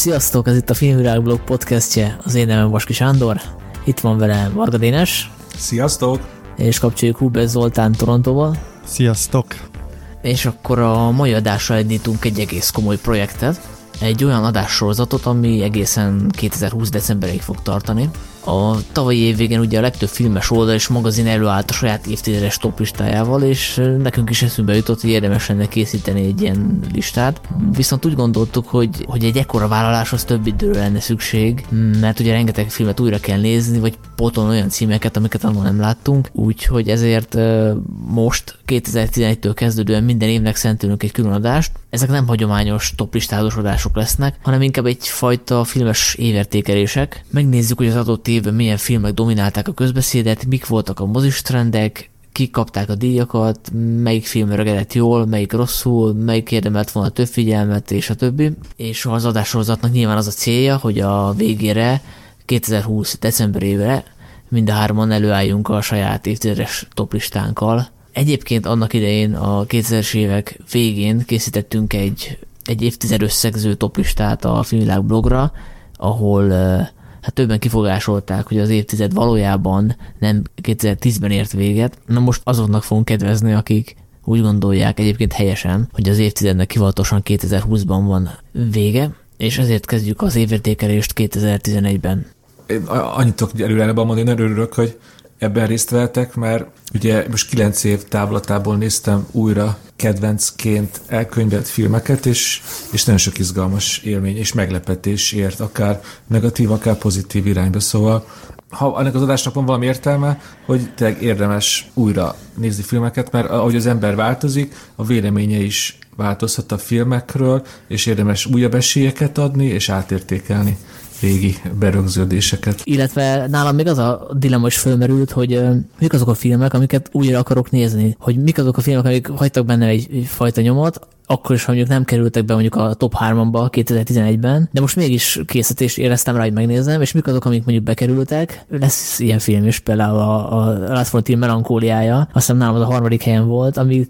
Sziasztok, ez itt a Filmvilágblog podcastje, az én nevem Vaski Sándor, itt van vele Varga Dénes. Sziasztok! És kapcsoljuk Hubert Zoltán Torontóval. Sziasztok! És akkor a mai adásra indítunk egy egész komoly projektet, egy olyan adássorozatot, ami egészen 2020. decemberig fog tartani. A tavalyi év végén ugye a legtöbb filmes oldal és magazin előállt a saját évtizedes top és nekünk is eszünkbe jutott, hogy érdemes lenne készíteni egy ilyen listát. Viszont úgy gondoltuk, hogy, hogy egy ekkora vállaláshoz több időre lenne szükség, mert ugye rengeteg filmet újra kell nézni, vagy pótolni olyan címeket, amiket annól nem láttunk, úgyhogy ezért most 2011-től kezdődően minden évnek szentelünk egy külön adást. Ezek nem hagyományos toplistázós adások lesznek, hanem inkább egyfajta filmes évértékelések. Megnézzük, hogy az adott évben milyen filmek dominálták a közbeszédet, mik voltak a mozistrendek, kik kapták a díjakat, melyik film regedett jól, melyik rosszul, melyik érdemelt volna több figyelmet, és a többi. És az adássorozatnak nyilván az a célja, hogy a végére 2020. decemberére mind a hárman előálljunk a saját évtizedes toplistánkkal. Egyébként annak idején a 2000-es évek végén készítettünk egy, egy évtized összegző toplistát a Filmvilág blogra, ahol hát többen kifogásolták, hogy az évtized valójában nem 2010-ben ért véget. Na most azoknak fogunk kedvezni, akik úgy gondolják egyébként helyesen, hogy az évtizednek hivatalosan 2020-ban van vége, és ezért kezdjük az évértékelést 2011-ben. Én annyit tudok előre mondani, én örülök, hogy ebben részt vettek, mert ugye most kilenc év távlatából néztem újra kedvencként elkönyvelt filmeket, és, és nagyon sok izgalmas élmény és meglepetés ért, akár negatív, akár pozitív irányba. Szóval ha ennek az adásnak van valami értelme, hogy tényleg érdemes újra nézni filmeket, mert ahogy az ember változik, a véleménye is változhat a filmekről, és érdemes újabb esélyeket adni, és átértékelni régi berögződéseket. Illetve nálam még az a dilemma is fölmerült, hogy uh, mik azok a filmek, amiket újra akarok nézni, hogy mik azok a filmek, amik hagytak benne egy, egy fajta nyomot, akkor is, ha mondjuk nem kerültek be mondjuk a top 3-ba 2011-ben, de most mégis készítést éreztem rá, hogy megnézem, és mik azok, amik mondjuk bekerültek. Lesz ilyen film is, például a, a Last Frontier melankóliája, azt hiszem nálam az a harmadik helyen volt, ami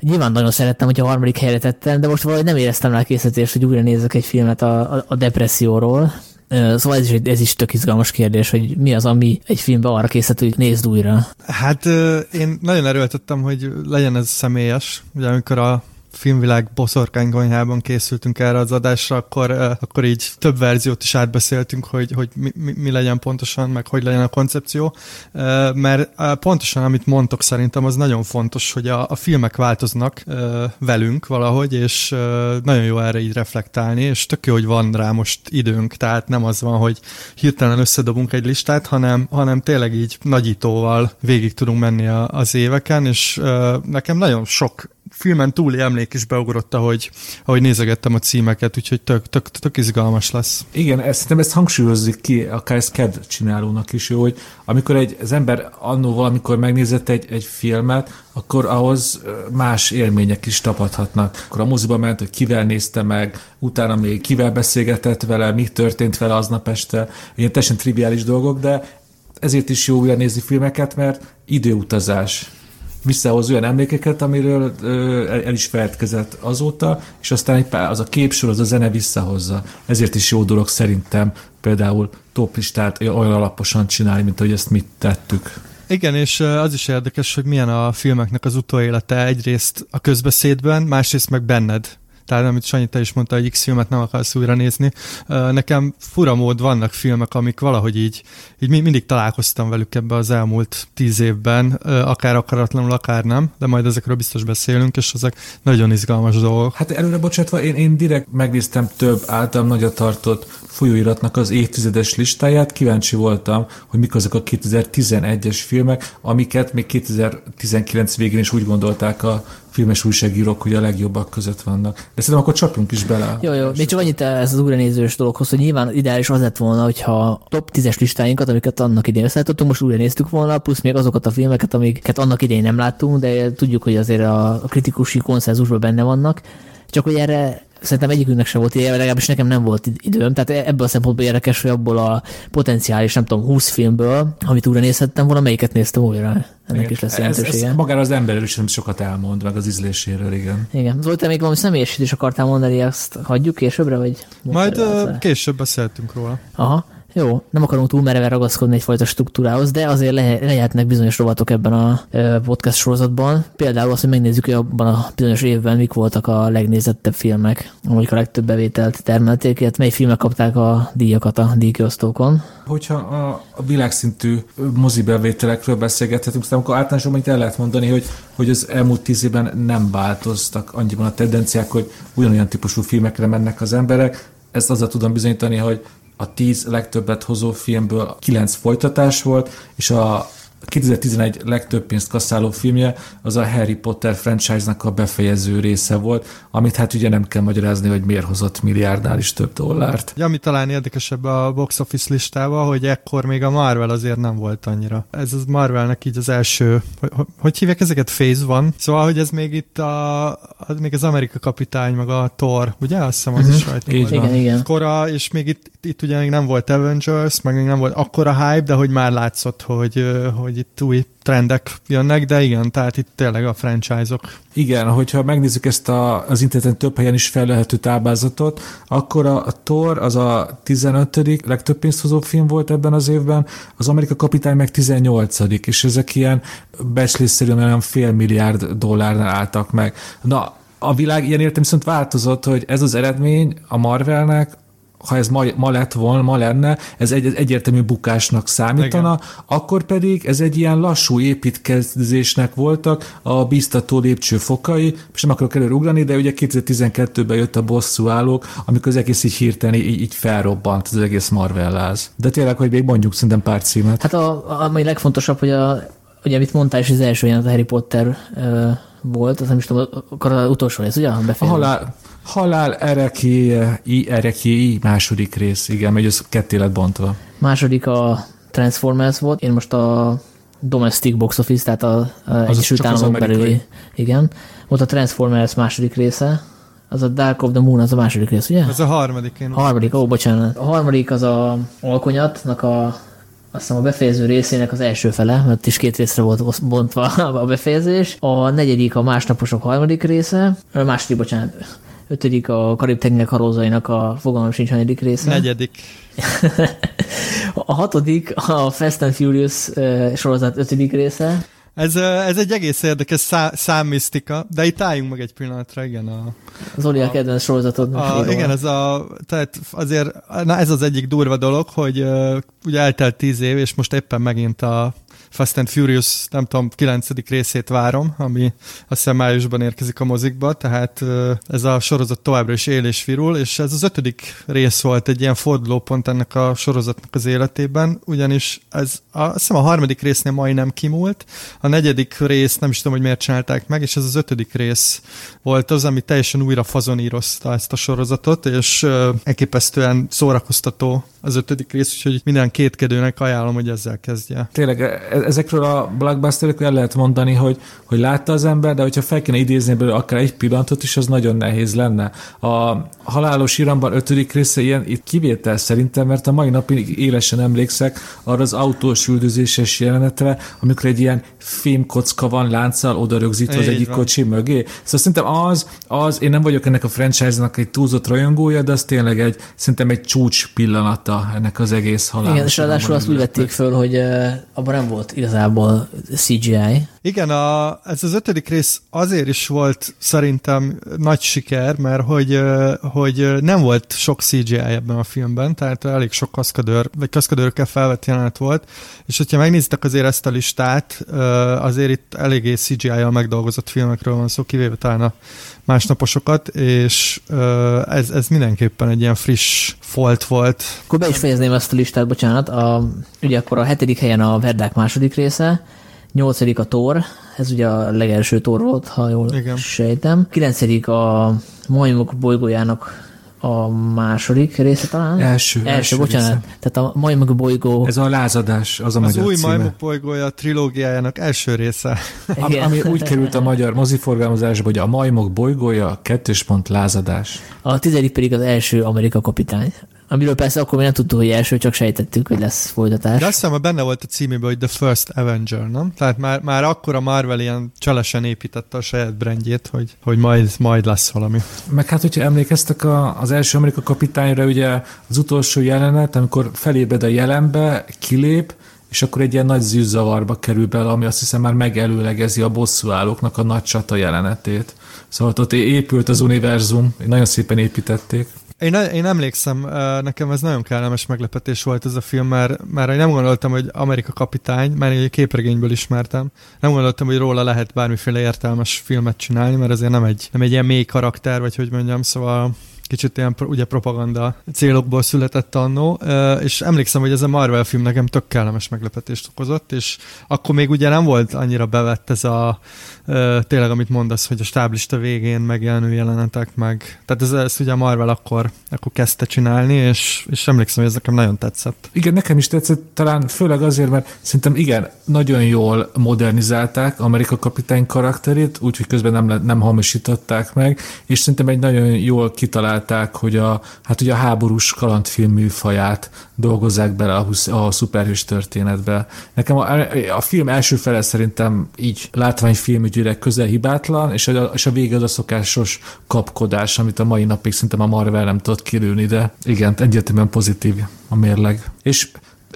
nyilván nagyon szerettem, hogy a harmadik helyre tettem, de most valahogy nem éreztem rá készítést, hogy újra nézek egy filmet a, a, a depresszióról, Szóval ez is, ez is tök izgalmas kérdés, hogy mi az, ami egy filmbe arra készít, hogy nézd újra. Hát én nagyon erőltettem, hogy legyen ez személyes. Ugye amikor a filmvilág boszorkánykonyhában készültünk erre az adásra, akkor, akkor így több verziót is átbeszéltünk, hogy, hogy mi, mi, mi legyen pontosan, meg hogy legyen a koncepció, mert pontosan amit mondtok szerintem az nagyon fontos, hogy a, a filmek változnak velünk valahogy, és nagyon jó erre így reflektálni, és tök jó, hogy van rá most időnk, tehát nem az van, hogy hirtelen összedobunk egy listát, hanem, hanem tényleg így nagyítóval végig tudunk menni a, az éveken, és nekem nagyon sok filmen túli emlék is beugrott, ahogy, ahogy nézegettem a címeket, úgyhogy tök, tök, tök izgalmas lesz. Igen, ezt, szerintem ezt hangsúlyozik ki, akár ez KED csinálónak is jó, hogy amikor egy, az ember annó valamikor megnézett egy, egy filmet, akkor ahhoz más élmények is tapadhatnak. Akkor a moziba ment, hogy kivel nézte meg, utána még kivel beszélgetett vele, mi történt vele aznap este, ilyen teljesen triviális dolgok, de ezért is jó újra nézni filmeket, mert időutazás visszahoz olyan emlékeket, amiről el is feledkezett azóta, és aztán egy pár, az a képsor, az a zene visszahozza. Ezért is jó dolog szerintem például toplistát olyan alaposan csinálni, mint ahogy ezt mit tettük. Igen, és az is érdekes, hogy milyen a filmeknek az utóélete egyrészt a közbeszédben, másrészt meg benned tehát amit Sanyi, te is mondta, hogy X filmet nem akarsz újra nézni. Nekem fura mód vannak filmek, amik valahogy így, így mindig találkoztam velük ebbe az elmúlt tíz évben, akár akaratlanul, akár nem, de majd ezekről biztos beszélünk, és ezek nagyon izgalmas dolgok. Hát előre bocsátva, én, én direkt megnéztem több általam nagyra tartott folyóiratnak az évtizedes listáját, kíváncsi voltam, hogy mik azok a 2011-es filmek, amiket még 2019 végén is úgy gondolták a filmes újságírók, hogy a legjobbak között vannak. De szerintem akkor csapjunk is bele. Jó, jó. Még csak annyit ez az újranézős dologhoz, hogy nyilván ideális az lett volna, hogyha top 10-es listáinkat, amiket annak idején összeállítottunk, most újra néztük volna, plusz még azokat a filmeket, amiket annak idején nem láttunk, de tudjuk, hogy azért a kritikusi konszenzusban benne vannak. Csak hogy erre szerintem egyikünknek sem volt ilyen, legalábbis nekem nem volt időm, tehát ebből a szempontból érdekes, hogy abból a potenciális, nem tudom, 20 filmből, amit újra nézhettem volna, melyiket néztem újra. Ennek igen. is lesz jelentősége. Ez, ez magára az emberről is sokat elmond, meg az ízléséről, igen. Igen. Zoltán, még valami személyesít is akartál mondani, ezt hagyjuk későbbre, vagy? Majd uh, később beszéltünk róla. Aha. Jó, nem akarunk túl mereven ragaszkodni egyfajta struktúrához, de azért le, lehetnek bizonyos rovatok ebben a podcast sorozatban. Például azt, hogy megnézzük, hogy abban a bizonyos évben mik voltak a legnézettebb filmek, amik a legtöbb bevételt termelték, illetve mely filmek kapták a díjakat a díjkiosztókon. Hogyha a, a világszintű mozibevételekről beszélgethetünk, szerintem akkor általánosan itt el lehet mondani, hogy, hogy az elmúlt tíz évben nem változtak annyiban a tendenciák, hogy ugyanolyan típusú filmekre mennek az emberek. Ezt azzal tudom bizonyítani, hogy a tíz legtöbbet hozó filmből kilenc folytatás volt, és a 2011 legtöbb pénzt kasszáló filmje az a Harry Potter franchise-nak a befejező része volt, amit hát ugye nem kell magyarázni, hogy miért hozott milliárdnál is több dollárt. Ja, ami talán érdekesebb a box office listával, hogy ekkor még a Marvel azért nem volt annyira. Ez az Marvelnek így az első, hogy, hogy hívják ezeket? Phase van. Szóval, hogy ez még itt a, az még az Amerika kapitány, meg a Thor, ugye? Azt hiszem az uh-huh. is rajta. Így igen, igen. Kora, és még itt, itt ugye még nem volt Avengers, meg még nem volt akkora hype, de hogy már látszott, hogy, hogy hogy itt új trendek jönnek, de igen, tehát itt tényleg a franchise-ok. Igen, hogyha megnézzük ezt a, az interneten több helyen is felelhető táblázatot, akkor a, Thor az a 15. legtöbb pénzt hozó film volt ebben az évben, az Amerika Kapitány meg 18. és ezek ilyen becslésszerűen olyan fél milliárd dollárnál álltak meg. Na, a világ ilyen értem viszont változott, hogy ez az eredmény a Marvelnek ha ez ma, ma lett volna, ma lenne, ez egy egyértelmű bukásnak számítana, Igen. akkor pedig ez egy ilyen lassú építkezésnek voltak a biztató lépcsőfokai, és nem akarok előre ugrani, de ugye 2012-ben jött a bosszú állók, amikor az egész így hirtelen így, így felrobbant az egész Marvelláz. De tényleg, hogy még mondjuk szerintem pár címet. Hát a, a, ami legfontosabb, hogy a, ugye amit mondtál, és az első olyan a Harry Potter uh, volt, az nem is tudom, akkor az utolsó rész, ugye? A, a halál, Halál erekéje, i erekéi, második rész, igen, megy az ketté lett bontva. Második a Transformers volt, én most a Domestic Box Office, tehát a, a Egyesült Államok belüli, igen. Volt a Transformers második része, az a Dark of the Moon, az a második rész, ugye? Ez a harmadik. Én a harmadik, ó, bocsánat. A harmadik az a Alkonyatnak a azt hiszem a befejező részének az első fele, mert is két részre volt bontva a befejezés. A negyedik a másnaposok harmadik része, a második, bocsánat, ötödik a Karib-tenger harózainak a fogalmam sincs hanyadik része. Negyedik. a hatodik a Fast and Furious sorozat ötödik része. Ez, ez egy egész érdekes szá, számmisztika, de itt álljunk meg egy pillanatra, igen. A, az Oli a kedvenc sorozatod. A, igen, ez a, tehát azért, na ez az egyik durva dolog, hogy uh, ugye eltelt tíz év, és most éppen megint a Fast and Furious, nem tudom, kilencedik részét várom, ami azt hiszem májusban érkezik a mozikba, tehát ez a sorozat továbbra is él és virul, és ez az ötödik rész volt egy ilyen fordulópont ennek a sorozatnak az életében, ugyanis ez a, azt hiszem a harmadik résznél majdnem kimúlt, a negyedik rész nem is tudom, hogy miért csinálták meg, és ez az ötödik rész volt az, ami teljesen újra fazonírozta ezt a sorozatot, és elképesztően szórakoztató az ötödik rész, úgyhogy minden kétkedőnek ajánlom, hogy ezzel kezdje. Tényleg e- ezekről a blockbusterekről el lehet mondani, hogy, hogy látta az ember, de hogyha fel kéne idézni belőle akár egy pillanatot is, az nagyon nehéz lenne. A halálos iramban ötödik része ilyen itt kivétel szerintem, mert a mai napig élesen emlékszek arra az autós üldözéses jelenetre, amikor egy ilyen fémkocka van lánccal oda rögzítve az egyik van. kocsi mögé. Szóval szerintem az, az, én nem vagyok ennek a franchise-nak egy túlzott rajongója, de az tényleg egy, szerintem egy csúcs pillanata ennek az egész halálos. Igen, és ráadásul azt úgy vették föl, hogy uh, abban nem volt igazából CGI. Igen, a, ez az ötödik rész azért is volt szerintem nagy siker, mert hogy, hogy nem volt sok CGI ebben a filmben, tehát elég sok kaszkadőr, vagy kaszkadőrökkel felvett jelenet volt, és hogyha megnézitek azért ezt a listát, azért itt eléggé CGI-jal megdolgozott filmekről van szó, kivéve talán a másnaposokat, és ez, ez mindenképpen egy ilyen friss folt volt. Akkor be is fejezném ezt a listát, bocsánat. A, ugye akkor a hetedik helyen a Verdák második része, nyolcadik a Tor, ez ugye a legelső Tor volt, ha jól Igen. sejtem. Kilencedik a Majmok bolygójának a második része talán? Első. Első, első bocsánat. Része. Tehát a Majmok bolygó. Ez a lázadás, az a az magyar új címe. Majmok bolygója trilógiájának első része. Ami, ami úgy került a magyar moziforgalmazásba, hogy a Majmok bolygója, kettős pont lázadás. A tizedik pedig az első Amerika kapitány. Amiről persze akkor még nem tudtuk, hogy első, csak sejtettük, hogy lesz folytatás. De azt hiszem, hogy benne volt a címében, hogy The First Avenger, nem? Tehát már, már akkor a Marvel ilyen cselesen építette a saját brandjét, hogy, hogy majd, majd lesz valami. Meg hát, hogyha emlékeztek a, az első Amerika kapitányra, ugye az utolsó jelenet, amikor felébred a jelenbe, kilép, és akkor egy ilyen nagy zűzavarba kerül bele, ami azt hiszem már megelőlegezi a bosszúállóknak a nagy csata jelenetét. Szóval ott épült az univerzum, nagyon szépen építették. Én, én emlékszem, nekem ez nagyon kellemes meglepetés volt ez a film, mert, mert én nem gondoltam, hogy Amerika kapitány, mert egy képregényből ismertem, nem gondoltam, hogy róla lehet bármiféle értelmes filmet csinálni, mert azért nem egy, nem egy ilyen mély karakter, vagy hogy mondjam, szóval kicsit ilyen ugye propaganda célokból született annó, és emlékszem, hogy ez a Marvel film nekem tök kellemes meglepetést okozott, és akkor még ugye nem volt annyira bevett ez a tényleg, amit mondasz, hogy a stáblista végén megjelenő jelenetek, meg tehát ez, ezt ugye a Marvel akkor, akkor kezdte csinálni, és, és emlékszem, hogy ez nekem nagyon tetszett. Igen, nekem is tetszett, talán főleg azért, mert szerintem igen, nagyon jól modernizálták Amerika kapitány karakterét, úgyhogy közben nem, nem hamisították meg, és szerintem egy nagyon jól kitalálták, hogy a, hát ugye a háborús kalandfilm műfaját dolgozzák bele a, a szuperhős történetbe. Nekem a, a film első fele szerintem így látványfilmügyileg közel hibátlan, és a, és a vége az a szokásos kapkodás, amit a mai napig szerintem a Marvel nem tudott kilőni, de igen, egyértelműen pozitív a mérleg. És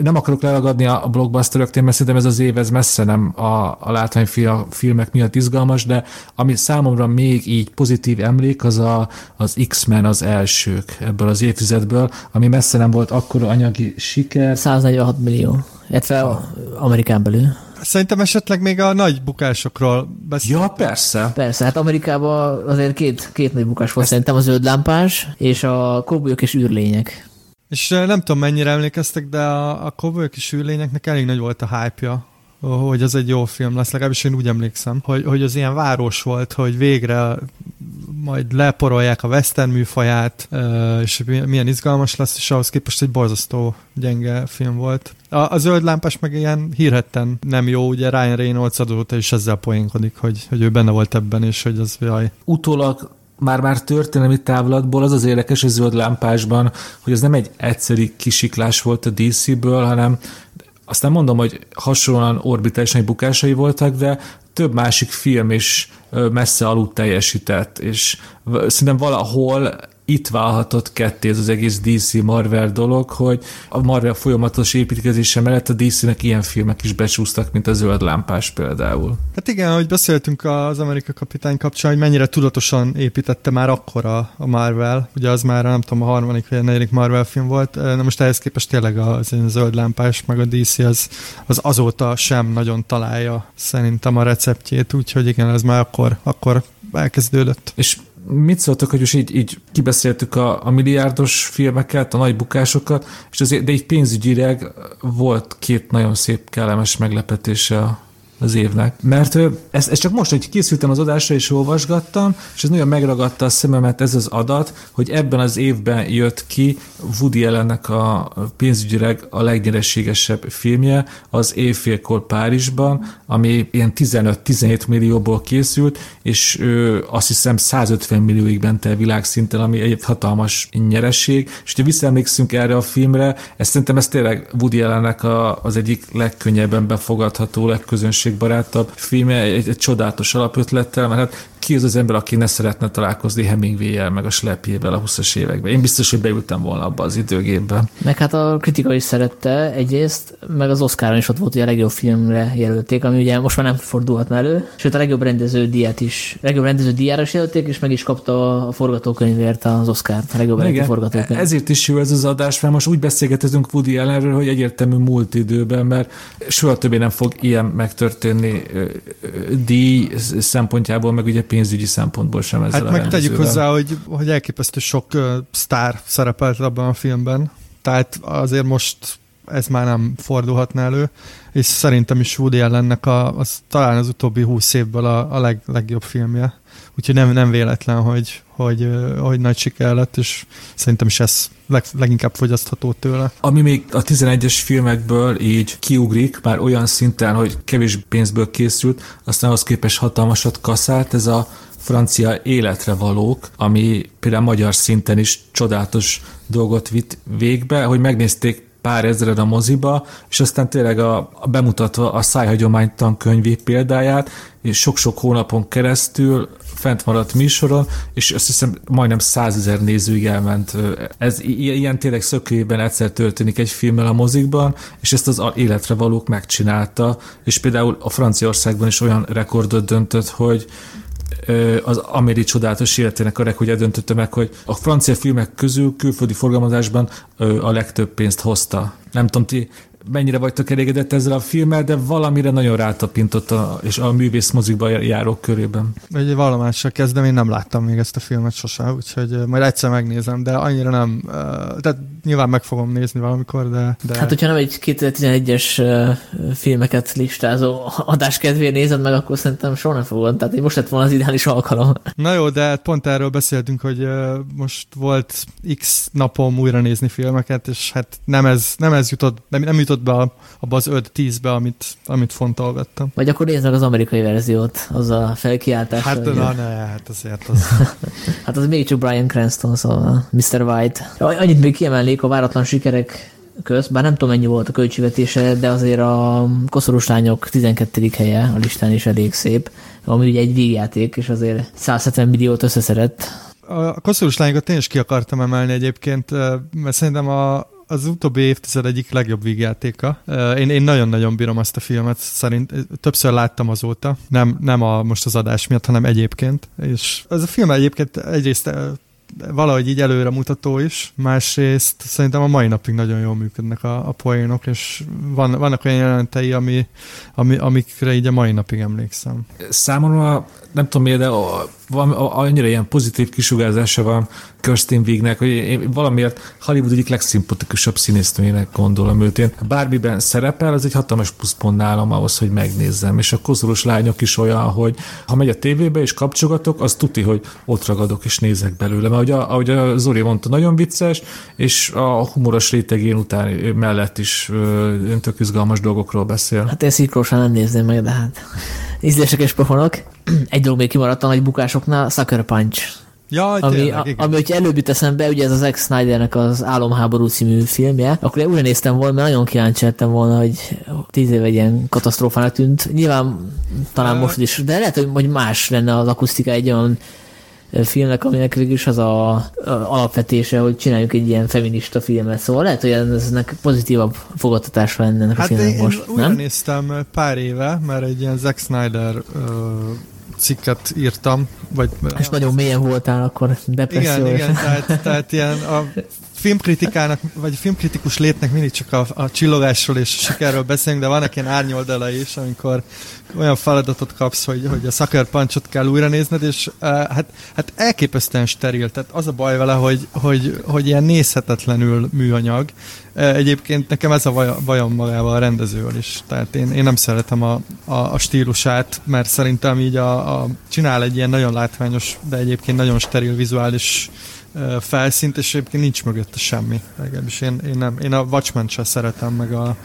nem akarok leragadni a blockbusteröknél, mert szerintem ez az év ez messze nem a, a látványfilmek miatt izgalmas, de ami számomra még így pozitív emlék, az a, az X-Men az elsők ebből az évtizedből, ami messze nem volt akkor anyagi siker. 146 millió, illetve ah. Amerikán belül. Szerintem esetleg még a nagy bukásokról beszélünk. Ja, persze. Persze, hát Amerikában azért két, két nagy bukás volt, Ezt... szerintem a zöld lámpás és a kóbolyok és űrlények. És nem tudom, mennyire emlékeztek, de a, a és űrlényeknek elég nagy volt a hype-ja, hogy az egy jó film lesz, legalábbis én úgy emlékszem, hogy, hogy az ilyen város volt, hogy végre majd leporolják a western műfaját, és milyen izgalmas lesz, és ahhoz képest egy borzasztó gyenge film volt. A, a zöld lámpás meg ilyen hírhetten nem jó, ugye Ryan Reynolds adóta is ezzel poénkodik, hogy, hogy ő benne volt ebben, és hogy az jaj. Utólag már-már történelmi távlatból az az érdekes a zöld lámpásban, hogy ez nem egy egyszeri kisiklás volt a DC-ből, hanem azt nem mondom, hogy hasonlóan orbitális bukásai voltak, de több másik film is messze alul teljesített, és szerintem valahol itt válhatott ketté ez az egész DC Marvel dolog, hogy a Marvel folyamatos építkezése mellett a DC-nek ilyen filmek is becsúsztak, mint a Zöld Lámpás például. Hát igen, hogy beszéltünk az Amerika Kapitány kapcsán, hogy mennyire tudatosan építette már akkor a, a Marvel, ugye az már nem tudom, a harmadik vagy a negyedik Marvel film volt, na most ehhez képest tényleg az, az Zöld Lámpás meg a DC az, az azóta sem nagyon találja szerintem a receptjét, úgyhogy igen, ez már akkor, akkor elkezdődött. És mit szóltok, hogy most így, így kibeszéltük a, a milliárdos filmeket, a nagy bukásokat, és azért, de így pénzügyileg volt két nagyon szép, kellemes meglepetése az évnek. Mert ez, ez csak most, hogy készültem az adásra és olvasgattam, és ez nagyon megragadta a szememet ez az adat, hogy ebben az évben jött ki Woody Allennek a pénzügyileg a legnyereségesebb filmje, az Éjfélkor Párizsban, ami ilyen 15-17 millióból készült, és ő azt hiszem 150 millióig ment el világszinten, ami egy hatalmas nyereség, és ha visszaemlékszünk erre a filmre, ez szerintem ez tényleg Woody Allennek a, az egyik legkönnyebben befogadható, legközönség közönségbarátabb filmje, egy, egy csodálatos alapötlettel, mert hát ki az az ember, aki ne szeretne találkozni Hemingway-el, meg a slepjével a 20-as években. Én biztos, hogy beültem volna abba az időgépbe. Meg hát a kritika is szerette egyrészt, meg az Oscaron is ott volt, hogy a legjobb filmre jelölték, ami ugye most már nem fordulhatna elő, sőt a legjobb rendező díját is, legjobb rendező díjára is jelölték, és meg is kapta a forgatókönyvért az Oscar-t, a legjobb Igen, forgatókönyv. Ezért is jó ez az adás, mert most úgy beszélgetünk Woody Allenről, hogy egyértelmű múlt időben, mert soha többé nem fog ilyen megtörténni díj szempontjából, meg ugye pénzügyi szempontból sem ezzel Hát meg tegyük hozzá, hogy, hogy elképesztő sok uh, sztár szerepelt abban a filmben. Tehát azért most ez már nem fordulhatna elő, és szerintem is Woody Allennek a, az talán az utóbbi húsz évből a, a leg, legjobb filmje. Úgyhogy nem, nem véletlen, hogy, hogy, hogy nagy siker lett, és szerintem is ez leg, leginkább fogyasztható tőle. Ami még a 11-es filmekből így kiugrik, már olyan szinten, hogy kevés pénzből készült, aztán ahhoz képest hatalmasat kaszált, ez a francia életre valók, ami például magyar szinten is csodálatos dolgot vitt végbe, hogy megnézték pár ezred a moziba, és aztán tényleg a, a bemutatva a szájhagyománytan könyvé példáját, és sok-sok hónapon keresztül fent maradt műsoron, és azt hiszem majdnem százezer nézőig elment. Ez ilyen tényleg szökőjében egyszer történik egy filmmel a mozikban, és ezt az életre valók megcsinálta, és például a Franciaországban is olyan rekordot döntött, hogy az Améri csodálatos életének a rekordja döntötte meg, hogy a francia filmek közül külföldi forgalmazásban a legtöbb pénzt hozta. Nem tudom, ti mennyire vagytok elégedett ezzel a filmmel, de valamire nagyon rátapintott a, és a művész mozikba járók körében. Egy valamással kezdem, én nem láttam még ezt a filmet sose, úgyhogy majd egyszer megnézem, de annyira nem, tehát nyilván meg fogom nézni valamikor, de... de... Hát, hogyha nem egy 2011-es filmeket listázó adás kedvéért nézed meg, akkor szerintem soha nem fogod. Tehát most lett volna az ideális alkalom. Na jó, de pont erről beszéltünk, hogy most volt x napom újra nézni filmeket, és hát nem ez, nem ez jutott, nem, nem jutott be abba az 5-10-be, amit, amit fonttal vettem. Vagy akkor nézd meg az amerikai verziót, az a felkiáltás. Hát na, ne, hát azért az... hát az még csak Brian Cranston, szóval Mr. White. Annyit még kiemelnék a váratlan sikerek közt, bár nem tudom mennyi volt a költségvetése, de azért a koszorús lányok 12. helye a listán is elég szép, ami ugye egy végjáték, és azért 170 milliót összeszedett. A koszorús lányokat tényleg ki akartam emelni egyébként, mert szerintem a, az utóbbi évtized egyik legjobb vígjátéka. Én, én nagyon-nagyon bírom azt a filmet, szerint többször láttam azóta, nem, nem a, most az adás miatt, hanem egyébként. És ez a film egyébként egyrészt valahogy így előre mutató is, másrészt szerintem a mai napig nagyon jól működnek a, a poénok, és van, vannak olyan jelentei, ami, ami, amikre így a mai napig emlékszem. Számomra nem tudom miért, de van, annyira ilyen pozitív kisugárzása van Kirsten Wignek, hogy én valamiért Hollywood egyik legszimpatikusabb színésznőjének gondolom őt. Én bármiben szerepel, az egy hatalmas pluszpont nálam ahhoz, hogy megnézzem. És a kozoros lányok is olyan, hogy ha megy a tévébe és kapcsogatok, az tuti, hogy ott ragadok és nézek belőle. Mert ahogy a, ahogy a Zori mondta, nagyon vicces, és a humoros rétegén után mellett is öntök izgalmas dolgokról beszél. Hát én szikrósan nem nézném meg, de hát ízlések és pofonok. Egy dolog még kimaradt a nagy bukásoknál, Sucker Punch. Ja, ami, tényleg, a, ami, hogyha előbb jut eszembe, ugye ez az Zack Snydernek az Álomháború című filmje, akkor én újra néztem volna, mert nagyon kíváncsi lettem volna, hogy tíz éve egy ilyen katasztrófának tűnt. Nyilván talán most is, de lehet, hogy más lenne az akusztika egy olyan filmnek, aminek végül is az a, a alapvetése, hogy csináljuk egy ilyen feminista filmet. Szóval lehet, hogy eznek pozitívabb fogadtatása lenne ennek hát a filmnek most, én nem? néztem pár éve, mert egy ilyen Zack Snyder uh, cikket írtam. Vagy, És nagyon mélyen voltál akkor depressziós. Igen, igen, tehát, tehát ilyen a filmkritikának, vagy filmkritikus létnek mindig csak a, a csillogásról és a sikerről beszélünk, de vannak ilyen árnyoldala is, amikor olyan feladatot kapsz, hogy, hogy a Sucker Punchot kell újra nézned, és uh, hát, hát elképesztően steril. Tehát az a baj vele, hogy, hogy, hogy ilyen nézhetetlenül műanyag. Uh, egyébként nekem ez a bajom magával a rendezővel is. Tehát én, én nem szeretem a, a, a stílusát, mert szerintem így a, a, csinál egy ilyen nagyon látványos, de egyébként nagyon steril vizuális felszínt, és egyébként nincs mögötte semmi. Legalábbis én, én, nem, én a Watchmen sem szeretem, meg a,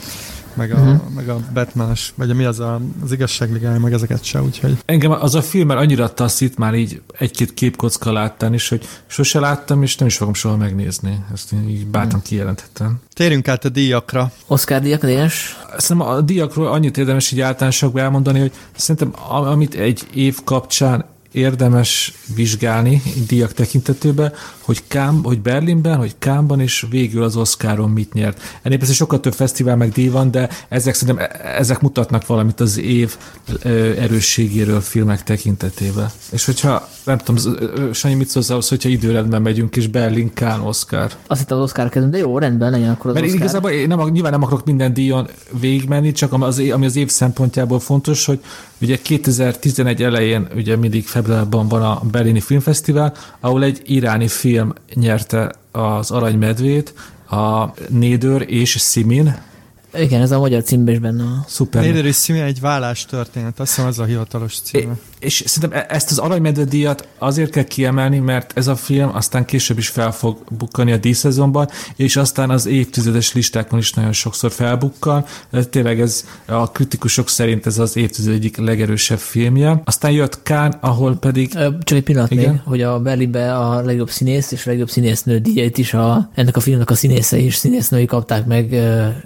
meg a, uh-huh. meg a batman vagy mi az a, az igazságligája, meg ezeket se, úgyhogy... Engem az a film már annyira taszít már így egy-két képkocka láttán is, hogy sose láttam, és nem is fogom soha megnézni. Ezt én így bátran uh-huh. kijelentettem. Térjünk át a díjakra. Oscar díjak, díjas? Szerintem a díjakról annyit érdemes így általánosakban elmondani, hogy szerintem amit egy év kapcsán érdemes vizsgálni díjak tekintetőben, hogy, Kám, hogy Berlinben, hogy Kámban, és végül az Oscaron mit nyert. Ennél persze sokkal több fesztivál meg díj van, de ezek szerintem e- ezek mutatnak valamit az év erősségéről filmek tekintetében. És hogyha, nem tudom, Sanyi, mit szólsz ahhoz, hogyha időrendben megyünk, és Berlin, Kán, Oscar. Azt hittem az Oscar kezdem, de jó, rendben legyen akkor az Mert Oscar. igazából én nem, nyilván nem akarok minden díjon végigmenni, csak az, ami az év szempontjából fontos, hogy ugye 2011 elején ugye mindig februárban van a Berlini Filmfesztivál, ahol egy iráni film nyerte az Aranymedvét, a Nédör és Simin, Igen, ez a magyar címben is benne a... Szuper. Néderissimi egy vállás történet, azt hiszem az a hivatalos címe. És szerintem e- ezt az aranymedve díjat azért kell kiemelni, mert ez a film aztán később is fel fog bukkani a díszezonban, és aztán az évtizedes listákon is nagyon sokszor felbukkan. Tényleg ez a kritikusok szerint ez az évtized egyik legerősebb filmje. Aztán jött Kán, ahol pedig... Csak egy pillanat Igen? még, hogy a Berlinbe a legjobb színész és a legjobb színésznő díjait is a, ennek a filmnek a színészei és színésznői kapták meg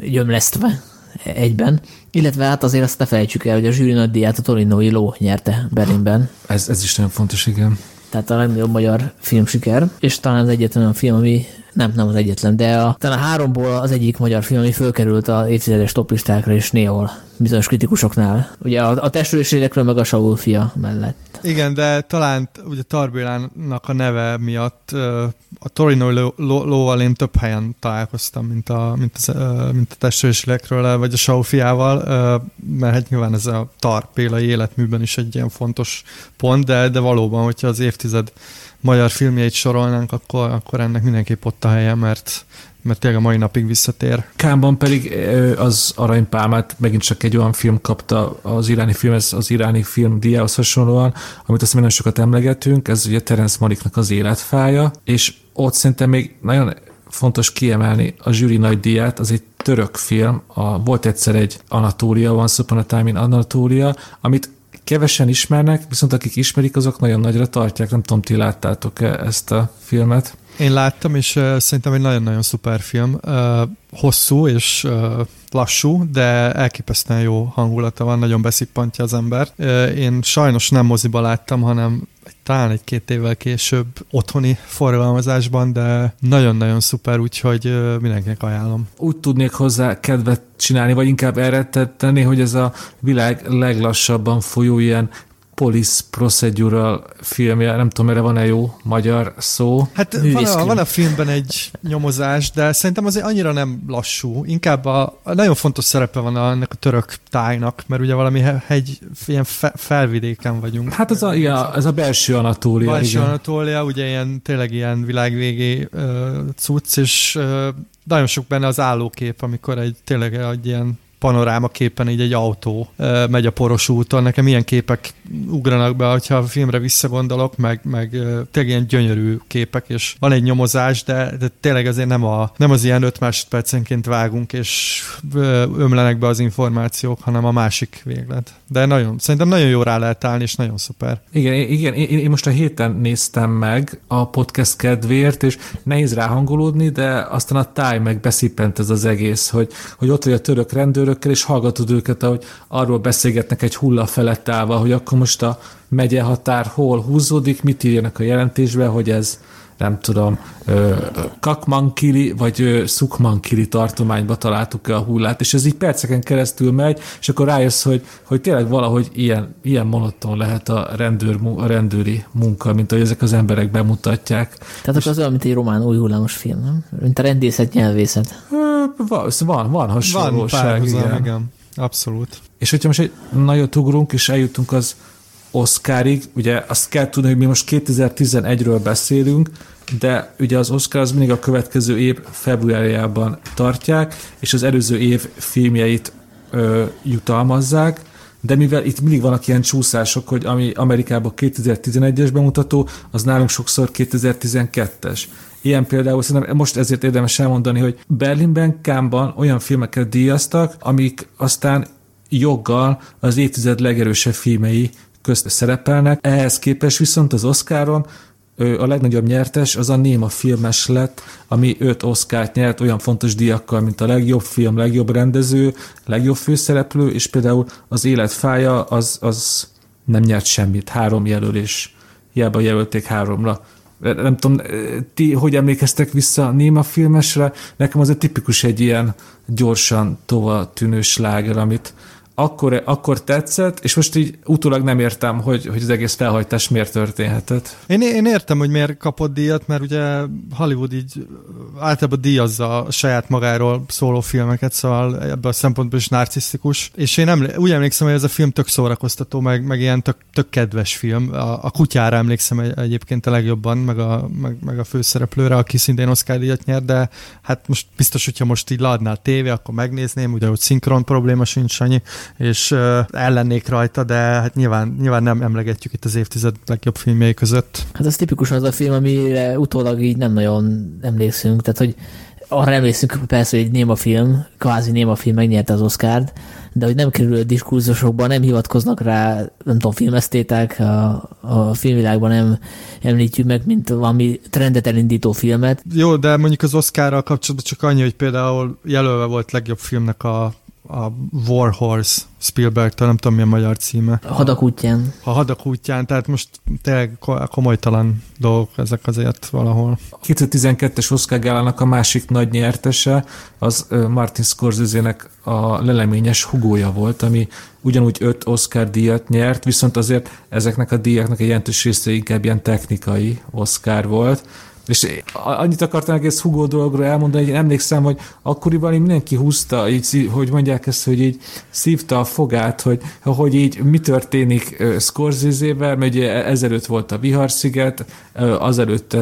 gyömlesztve egyben. Illetve hát azért azt ne felejtsük el, hogy a zsűri nagy díját a Torinoi Ló nyerte Berlinben. Ez, ez is nagyon fontos, igen. Tehát a legnagyobb magyar filmsiker, és talán az egyetlen olyan film, ami nem, nem az egyetlen, de a, talán a háromból az egyik magyar film, ami fölkerült a évtizedes toplistákra, és néhol bizonyos kritikusoknál. Ugye a, a testőrségekről meg a Saul fia mellett. Igen, de talán ugye Tarbélának a neve miatt a Torino ló- ló- lóval én több helyen találkoztam, mint a, mint az, mint a testvérségekről, vagy a Sau fiával, mert hát nyilván ez a Tarpélai életműben is egy ilyen fontos pont, de, de valóban, hogyha az évtized magyar filmjeit sorolnánk, akkor, akkor ennek mindenképp ott a helye, mert, mert tényleg a mai napig visszatér. Kámban pedig az aranypálmát megint csak egy olyan film kapta az iráni film, ez az iráni film díjához hasonlóan, amit azt nagyon sokat emlegetünk, ez ugye Terence Maliknak az életfája, és ott szerintem még nagyon fontos kiemelni a zsűri nagy díját, az egy török film, a, volt egyszer egy Anatólia, Once Upon a Time in Anatólia, amit kevesen ismernek, viszont akik ismerik, azok nagyon nagyra tartják. Nem tudom, ti láttátok-e ezt a filmet? Én láttam, és uh, szerintem egy nagyon-nagyon szuper film. Uh, hosszú és uh, lassú, de elképesztően jó hangulata van, nagyon beszippantja az embert. Uh, én sajnos nem moziba láttam, hanem talán egy-két évvel később otthoni forgalmazásban, de nagyon-nagyon szuper, úgyhogy mindenkinek ajánlom. Úgy tudnék hozzá kedvet csinálni, vagy inkább erre tenni, hogy ez a világ leglassabban folyó ilyen police procedural filmje, nem tudom, erre van-e jó magyar szó. Hát van a, van a filmben egy nyomozás, de szerintem azért annyira nem lassú. Inkább a, a nagyon fontos szerepe van a, ennek a török tájnak, mert ugye valami he- hegy, ilyen fe, felvidéken vagyunk. Hát ez a, igen, ez a belső Anatólia. Belső igen. Anatólia, ugye ilyen, tényleg ilyen világvégi uh, cucc, és uh, nagyon sok benne az állókép, amikor egy tényleg egy ilyen panoráma képen így egy autó megy a poros úton. Nekem ilyen képek ugranak be, hogyha a filmre visszagondolok, meg, meg tényleg ilyen gyönyörű képek, és van egy nyomozás, de, de tényleg azért nem, a, nem az ilyen 5 másodpercenként vágunk, és ömlenek be az információk, hanem a másik véglet. De nagyon, szerintem nagyon jó rá lehet állni, és nagyon szuper. Igen, igen én, én most a héten néztem meg a podcast kedvéért, és nehéz ráhangolódni, de aztán a táj meg beszippent ez az egész, hogy, hogy ott vagy a török rendőrökkel, és hallgatod őket, ahogy arról beszélgetnek egy hulla felett állva, hogy akkor most a megye határ hol húzódik, mit írjanak a jelentésbe, hogy ez nem tudom, Kakmankili vagy Szukmankili tartományba találtuk el a hullát, és ez így perceken keresztül megy, és akkor rájössz, hogy, hogy tényleg valahogy ilyen, ilyen monoton lehet a, rendőr, a rendőri munka, mint ahogy ezek az emberek bemutatják. Tehát akkor az olyan, mint egy román új hullámos film, nem? Mint a rendészet, nyelvészet. Van, van, van Van hasonlóság. párhuzam, igen. igen. Abszolút. És hogyha most egy nagyot ugrunk, és eljutunk az Oscarig, ugye azt kell tudni, hogy mi most 2011-ről beszélünk, de ugye az Oscar az mindig a következő év februárjában tartják, és az előző év filmjeit ö, jutalmazzák, de mivel itt mindig vannak ilyen csúszások, hogy ami Amerikában 2011-es bemutató, az nálunk sokszor 2012-es. Ilyen például szerintem most ezért érdemes elmondani, hogy Berlinben, Kámban olyan filmeket díjaztak, amik aztán joggal az évtized legerősebb filmei közt szerepelnek. Ehhez képest viszont az Oscaron a legnagyobb nyertes az a Néma filmes lett, ami öt Oscárt nyert olyan fontos díjakkal, mint a legjobb film, legjobb rendező, legjobb főszereplő, és például az életfája az, az nem nyert semmit, három jelölés. Hiába jelölték háromra. Nem tudom, ti hogy emlékeztek vissza a Néma filmesre? Nekem az egy tipikus egy ilyen gyorsan tova tűnő sláger, amit, akkor, akkor tetszett, és most így utólag nem értem, hogy, hogy az egész felhajtás miért történhetett. Én, én értem, hogy miért kapott díjat, mert ugye Hollywood így általában díjazza a saját magáról szóló filmeket, szóval ebből a szempontból is narcisztikus. És én emlé- úgy emlékszem, hogy ez a film tök szórakoztató, meg, meg ilyen tök, tök kedves film. A, a kutyára emlékszem egyébként a legjobban, meg a, meg, meg a főszereplőre, aki szintén Oscar díjat nyert, de hát most biztos, hogyha most így leadná a tévé, akkor megnézném, ugye, hogy szinkron probléma sincs annyi, és ellennék rajta, de hát nyilván, nyilván nem emlegetjük itt az évtized legjobb filmjei között. Hát ez tipikusan az a film, amire utólag így nem nagyon emlékszünk, tehát hogy arra emlékszünk persze, hogy egy néma film, kvázi néma film megnyerte az Oscárt, de hogy nem kerül a diskurzusokban, nem hivatkoznak rá, nem tudom, filmesztéták, a, a filmvilágban nem említjük meg, mint valami trendet elindító filmet. Jó, de mondjuk az Oscarral kapcsolatban csak annyi, hogy például jelölve volt legjobb filmnek a a War Horse Spielberg-től, nem tudom mi a magyar címe. A hadak útján. A hadak útján, tehát most tényleg komolytalan dolgok ezek azért valahol. 2012-es Oscar gálának a másik nagy nyertese az Martin Scorsese-nek a leleményes hugója volt, ami ugyanúgy öt Oscar díjat nyert, viszont azért ezeknek a díjaknak egy jelentős része inkább ilyen technikai Oscar volt, és annyit akartam egész Hugo dologról elmondani, hogy én emlékszem, hogy akkoriban így mindenki húzta, így, hogy mondják ezt, hogy így szívta a fogát, hogy, hogy így mi történik Scorsese-vel, mert ugye ezelőtt volt a Viharsziget, azelőtt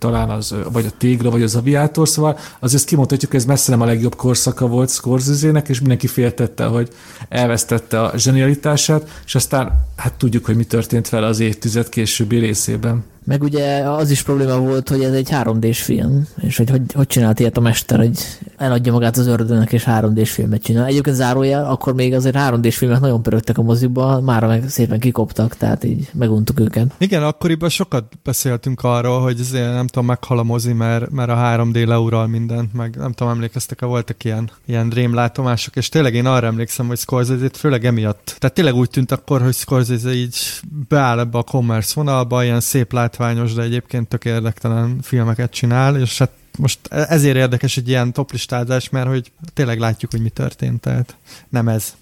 talán az, vagy a Tégla, vagy az Aviátor, szóval azért kimondhatjuk, ez messze nem a legjobb korszaka volt scorsese és mindenki féltette, hogy elvesztette a zsenialitását, és aztán hát tudjuk, hogy mi történt vele az évtized későbbi részében. Meg ugye az is probléma volt, hogy ez egy 3D-s film, és hogy hogy, hogy csinált ilyet a mester, hogy eladja magát az ördögnek és 3D-s filmet csinál. Egyébként zárójel, akkor még azért 3D-s filmek nagyon pörögtek a moziba, már meg szépen kikoptak, tehát így meguntuk őket. Igen, akkoriban sokat beszéltünk arról, hogy azért nem tudom, meghal a mozi, mert, mert a 3D leural mindent, meg nem tudom, emlékeztek-e, voltak ilyen, ilyen rémlátomások, és tényleg én arra emlékszem, hogy Scorsese főleg emiatt. Tehát tényleg úgy tűnt akkor, hogy Scorsese így beáll ebbe a commerce vonalba, ilyen szép lát látványos, de egyébként tök érdektelen filmeket csinál, és hát most ezért érdekes egy ilyen toplistázás, mert hogy tényleg látjuk, hogy mi történt, tehát nem ez.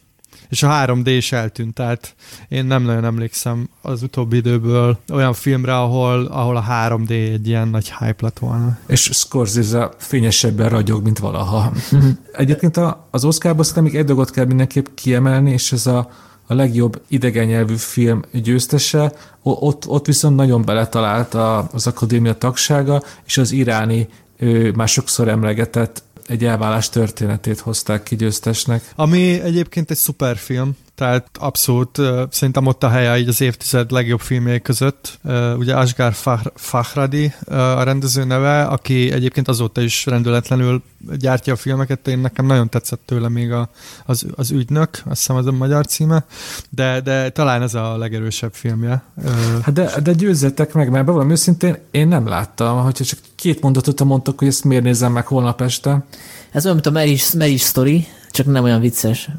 És a 3D is eltűnt, tehát én nem nagyon emlékszem az utóbbi időből olyan filmre, ahol, ahol a 3D egy ilyen nagy hype lett volna. És Scorsese fényesebben ragyog, mint valaha. Egyébként az Oscarban szerintem még egy dolgot kell mindenképp kiemelni, és ez a a legjobb idegen nyelvű film győztese, ott, ott viszont nagyon beletalált az akadémia tagsága, és az iráni már sokszor emlegetett egy elvállás történetét hozták ki győztesnek. Ami egyébként egy szuper film, tehát abszolút szerintem ott a helye így az évtized legjobb filmjei között. Ugye Asghar Fahradi a rendező neve, aki egyébként azóta is rendületlenül gyártja a filmeket, én nekem nagyon tetszett tőle még a, az, az ügynök, azt hiszem az a magyar címe, de, de talán ez a legerősebb filmje. Hát de, de győzzetek meg, mert bevallom őszintén, én nem láttam, hogyha csak két mondatot mondtak, hogy ezt miért nézem meg holnap este. Ez olyan, mint a Marriage, Marriage Story, csak nem olyan vicces.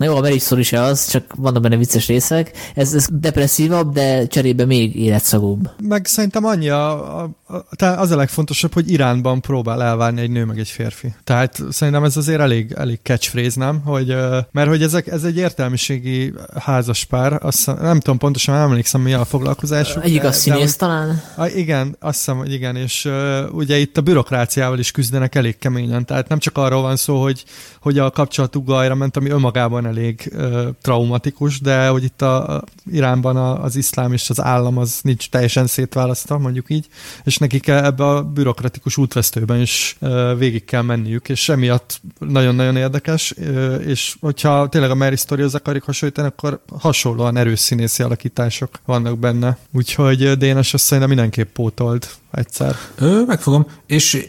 Na jó, a Marriage se az, csak vannak benne vicces részek. Ez, ez depresszívabb, de cserébe még életszagúbb. Meg szerintem annyi a, a, a, az a legfontosabb, hogy Iránban próbál elvárni egy nő meg egy férfi. Tehát szerintem ez azért elég, elég catchphrase, nem? Hogy, mert hogy ezek, ez egy értelmiségi házaspár, azt nem tudom pontosan, nem emlékszem mi a foglalkozásuk. Egyik a színész talán? A, igen, azt hiszem, hogy igen, és uh, ugye itt a bürokráciával is küzdenek elég keményen, tehát nem csak arról van szó, hogy, hogy a kapcsolatuk gajra ment, ami önmagában elég uh, traumatikus, de hogy itt a, a Iránban a, az iszlám és az állam az nincs teljesen szétválasztva, mondjuk így, és nekik ebbe a bürokratikus útvesztőben is végig kell menniük, és emiatt nagyon-nagyon érdekes, és hogyha tényleg a Mary Story-hoz akarjuk hasonlítani, akkor hasonlóan erős színészi alakítások vannak benne. Úgyhogy Dénes azt szerintem mindenképp pótolt egyszer. Ö, megfogom, és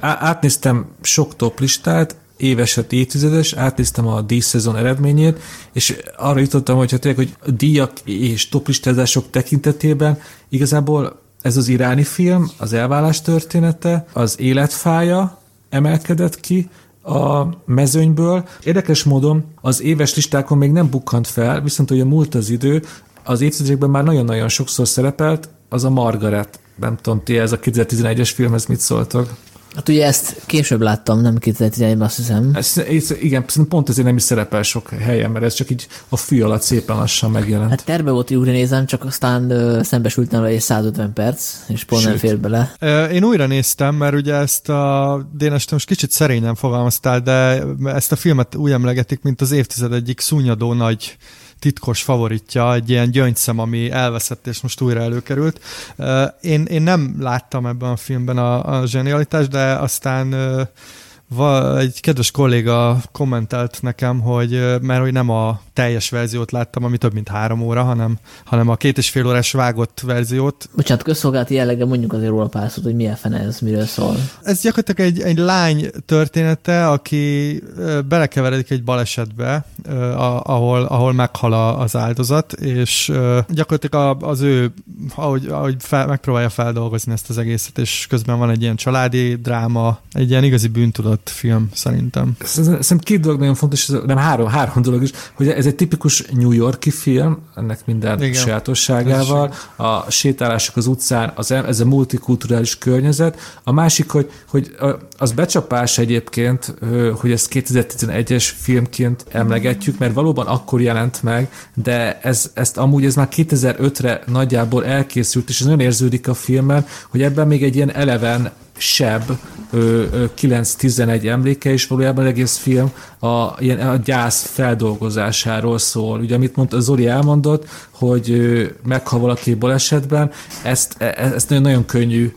átnéztem sok top listát, éveset, évtizedes, átnéztem a díjszezon eredményét, és arra jutottam, hogy, tényleg, hogy díjak és toplistázások tekintetében igazából ez az iráni film, az elvállás története, az életfája emelkedett ki a mezőnyből. Érdekes módon az éves listákon még nem bukkant fel, viszont hogy a múlt az idő, az évtizedekben már nagyon-nagyon sokszor szerepelt, az a Margaret. Nem tudom, ti ez a 2011-es filmhez mit szóltok? Hát ugye ezt később láttam, nem 2011-ben azt hiszem. Ez, ez, igen, pont ezért nem is szerepel sok helyen, mert ez csak így a fű alatt szépen lassan megjelent. Hát terve volt, hogy újra nézem, csak aztán ö, szembesültem vele egy 150 perc, és pont nem Sőt. fér bele. Én újra néztem, mert ugye ezt a Dénes, most kicsit szerényen fogalmaztál, de ezt a filmet úgy emlegetik, mint az évtized egyik szúnyadó nagy titkos favoritja, egy ilyen gyöngyszem, ami elveszett és most újra előkerült. Én, én nem láttam ebben a filmben a, a zsenialitást, de aztán va, egy kedves kolléga kommentelt nekem, hogy mert hogy nem a teljes verziót láttam, ami több mint három óra, hanem, hanem a két és fél órás vágott verziót, Bocsánat, közszolgálati jelleggel mondjuk azért róla pár szót, hogy milyen fene ez, miről szól. Ez gyakorlatilag egy, egy lány története, aki belekeveredik egy balesetbe, ahol, ahol meghal az áldozat, és gyakorlatilag az ő, ahogy, ahogy fel, megpróbálja feldolgozni ezt az egészet, és közben van egy ilyen családi dráma, egy ilyen igazi bűntudat film szerintem. Szerintem két dolog nagyon fontos, nem három, három dolog is, hogy ez egy tipikus New Yorki film, ennek minden Igen. Sajátosságával, a sétálások az utcán, az, ez a multikulturális környezet. A másik, hogy, hogy az becsapás egyébként, hogy ezt 2011-es filmként emlegetjük, mert valóban akkor jelent meg, de ez, ezt amúgy ez már 2005-re nagyjából elkészült, és ez nagyon érződik a filmben, hogy ebben még egy ilyen eleven ö, 9-11 emléke, és valójában az egész film a, ilyen, a gyász feldolgozásáról szól. Ugye, amit mondta, Zoli elmondott, hogy meghal valaki balesetben, ezt, e- ezt nagyon, nagyon könnyű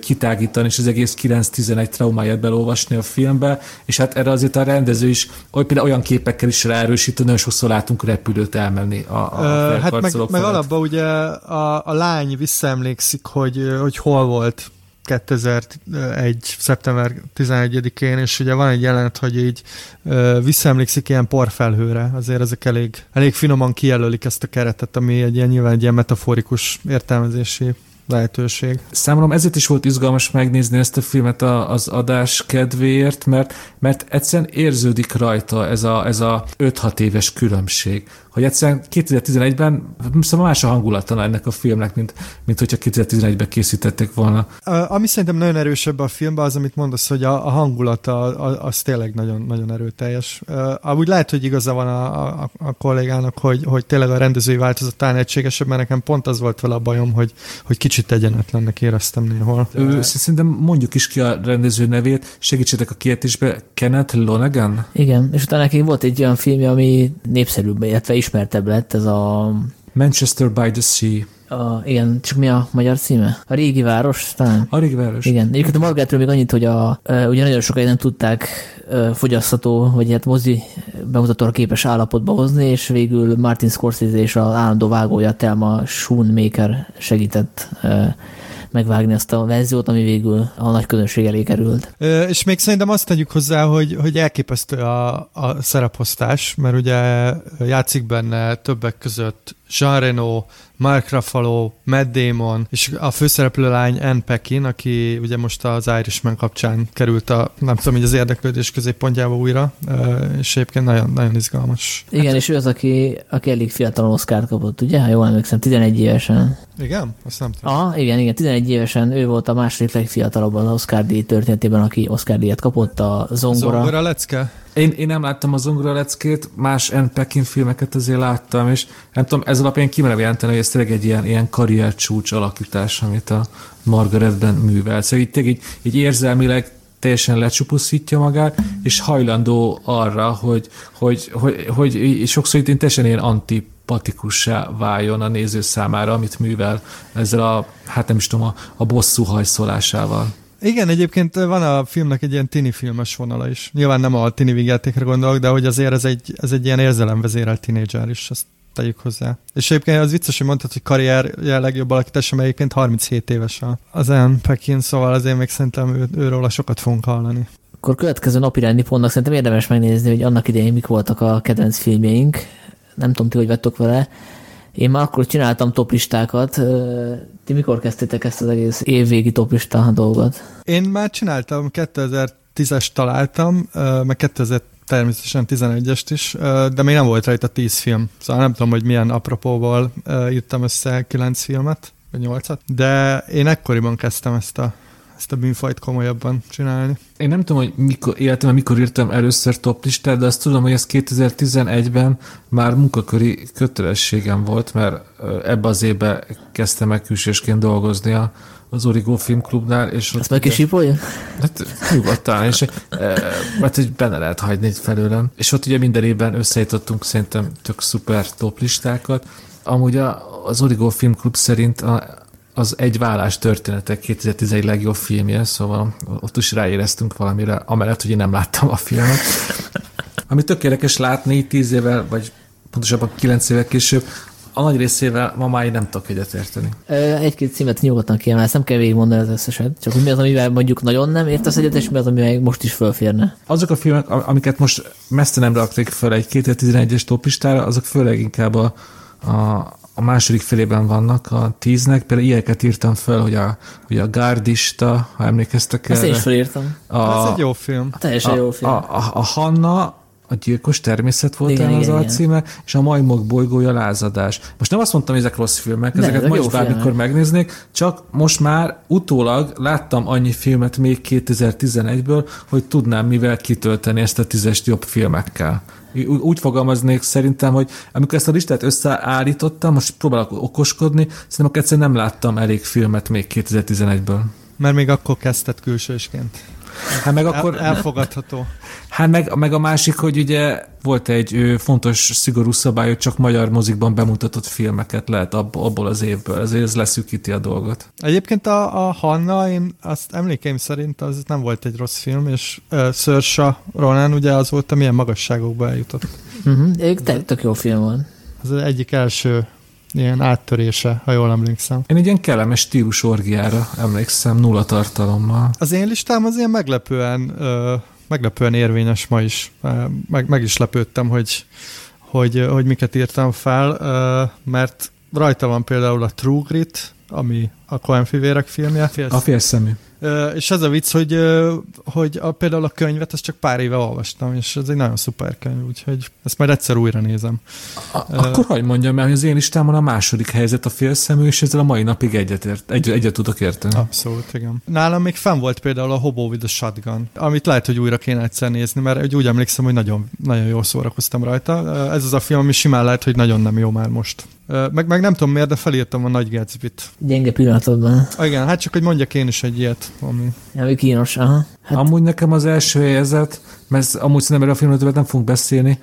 kitágítani, és az egész 9-11 traumáját belolvasni a filmbe, és hát erre azért a rendező is oly, például olyan képekkel is ráerősít, nagyon sokszor látunk repülőt elmenni a, a Ö, hát meg, felkarcolók meg felett. alapban ugye a, a lány visszaemlékszik, hogy, hogy hol volt 2001. szeptember 11-én, és ugye van egy jelenet, hogy így ö, visszaemlékszik ilyen porfelhőre, azért ezek elég, elég finoman kijelölik ezt a keretet, ami egy ilyen nyilván egy ilyen metaforikus értelmezési lehetőség. Számomra ezért is volt izgalmas megnézni ezt a filmet a, az adás kedvéért, mert, mert egyszerűen érződik rajta ez a, ez a 5-6 éves különbség. Hogy egyszerűen 2011-ben szóval más a hangulata ennek a filmnek, mint, mint hogyha 2011-ben készítették volna. A- Ami szerintem nagyon erősebb a filmben, az, amit mondasz, hogy a, a hangulata az tényleg nagyon, nagyon erőteljes. Amúgy lehet, hogy igaza van a, a, a kollégának, hogy, hogy tényleg a rendezői változat talán egységesebb, mert nekem pont az volt vele a bajom, hogy, hogy kicsit egyenetlennek éreztem néhol. Ő, szerintem mondjuk is ki a rendező nevét, segítsetek a kiejtésbe, Kenneth Lonergan? Igen, és utána neki volt egy olyan filmje, ami népszerűbb, illetve ismertebb lett, ez a, Manchester by the Sea. a igen, csak mi a magyar címe? A régi város, talán? A régi város. Igen, egyébként a Margaretről még annyit, hogy a, ö, ugye nagyon sokáig nem tudták ö, fogyasztató, vagy hát mozi bemutatóra képes állapotba hozni, és végül Martin Scorsese és az állandó vágója Thelma Schoonmaker segített megvágni azt a verziót, ami végül a nagy közönség elé került. Ö, És még szerintem azt tegyük hozzá, hogy, hogy elképesztő a, a szereposztás, mert ugye játszik benne többek között Jean Reno, Mark Ruffalo, Matt Damon, és a főszereplő lány Anne Pekin, aki ugye most az Irishman kapcsán került a, nem tudom, hogy az érdeklődés középpontjába újra, és egyébként nagyon, nagyon izgalmas. Igen, és ő az, aki, aki elég fiatalon Oscar kapott, ugye? Ha jól emlékszem, 11 évesen. Igen? Azt nem tudom. Aha, igen, igen, 11 évesen ő volt a második legfiatalabb az Oscar díj történetében, aki Oscar díjat kapott a zongora. Zongora lecke? Én, én nem láttam a zongora leckét, más Anne Pekin filmeket azért láttam, és nem tudom, ez alapján kimerem jelenteni, hogy ez tényleg egy ilyen, ilyen karrier csúcs alakítás, amit a Margaretben művel. Szóval így, tényleg így, így érzelmileg teljesen lecsupuszítja magát, és hajlandó arra, hogy, hogy, hogy, hogy, hogy sokszor itt teljesen ilyen antipatikussá váljon a néző számára, amit művel ezzel a, hát nem is tudom, a, a bosszú hajszolásával. Igen, egyébként van a filmnek egy ilyen tini filmes vonala is. Nyilván nem a tini vígjátékra gondolok, de hogy azért ez egy, ez egy ilyen érzelemvezérelt tinédzser is, ezt tegyük hozzá. És egyébként az vicces, hogy mondtad, hogy karrierje legjobb alakítása, mert egyébként 37 éves a- az Anne Pekin, szóval azért még szerintem ő, őróla sokat fogunk hallani. Akkor következő napi rendi pontnak szerintem érdemes megnézni, hogy annak idején mik voltak a kedvenc filmjeink. Nem tudom, ti hogy vettek vele. Én már akkor csináltam toplistákat. Ö, Ti mikor kezdtétek ezt az egész évvégi toplista dolgot? Én már csináltam, 2010-es találtam, meg 2000 természetesen 11-est is, de még nem volt rajta 10 film. Szóval nem tudom, hogy milyen apropóból ö, írtam össze 9 filmet, vagy 8-at, de én ekkoriban kezdtem ezt a ezt a bűnfajt komolyabban csinálni. Én nem tudom, hogy mikor, életemben mikor írtam először top listát, de azt tudom, hogy ez 2011-ben már munkaköri kötelességem volt, mert ebbe az évbe kezdtem meg külsősként dolgozni a, az Origo Filmklubnál. És Azt meg is sípolja? Hát nyugodtan, és hát, hogy benne lehet hagyni felőlem. És ott ugye minden évben összeállítottunk szerintem tök szuper top listákat. Amúgy a, az Origo Filmklub szerint a, az egy vállás történetek 2011 legjobb filmje, szóval ott is ráéreztünk valamire, amellett, hogy én nem láttam a filmet. Ami tökéletes látni, tíz évvel, vagy pontosabban kilenc évvel később, a nagy részével ma már nem tudok egyetérteni. Egy-két címet nyugodtan kiemelsz, nem kell végigmondani az összeset, csak hogy mi az, amivel mondjuk nagyon nem értesz egyet, és mi az, amivel most is fölférne. Azok a filmek, amiket most messze nem rakték fel egy 2011-es topistára, azok főleg inkább a, a, a második felében vannak a tíznek, például ilyeneket írtam fel, hogy a, hogy a Gárdista, ha emlékeztek el. Ezt én is felírtam. A, Ez egy jó film. Teljesen a, jó film. A, a, a Hanna, a gyilkos természet volt igen, az alcíme, és a majmok bolygója lázadás. Most nem azt mondtam, hogy ezek rossz filmek, ezeket ezek most bármikor megnéznék, csak most már utólag láttam annyi filmet még 2011-ből, hogy tudnám mivel kitölteni ezt a tízest jobb filmekkel. Úgy fogalmaznék szerintem, hogy amikor ezt a listát összeállítottam, most próbálok okoskodni, szerintem egyszerűen nem láttam elég filmet még 2011-ből. Mert még akkor kezdett külsősként. Hát meg akkor... El, elfogadható. Hát meg, meg a másik, hogy ugye volt egy fontos, szigorú szabály, hogy csak magyar mozikban bemutatott filmeket lehet ab, abból az évből, ezért ez leszűkíti a dolgot. Egyébként a, a Hanna, én azt emlékeim szerint az nem volt egy rossz film, és uh, Saoirse Ronan ugye az volt, amilyen magasságokba eljutott. Uh-huh. Tök jó film van. Ez az egyik első ilyen áttörése, ha jól emlékszem. Én egy ilyen kellemes stílus orgiára emlékszem, nulla tartalommal. Az én listám az ilyen meglepően, ö, meglepően érvényes ma is. Meg, meg is lepődtem, hogy, hogy, hogy miket írtam fel, ö, mert rajta van például a True Grit, ami a Coen fivérek filmje. Félsz. A félszemű. És ez a vicc, hogy, hogy a, például a könyvet, ezt csak pár éve olvastam, és ez egy nagyon szuper könyv, úgyhogy ezt majd egyszer újra nézem. A, akkor hagyd mondjam el, hogy az én listámon a második helyzet a félszemű, és ezzel a mai napig egyet, egy, egyet tudok érteni. Abszolút, igen. Nálam még fenn volt például a Hobo with a Shotgun, amit lehet, hogy újra kéne egyszer nézni, mert úgy emlékszem, hogy nagyon, nagyon jól szórakoztam rajta. Ez az a film, ami simán lehet, hogy nagyon nem jó már most. Meg, meg nem tudom miért, de felírtam a Nagy Gatsby-t. Gyenge pillanatodban. Igen, hát csak, hogy mondjak én is egy ilyet, ami... Ami kínos, aha. Hát... Amúgy nekem az első helyezet, mert amúgy szerintem erről a filmről nem fogunk beszélni,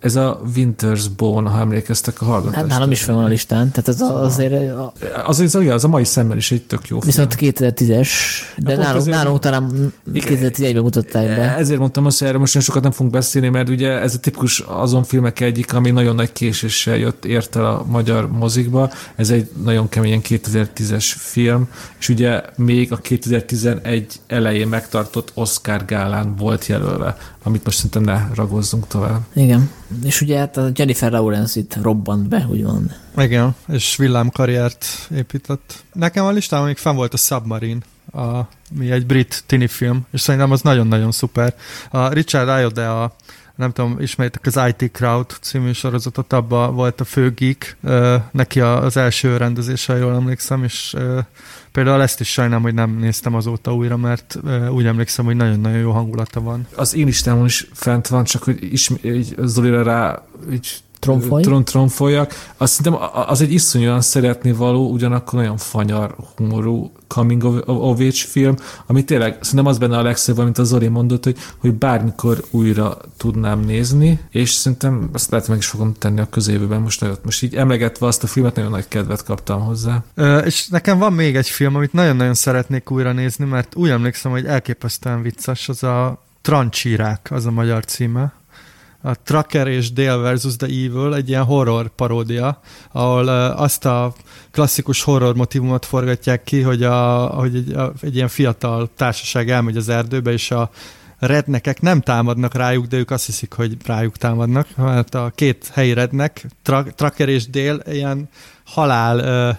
ez a Winter's Bone, ha emlékeztek a hallgatást. Hát nálam is fel van a listán, tehát ez a, azért... A... Az, az, az, a mai szemmel is egy tök jó Viszont film. 2010-es, de nálunk, ezért, nálunk talán 2011-ben mutatták be. Ezért mondtam azt, hogy erről most sokat nem fogunk beszélni, mert ugye ez a tipikus azon filmek egyik, ami nagyon nagy késéssel jött, ért el a magyar mozikba. Ez egy nagyon keményen 2010-es film, és ugye még a 2011 elején megtartott Oscar gálán volt jelölve, amit most szerintem ne ragozzunk tovább. Igen. És ugye hát a Jennifer Lawrence itt robbant be, úgymond. Igen, és villámkarriert épített. Nekem a listám még fenn volt a Submarine, a, mi egy brit tini film, és szerintem az nagyon-nagyon szuper. A Richard Ayoade a nem tudom, ismeritek az IT Crowd című sorozatot, abban volt a fő geek, neki az első rendezése, jól emlékszem, és például ezt is sajnálom, hogy nem néztem azóta újra, mert úgy emlékszem, hogy nagyon-nagyon jó hangulata van. Az én listámon is fent van, csak hogy ismét, Zolira rá így Tromfolj? Tron, tromfoljak. Azt szerintem az egy iszonyúan szeretni való, ugyanakkor nagyon fanyar humorú coming of, of age film, ami tényleg szerintem az benne a legszebb, amit az Zoli mondott, hogy, hogy bármikor újra tudnám nézni, és szerintem azt lehet meg is fogom tenni a közévőben most nagyon, most így emlegetve azt a filmet, nagyon nagy kedvet kaptam hozzá. Ö, és nekem van még egy film, amit nagyon-nagyon szeretnék újra nézni, mert úgy emlékszem, hogy elképesztően vicces, az a Trancsírák, az a magyar címe a Tracker és Dale versus the Evil, egy ilyen horror paródia, ahol azt a klasszikus horror motivumot forgatják ki, hogy, a, hogy egy, a, egy ilyen fiatal társaság elmegy az erdőbe, és a rednekek nem támadnak rájuk, de ők azt hiszik, hogy rájuk támadnak. Hát a két helyi rednek, tra- Tracker és Dale, ilyen halál uh,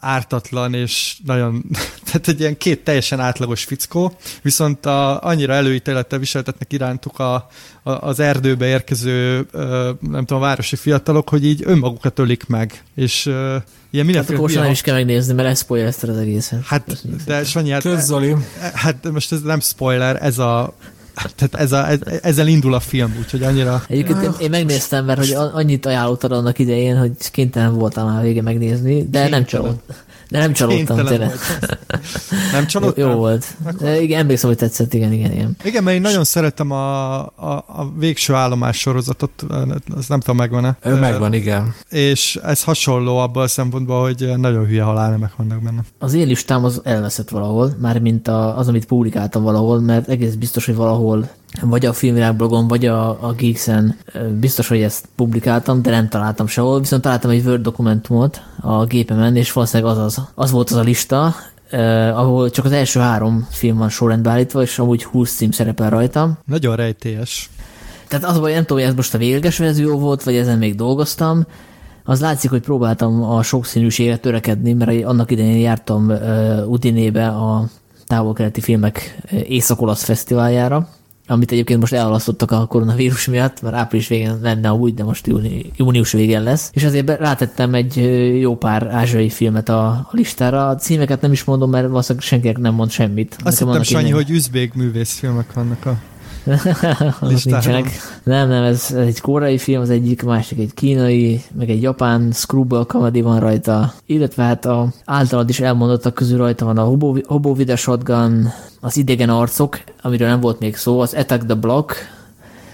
ártatlan és nagyon Tehát egy ilyen két teljesen átlagos fickó, viszont a, annyira előítélettel viseltetnek irántuk a, a, az erdőbe érkező, nem tudom, városi fiatalok, hogy így önmagukat ölik meg. És ilyen mindenféle... Hát akkor is kell megnézni, mert ez spoilerezted az egészet. Hát, de Sanyi, hát, hát most ez nem spoiler, ez a tehát ez a, ez, ezzel indul a film, úgyhogy annyira... Egyébként én, én megnéztem, mert hogy annyit ajánlottad annak idején, hogy kénytelen voltam már vége megnézni, de nem csalódtam. De nem csalódtam tényleg. Nem csalódtam? Jó, jó volt. De igen, emlékszem, hogy tetszett, igen, igen, igen. Igen, mert én nagyon szeretem a, a, a végső állomás sorozatot, az nem tudom, megvan-e. Ő megvan, igen. És ez hasonló abban a szempontból, hogy nagyon hülye halálnemek vannak benne. Az én listám az elveszett valahol, már mint a, az, amit publikáltam valahol, mert egész biztos, hogy valahol vagy a filmvilágblogon, vagy a, a Geeks-en biztos, hogy ezt publikáltam, de nem találtam sehol, viszont találtam egy Word dokumentumot a gépemen, és valószínűleg az, az, az volt az a lista, Uh, ahol csak az első három film van sorrendbe állítva, és amúgy 20 cím szerepel rajta. Nagyon rejtélyes. Tehát az, hogy nem tudom, hogy ez most a végleges verzió volt, vagy ezen még dolgoztam, az látszik, hogy próbáltam a sokszínűségre törekedni, mert annak idején jártam uh, Udinébe a távol-keleti filmek észak-olasz fesztiváljára, amit egyébként most elálasztottak a koronavírus miatt, mert április végén lenne úgy, de most júni, június végén lesz. És azért rátettem egy jó pár ázsiai filmet a, a listára. A címeket nem is mondom, mert valószínűleg senkinek nem mond semmit. Azt hittem, Sanyi, hogy üzbék művészfilmek vannak a nincsenek. Nem, nem, ez egy koreai film, az egyik, másik egy kínai, meg egy japán screwball comedy van rajta, illetve hát a általad is elmondottak közül rajta van a Hobo, Hobo Vida Shotgun, az idegen arcok, amiről nem volt még szó, az Attack the Block,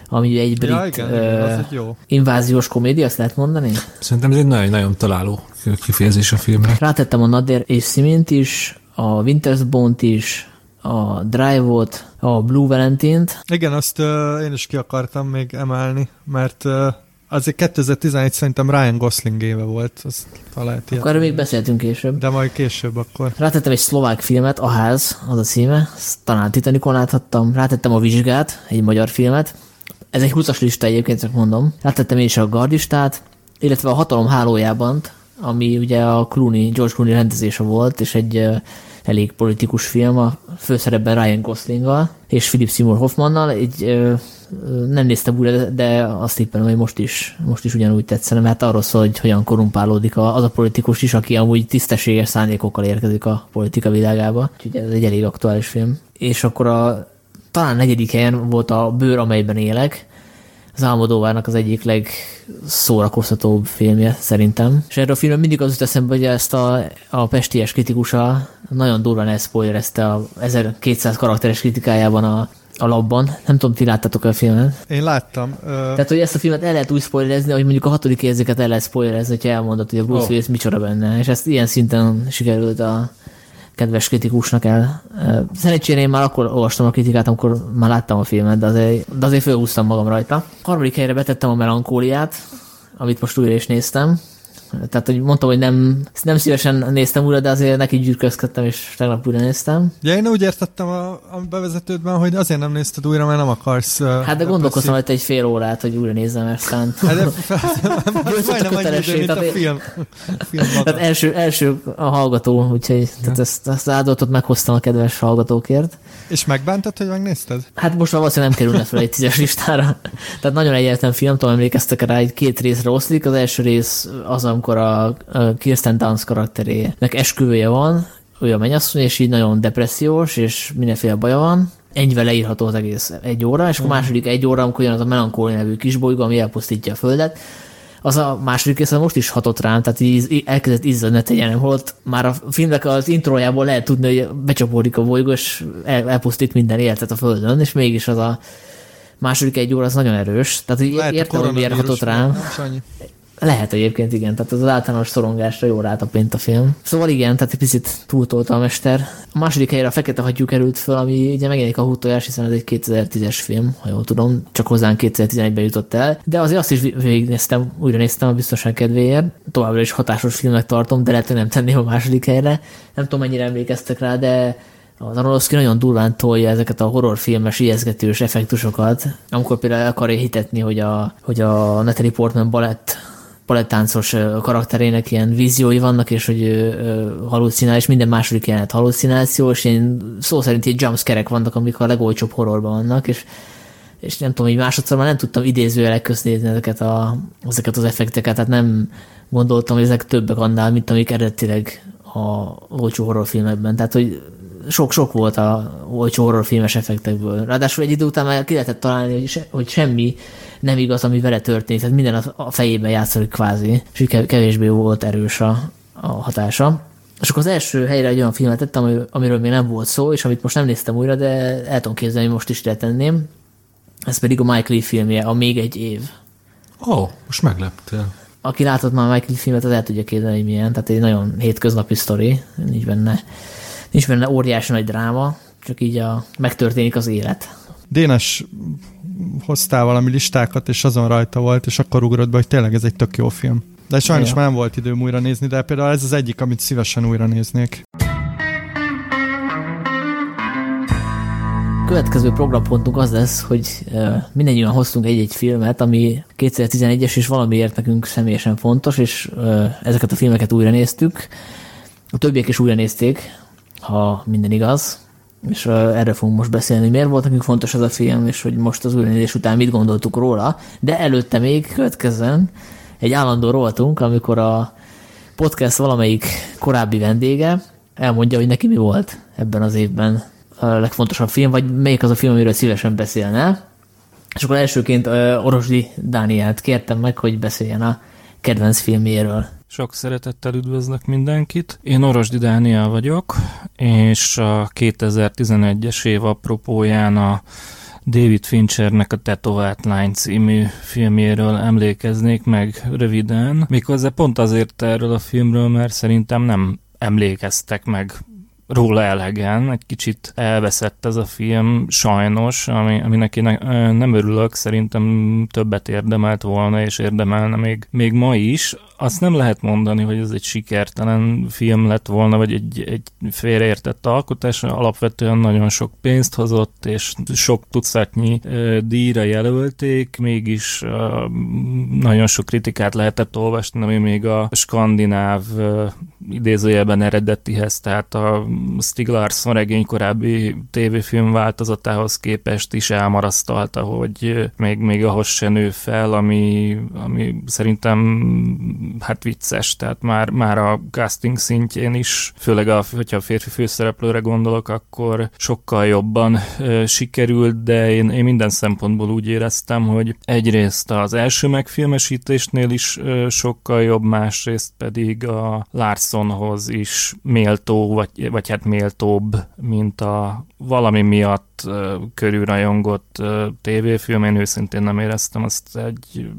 ami egy brit ja, igen, uh, egy jó. inváziós komédia, azt lehet mondani? Szerintem ez egy nagyon-nagyon találó kifejezés a filmre. Rátettem a Nader és Simint is, a Winter's Bone-t is, a Drive-ot, a Blue Valentine-t. Igen, azt uh, én is ki akartam még emelni, mert uh, azért 2011 szerintem Ryan Gosling éve volt, az talán Akkor erről még beszéltünk később. De majd később akkor. Rátettem egy szlovák filmet, A ház, az a címe, Ezt talán Titanicon láthattam. Rátettem a Vizsgát, egy magyar filmet. Ez egy 20-as lista egyébként, csak mondom. Rátettem én is a Gardistát, illetve a Hatalom hálójában, ami ugye a Clooney, George Clooney rendezése volt, és egy elég politikus film, a főszerepben Ryan Goslinggal és Philip Seymour Hoffmannal. Egy, ö, nem néztem újra, de azt tippelem, hogy most is, most is ugyanúgy tetszene, mert arról szól, hogy hogyan korumpálódik az a politikus is, aki amúgy tisztességes szándékokkal érkezik a politika világába. Úgyhogy ez egy elég aktuális film. És akkor a talán negyedik helyen volt a Bőr, amelyben élek, az Álmodóvárnak az egyik legszórakoztatóbb filmje szerintem. És erről a filmről mindig az jut eszembe, hogy ezt a, a pesties kritikusa nagyon durván elszpoilerezte a 1200 karakteres kritikájában a, a labban. Nem tudom, ti láttatok a filmet? Én láttam. Uh... Tehát, hogy ezt a filmet el lehet úgy spoilerezni, hogy mondjuk a hatodik érzéket el lehet spoilerezni, hogyha elmondod, hogy a Bruce oh. Willis micsoda benne. És ezt ilyen szinten sikerült a kedves kritikusnak el. Szerencsére én már akkor olvastam a kritikát, amikor már láttam a filmet, de azért, de azért felhúztam magam rajta. Harmadik helyre betettem a melankóliát, amit most újra is néztem. Tehát, hogy mondtam, hogy nem, nem szívesen néztem újra, de azért neki gyűrközködtem, és tegnap újra néztem. Ja, én úgy értettem a, a bevezetődben, hogy azért nem nézted újra, mert nem akarsz... Hát de gondolkoztam hogy egy fél órát, hogy újra nézzem, aztán... Hát de majdnem annyi idő, mint a film. film tehát első, első a hallgató, úgyhogy tehát ezt, ezt áldozatot meghoztam a kedves hallgatókért. És megbántad, hogy megnézted? Hát most már valószínűleg nem kerülne fel egy tízes listára. Tehát nagyon egyetlen film, tudom emlékeztek rá, hogy két részre oszlik. Az első rész az, amikor a Kirsten Dunst karakterének esküvője van, ő a mennyasszony, és így nagyon depressziós, és mindenféle baja van. Ennyivel leírható az egész egy óra, és a második egy óra, amikor jön az a melankóli nevű kisbolygó, ami elpusztítja a Földet, az a második része most is hatott rám, tehát így elkezdett izzadni a tegyenem, holott már a filmnek az introjából lehet tudni, hogy becsapódik a bolygó, és el, elpusztít minden életet a Földön, és mégis az a második egy óra az nagyon erős. Tehát így értem, hogy miért hatott rám. Lehet egyébként, igen, tehát az, általános szorongásra jól rátapint a film. Szóval igen, tehát egy picit túltolta a mester. A második helyre a Fekete Hattyú került föl, ami ugye megjelenik a hútojás, hiszen ez egy 2010-es film, ha jól tudom, csak hozzánk 2011-ben jutott el. De azért azt is végignéztem, újra néztem a biztonság kedvéért. Továbbra is hatásos filmnek tartom, de lehet, hogy nem tenném a második helyre. Nem tudom, mennyire emlékeztek rá, de az Aronofsky nagyon durván tolja ezeket a horrorfilmes ijeszgetős effektusokat, amikor például akarja hitetni, hogy a, hogy a Natalie Portman balett palettáncos karakterének ilyen víziói vannak, és hogy halucinál, és minden második jelenet halucináció, és én szó szerint ilyen jumpscare vannak, amik a legolcsóbb horrorban vannak, és és nem tudom, hogy másodszor már nem tudtam idézőjelek köznézni ezeket, a, ezeket az effekteket, tehát nem gondoltam, hogy ezek többek annál, mint amik eredetileg a olcsó horrorfilmekben. Tehát, hogy sok-sok volt a olcsó horrorfilmes effektekből. Ráadásul egy idő után már ki lehetett találni, hogy, se, hogy semmi nem igaz, ami vele történt, tehát minden a fejében játszik kvázi, és kevésbé volt erős a, a hatása. És akkor az első helyre egy olyan filmet tettem, amiről még nem volt szó, és amit most nem néztem újra, de el tudom képzelni, hogy most is ide tenném. Ez pedig a Michael Lee filmje, a Még egy év. Ó, oh, most megleptél. Aki látott már Michael Lee filmet, az el tudja képzelni, hogy milyen. Tehát egy nagyon hétköznapi sztori, nincs benne, nincs benne óriási nagy dráma, csak így a, megtörténik az élet. Dénes hoztál valami listákat, és azon rajta volt, és akkor ugrott be, hogy tényleg ez egy tök jó film. De sajnos ja. már nem volt időm újra nézni, de például ez az egyik, amit szívesen újra néznék. Következő programpontunk az lesz, hogy mindannyian hoztunk egy-egy filmet, ami 2011-es és valamiért nekünk személyesen fontos, és ezeket a filmeket újra néztük. A többiek is újra nézték, ha minden igaz és erről fogunk most beszélni, hogy miért volt nekünk fontos ez a film, és hogy most az újranézés után mit gondoltuk róla, de előtte még következzen egy állandó rovatunk, amikor a podcast valamelyik korábbi vendége elmondja, hogy neki mi volt ebben az évben a legfontosabb film, vagy melyik az a film, amiről szívesen beszélne. És akkor elsőként Orosdi Dániát kértem meg, hogy beszéljen a kedvenc filméről. Sok szeretettel üdvözlök mindenkit. Én Orosdi Dániel vagyok, és a 2011-es év apropóján a David Finchernek a Tetovált Lány című filmjéről emlékeznék meg röviden. Méghozzá pont azért erről a filmről, mert szerintem nem emlékeztek meg róla elegen, egy kicsit elveszett ez a film, sajnos, ami, aminek én nem örülök, szerintem többet érdemelt volna, és érdemelne még, még ma is azt nem lehet mondani, hogy ez egy sikertelen film lett volna, vagy egy, egy félreértett alkotás, alapvetően nagyon sok pénzt hozott, és sok tucatnyi uh, díjra jelölték, mégis nagyon sok kritikát lehetett olvasni, ami még a skandináv uh, idézőjelben eredetihez, tehát a Stig Larsson regény korábbi tévéfilm változatához képest is elmarasztalta, hogy még, még ahhoz se nő fel, ami, ami szerintem hát vicces, tehát már, már a casting szintjén is, főleg a, hogyha a férfi főszereplőre gondolok, akkor sokkal jobban ö, sikerült, de én, én minden szempontból úgy éreztem, hogy egyrészt az első megfilmesítésnél is ö, sokkal jobb, másrészt pedig a Larsonhoz is méltó, vagy, vagy hát méltóbb, mint a valami miatt uh, körülrajongott uh, tévéfilm. Én őszintén nem éreztem azt egy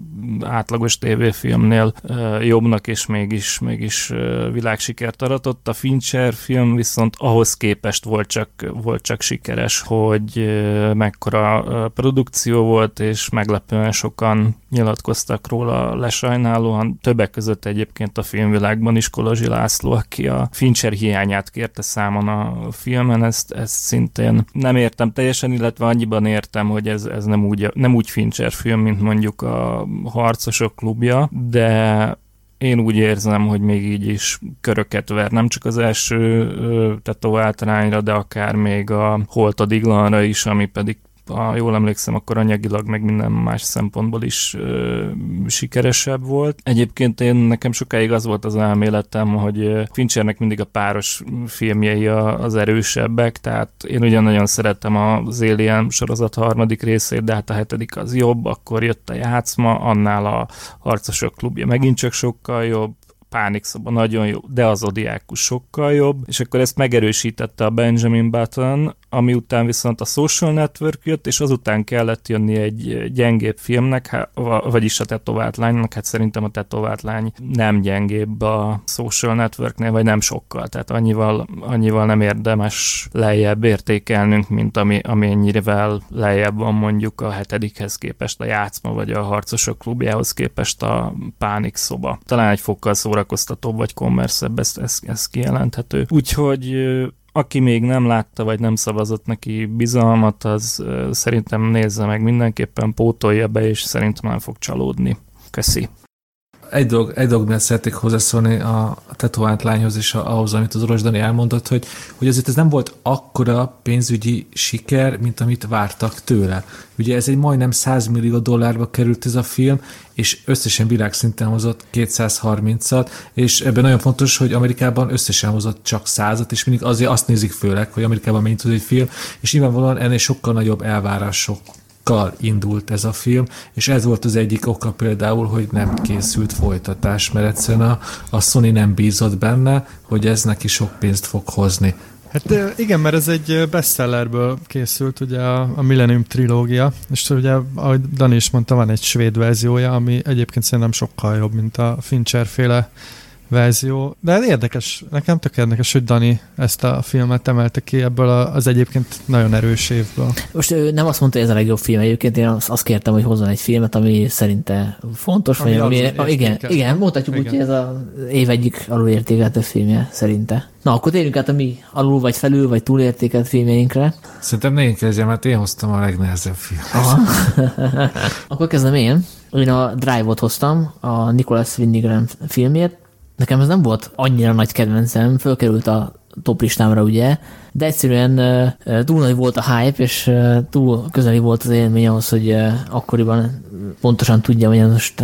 átlagos tévéfilmnél jobbnak, és mégis, mégis világsikert aratott. A Fincher film viszont ahhoz képest volt csak, volt csak sikeres, hogy mekkora produkció volt, és meglepően sokan nyilatkoztak róla lesajnálóan. Többek között egyébként a filmvilágban is Kolozsi László, aki a Fincher hiányát kérte számon a filmen, ezt, ezt szintén nem értem teljesen, illetve annyiban értem, hogy ez, ez nem, úgy, nem úgy Fincher film, mint mondjuk a Harcosok klubja, de én úgy érzem, hogy még így is köröket ver, nem csak az első tetováltrányra, de akár még a Holtadiglanra is, ami pedig ha jól emlékszem, akkor anyagilag meg minden más szempontból is ö, sikeresebb volt. Egyébként én nekem sokáig az volt az elméletem, hogy Finchernek mindig a páros filmjei a, az erősebbek, tehát én ugyan nagyon szeretem az Alien sorozat harmadik részét, de hát a hetedik az jobb, akkor jött a játszma, annál a harcosok klubja megint csak sokkal jobb, Pánikszoba nagyon jó, de az Odiákus sokkal jobb, és akkor ezt megerősítette a Benjamin Button, ami után viszont a Social Network jött, és azután kellett jönni egy gyengébb filmnek, vagyis a tetovált lánynak, hát szerintem a tetovált lány nem gyengébb a Social Networknél, vagy nem sokkal, tehát annyival, annyival nem érdemes lejjebb értékelnünk, mint ami, amennyivel lejjebb van mondjuk a hetedikhez képest a játszma, vagy a harcosok klubjához képest a pánik szoba. Talán egy fokkal szórakoztatóbb, vagy kommerszebb, ez, ez, ez kijelenthető. Úgyhogy aki még nem látta, vagy nem szavazott neki bizalmat, az szerintem nézze meg mindenképpen, pótolja be, és szerintem nem fog csalódni. Köszi. Egy dolog, egy dolog miatt szeretnék hozzászólni a tetovált lányhoz és ahhoz, amit az Oros Dani elmondott, hogy, hogy azért ez nem volt akkora pénzügyi siker, mint amit vártak tőle. Ugye ez egy majdnem 100 millió dollárba került ez a film, és összesen világszinten hozott 230-at, és ebben nagyon fontos, hogy Amerikában összesen hozott csak 100-at, és mindig azért azt nézik főleg, hogy Amerikában mennyit tud egy film, és nyilvánvalóan ennél sokkal nagyobb elvárások kal indult ez a film, és ez volt az egyik oka például, hogy nem készült folytatás, mert egyszerűen a, a Sony nem bízott benne, hogy ez neki sok pénzt fog hozni. Hát igen, mert ez egy bestsellerből készült, ugye a, a Millennium trilógia, és ugye, ahogy Dani is mondta, van egy svéd verziója, ami egyébként szerintem sokkal jobb, mint a Fincher féle verzió. De érdekes, nekem tök érdekes, hogy Dani ezt a filmet emelte ki ebből az egyébként nagyon erős évből. Most ő nem azt mondta, hogy ez a legjobb film egyébként, én azt kértem, hogy hozzon egy filmet, ami szerinte fontos, ami vagy ami, ami igen, igen, mondhatjuk igen. úgy, hogy ez az év egyik alulértékeltebb filmje szerinte. Na, akkor térjünk át a mi alul vagy felül vagy túlértékelt filmjeinkre. Szerintem ne én kezdjem, mert én hoztam a legnehezebb filmet. akkor kezdem én. Én a Drive-ot hoztam, a Nicholas Winning filmjét, Nekem ez nem volt annyira nagy kedvencem, fölkerült a top listámra ugye, de egyszerűen túl nagy volt a hype, és túl közeli volt az élmény ahhoz, hogy akkoriban pontosan tudja, hogy most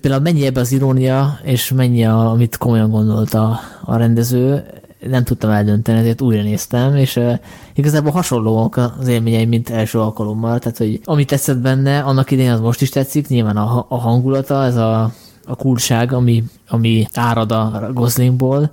például mennyi ebbe az irónia, és mennyi, a, amit komolyan gondolt a, a rendező, nem tudtam eldönteni, ezért újra néztem, és uh, igazából hasonlóak az élményeim, mint első alkalommal, tehát hogy amit tetszett benne, annak idején az most is tetszik, nyilván a, a hangulata, ez a a kulság, ami, ami árad a Goslingból,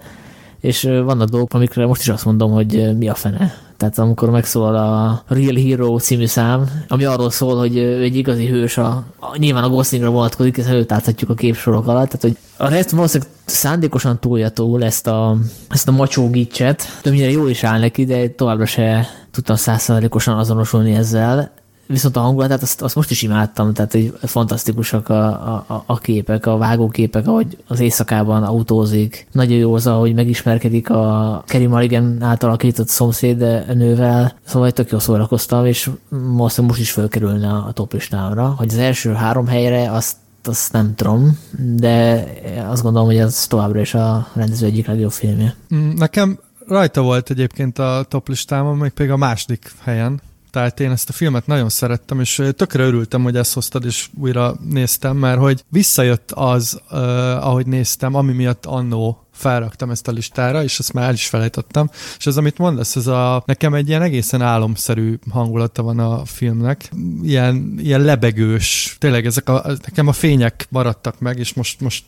és vannak dolgok, amikre most is azt mondom, hogy mi a fene. Tehát amikor megszól a Real Hero című szám, ami arról szól, hogy egy igazi hős, a, a nyilván a Goslingra vonatkozik, hiszen őt láthatjuk a képsorok alatt, tehát hogy a Rest valószínűleg szándékosan túlja túl ezt a, ezt a macsó gicset, többnyire jól is áll neki, de továbbra se tudtam százszerzalékosan azonosulni ezzel, viszont a hangulatát azt, azt most is imádtam, tehát hogy fantasztikusak a, a, a képek, a vágóképek, ahogy az éjszakában autózik. Nagyon jó az, ahogy megismerkedik a Kerry Mulligan által alakított szomszéd nővel, szóval tök jól szórakoztam, és most, most is fölkerülne a top listámra, hogy az első három helyre azt azt nem tudom, de azt gondolom, hogy ez továbbra is a rendező egyik legjobb filmje. Mm, nekem rajta volt egyébként a top listámon, még pedig a második helyen, tehát én ezt a filmet nagyon szerettem, és tökre örültem, hogy ezt hoztad, és újra néztem, mert hogy visszajött az, uh, ahogy néztem, ami miatt annó felraktam ezt a listára, és ezt már el is felejtettem. És az, amit mondasz, ez a, nekem egy ilyen egészen álomszerű hangulata van a filmnek. Ilyen, ilyen lebegős, tényleg ezek a, nekem a fények maradtak meg, és most, most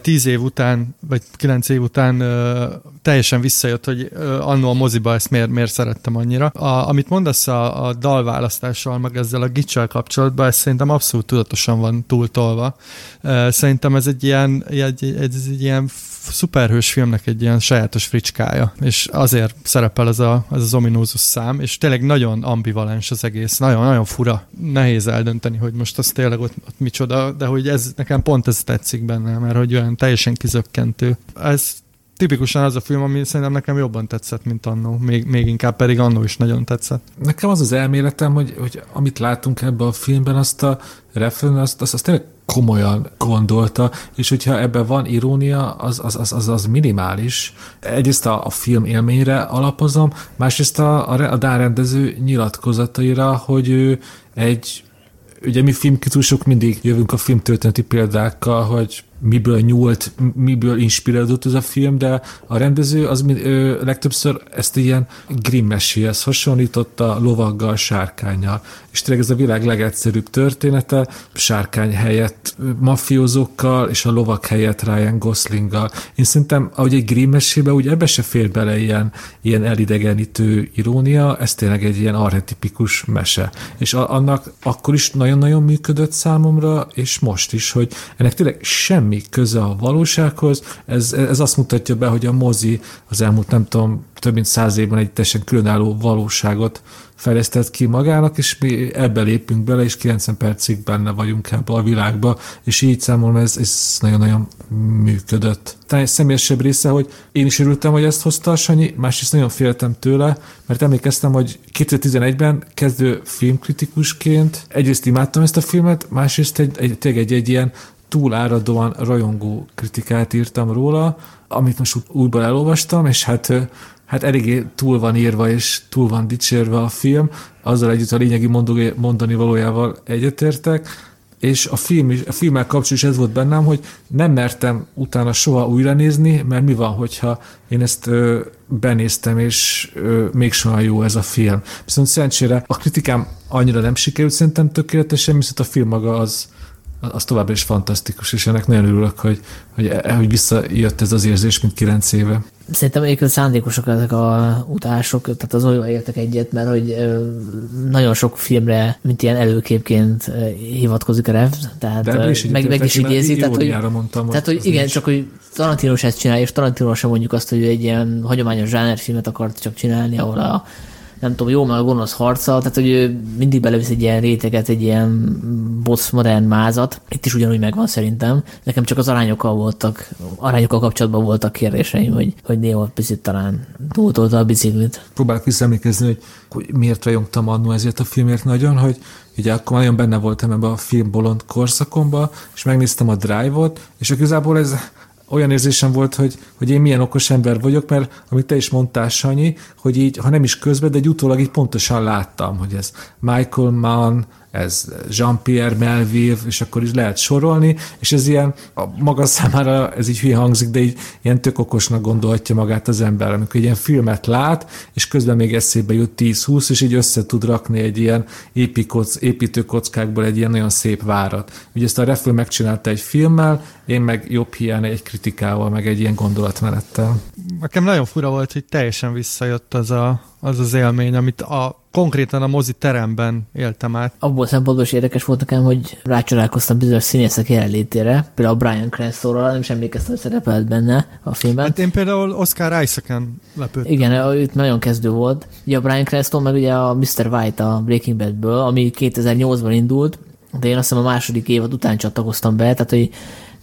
tíz év után, vagy kilenc év után teljesen visszajött, hogy annó a moziba ezt miért, miért szerettem annyira. A, amit mondasz a, a dalválasztással, meg ezzel a gicsel kapcsolatban, ez szerintem abszolút tudatosan van túltolva. Szerintem ez egy ilyen, egy, egy, ez egy ilyen szuperhős filmnek egy ilyen sajátos fricskája, és azért szerepel ez, a, ez az ominózus szám, és tényleg nagyon ambivalens az egész, nagyon-nagyon fura, nehéz eldönteni, hogy most az tényleg ott, ott micsoda, de hogy ez nekem pont ez tetszik benne, mert hogy olyan teljesen kizökkentő. Ez tipikusan az a film, ami szerintem nekem jobban tetszett, mint annó. Még, még inkább pedig annó is nagyon tetszett. Nekem az az elméletem, hogy, hogy amit látunk ebben a filmben, azt a referen, azt, azt, azt tényleg komolyan gondolta, és hogyha ebben van irónia, az, az, az, az, az minimális. Egyrészt a, a film élményre alapozom, másrészt a, a, a Dán rendező nyilatkozataira, hogy ő egy ugye mi filmkritusok mindig jövünk a filmtörténeti példákkal, hogy miből nyúlt, miből inspirálódott ez a film, de a rendező az ö, legtöbbször ezt ilyen Grimm meséhez hasonlította lovaggal, sárkányjal. És tényleg ez a világ legegyszerűbb története, sárkány helyett mafiózókkal, és a lovak helyett Ryan Goslinggal. Én szerintem, ahogy egy Grimm mesébe, úgy ebbe se fér bele ilyen, ilyen elidegenítő irónia, ez tényleg egy ilyen archetipikus mese. És a, annak akkor is nagyon-nagyon működött számomra, és most is, hogy ennek tényleg sem semmi köze a valósághoz. Ez, ez azt mutatja be, hogy a mozi az elmúlt nem tudom, több mint száz évben egy teljesen különálló valóságot fejlesztett ki magának, és mi ebbe lépünk bele, és 90 percig benne vagyunk ebbe a világba, és így számomra ez, ez nagyon-nagyon működött. Tehát egy személyesebb része, hogy én is örültem, hogy ezt hozta a Sanyi, másrészt nagyon féltem tőle, mert emlékeztem, hogy 2011-ben kezdő filmkritikusként egyrészt imádtam ezt a filmet, másrészt egy, egy, egy, egy, egy ilyen túl áradóan rajongó kritikát írtam róla, amit most újból elolvastam, és hát hát eléggé túl van írva és túl van dicsérve a film, azzal együtt a lényegi mondani valójával egyetértek, és a, film is, a filmmel kapcsolatban is ez volt bennem, hogy nem mertem utána soha újra nézni, mert mi van, hogyha én ezt ö, benéztem, és ö, mégsem jó ez a film. Viszont szerencsére a kritikám annyira nem sikerült szerintem tökéletesen, viszont a film maga az, az továbbra is fantasztikus, és ennek nagyon örülök, hogy, hogy, hogy visszajött ez az érzés, mint kilenc éve. Szerintem egyébként szándékosak ezek a utások, tehát az olyan értek egyet, mert hogy nagyon sok filmre, mint ilyen előképként hivatkozik a Rev, tehát De is meg, meg is idézi, tehát hogy, mondtam, tehát, hogy igen, is. csak hogy Tarantino ezt csinálja, és Tarantino sem mondjuk azt, hogy egy ilyen hagyományos zsánerfilmet akart csak csinálni, ahol a nem tudom, jó meg a gonosz harca, tehát hogy ő mindig belevisz egy ilyen réteget, egy ilyen boss modern mázat. Itt is ugyanúgy megvan szerintem. Nekem csak az arányokkal voltak, arányokkal kapcsolatban voltak kérdéseim, hogy, hogy néha picit talán túltolta a biciklit. Próbálok visszaemlékezni, hogy, hogy miért rajongtam annó ezért a filmért nagyon, hogy ugye akkor nagyon benne voltam ebben a film bolond korszakomba, és megnéztem a Drive-ot, és igazából ez olyan érzésem volt, hogy, hogy én milyen okos ember vagyok, mert amit te is mondtál, Sanyi, hogy így, ha nem is közben, de egy utólag így pontosan láttam, hogy ez Michael Mann, ez Jean-Pierre Melville, és akkor is lehet sorolni, és ez ilyen, a maga számára ez így hülye hangzik, de így ilyen tök okosnak gondolhatja magát az ember, amikor egy ilyen filmet lát, és közben még eszébe jut 10-20, és így össze tud rakni egy ilyen épikoc, építőkockákból egy ilyen nagyon szép várat. Ugye ezt a Refül megcsinálta egy filmmel, én meg jobb hiány egy kritikával, meg egy ilyen gondolatmenettel. Nekem nagyon fura volt, hogy teljesen visszajött az a, az, az élmény, amit a konkrétan a mozi teremben éltem át. Abból szempontból is érdekes volt nekem, hogy rácsodálkoztam bizonyos színészek jelenlétére. Például a Brian Cranstonra, nem is emlékeztem, hogy szerepelt benne a filmben. Hát én például Oscar Isaac-en lepődtem. Igen, ő nagyon kezdő volt. Ugye a Brian Cranston, meg ugye a Mr. White a Breaking Badből, ami 2008-ban indult, de én azt hiszem a második évad után csatlakoztam be, tehát hogy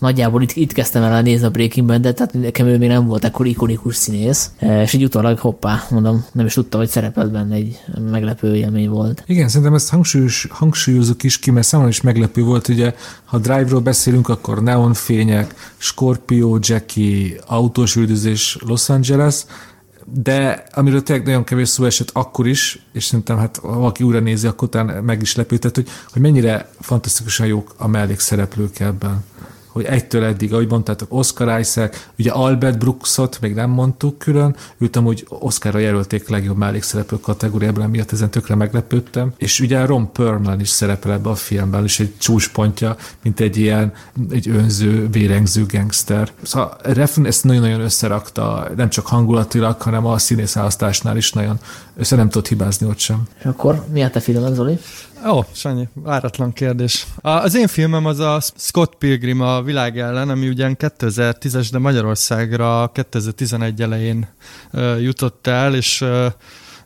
nagyjából itt, itt kezdtem el nézni a Breaking Bad-et, tehát nekem ő még nem volt ekkor ikonikus színész, e, és így utólag hoppá, mondom, nem is tudtam, hogy szerepelt benne egy meglepő élmény volt. Igen, szerintem ezt hangsúlyos, hangsúlyozok is ki, mert számomra is meglepő volt, ugye, ha Drive-ról beszélünk, akkor neonfények, Scorpio, Jackie, autós üldözés Los Angeles, de amiről tényleg nagyon kevés szó esett akkor is, és szerintem hát ha valaki újra nézi, akkor utána meg is lepődött, hogy, hogy mennyire fantasztikusan jók a mellékszereplők ebben hogy egytől eddig, ahogy mondtátok, Oscar Isaac, ugye Albert Brooksot még nem mondtuk külön, őt amúgy Oscarra jelölték legjobb mellékszereplő kategóriában, miatt ezen tökre meglepődtem, és ugye Ron Perlman is szerepel ebbe a filmben, és egy csúcspontja, mint egy ilyen, egy önző, vérengző gangster. Szóval Refn ezt nagyon-nagyon összerakta, nem csak hangulatilag, hanem a színészválasztásnál is nagyon össze nem tudott hibázni ott sem. És akkor mi a te filmed, Zoli? Ó, Sanyi, váratlan kérdés. Az én filmem az a Scott Pilgrim a világ ellen, ami ugyan 2010-es, de Magyarországra 2011 elején jutott el, és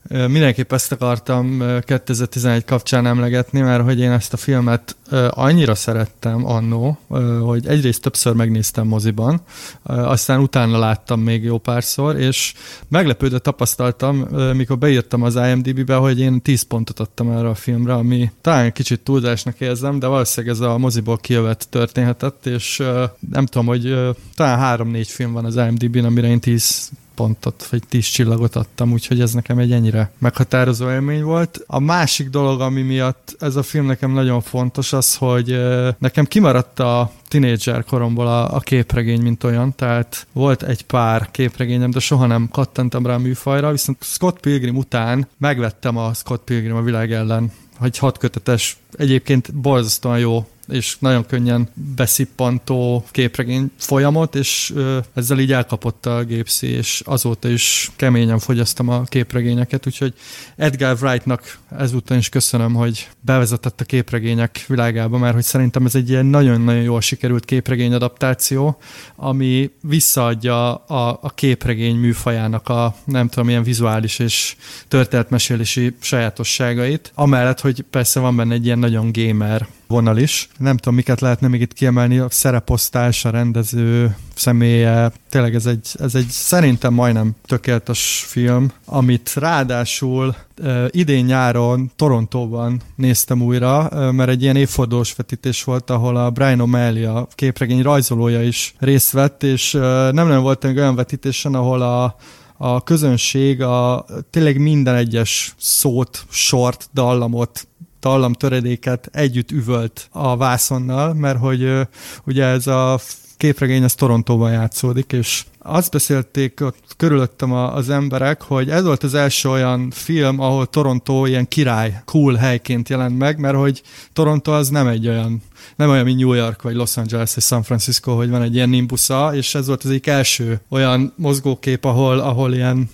Mindenképp ezt akartam 2011 kapcsán emlegetni, mert hogy én ezt a filmet annyira szerettem annó, hogy egyrészt többször megnéztem moziban, aztán utána láttam még jó párszor, és meglepődve tapasztaltam, mikor beírtam az IMDb-be, hogy én 10 pontot adtam erre a filmre, ami talán kicsit túlzásnak érzem, de valószínűleg ez a moziból kijövet történhetett, és nem tudom, hogy talán 3-4 film van az IMDb-n, amire én 10 pontot, vagy tíz csillagot adtam, úgyhogy ez nekem egy ennyire meghatározó élmény volt. A másik dolog, ami miatt ez a film nekem nagyon fontos, az, hogy nekem kimaradt a tinédzser koromból a, a képregény, mint olyan, tehát volt egy pár képregényem, de soha nem kattantam rá a műfajra, viszont Scott Pilgrim után megvettem a Scott Pilgrim a világ ellen, hogy hat kötetes, egyébként borzasztóan jó és nagyon könnyen beszippantó képregény folyamot, és ezzel így elkapott a gépszi, és azóta is keményen fogyasztom a képregényeket, úgyhogy Edgar Wrightnak ezúttal is köszönöm, hogy bevezetett a képregények világába, mert hogy szerintem ez egy ilyen nagyon-nagyon jól sikerült képregény adaptáció, ami visszaadja a, a képregény műfajának a nem tudom, ilyen vizuális és történetmesélési sajátosságait, amellett, hogy persze van benne egy ilyen nagyon gamer vonal is. Nem tudom, miket lehetne még itt kiemelni, a szereposztás, a rendező személye, tényleg ez egy, ez egy szerintem majdnem tökéletes film, amit ráadásul uh, idén nyáron Torontóban néztem újra, uh, mert egy ilyen évfordulós vetítés volt, ahol a Brian O'Malley, a képregény rajzolója is részt vett, és uh, nem nem egy olyan vetítésen, ahol a a közönség a tényleg minden egyes szót, sort, dallamot dallamtöredéket együtt üvölt a vászonnal, mert hogy ugye ez a képregény az Torontóban játszódik, és azt beszélték ott körülöttem az emberek, hogy ez volt az első olyan film, ahol Toronto ilyen király, cool helyként jelent meg, mert hogy Toronto az nem egy olyan, nem olyan, mint New York, vagy Los Angeles, vagy San Francisco, hogy van egy ilyen nimbusza, és ez volt az egyik első olyan mozgókép, ahol, ahol ilyen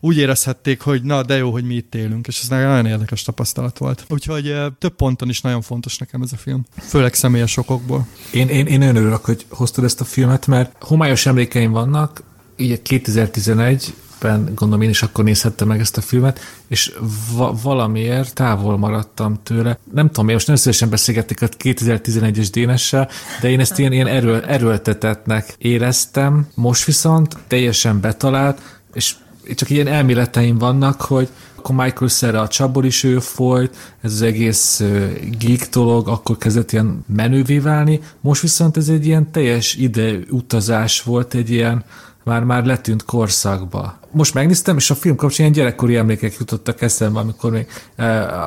úgy érezhették, hogy na, de jó, hogy mi itt élünk, és ez nagyon érdekes tapasztalat volt. Úgyhogy több ponton is nagyon fontos nekem ez a film, főleg személyes okokból. Én, én, én nagyon örülök, hogy hoztad ezt a filmet, mert homályos emlékeim vannak, így 2011 ben gondolom én is akkor nézhettem meg ezt a filmet, és va- valamiért távol maradtam tőle. Nem tudom, én most nem szívesen beszélgették a 2011-es Dénessel, de én ezt ilyen, ilyen eről, erőltetetnek éreztem. Most viszont teljesen betalált, és csak ilyen elméleteim vannak, hogy akkor Michael Cera a csapból is ő folyt, ez az egész geek dolog akkor kezdett ilyen menővé válni, most viszont ez egy ilyen teljes ide utazás volt, egy ilyen már, már letűnt korszakba. Most megnéztem, és a film kapcsán ilyen gyerekkori emlékek jutottak eszembe, amikor még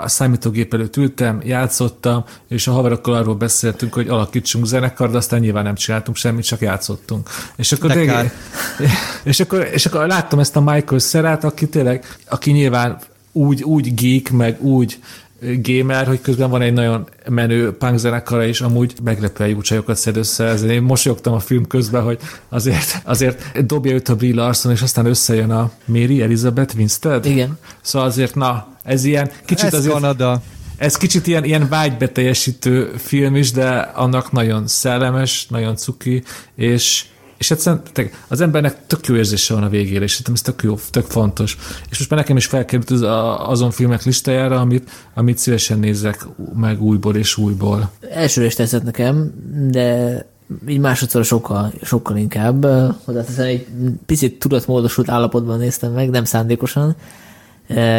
a számítógép előtt ültem, játszottam, és a haverokkal arról beszéltünk, hogy alakítsunk zenekar, de aztán nyilván nem csináltunk semmit, csak játszottunk. És akkor, de, és akkor, és akkor láttam ezt a Michael Szerát, aki tényleg, aki nyilván úgy, úgy geek, meg úgy gamer, hogy közben van egy nagyon menő punk zenekara, és amúgy meglepően jó csajokat szed össze. Ezért én mosolyogtam a film közben, hogy azért, azért dobja őt a Brie Larson, és aztán összejön a Mary Elizabeth Winstead. Igen. Szóval azért, na, ez ilyen kicsit ez azért... Kanada. Ez kicsit ilyen, ilyen vágybeteljesítő film is, de annak nagyon szellemes, nagyon cuki, és és egyszerűen az embernek tök jó érzése van a végére, és szerintem ez tök jó, tök fontos. És most már nekem is felkerült az, azon filmek listájára, amit, amit szívesen nézek meg újból és újból. Elsőre is tetszett nekem, de így másodszor sokkal, sokkal inkább. Hozzáteszem, egy picit tudatmódosult állapotban néztem meg, nem szándékosan,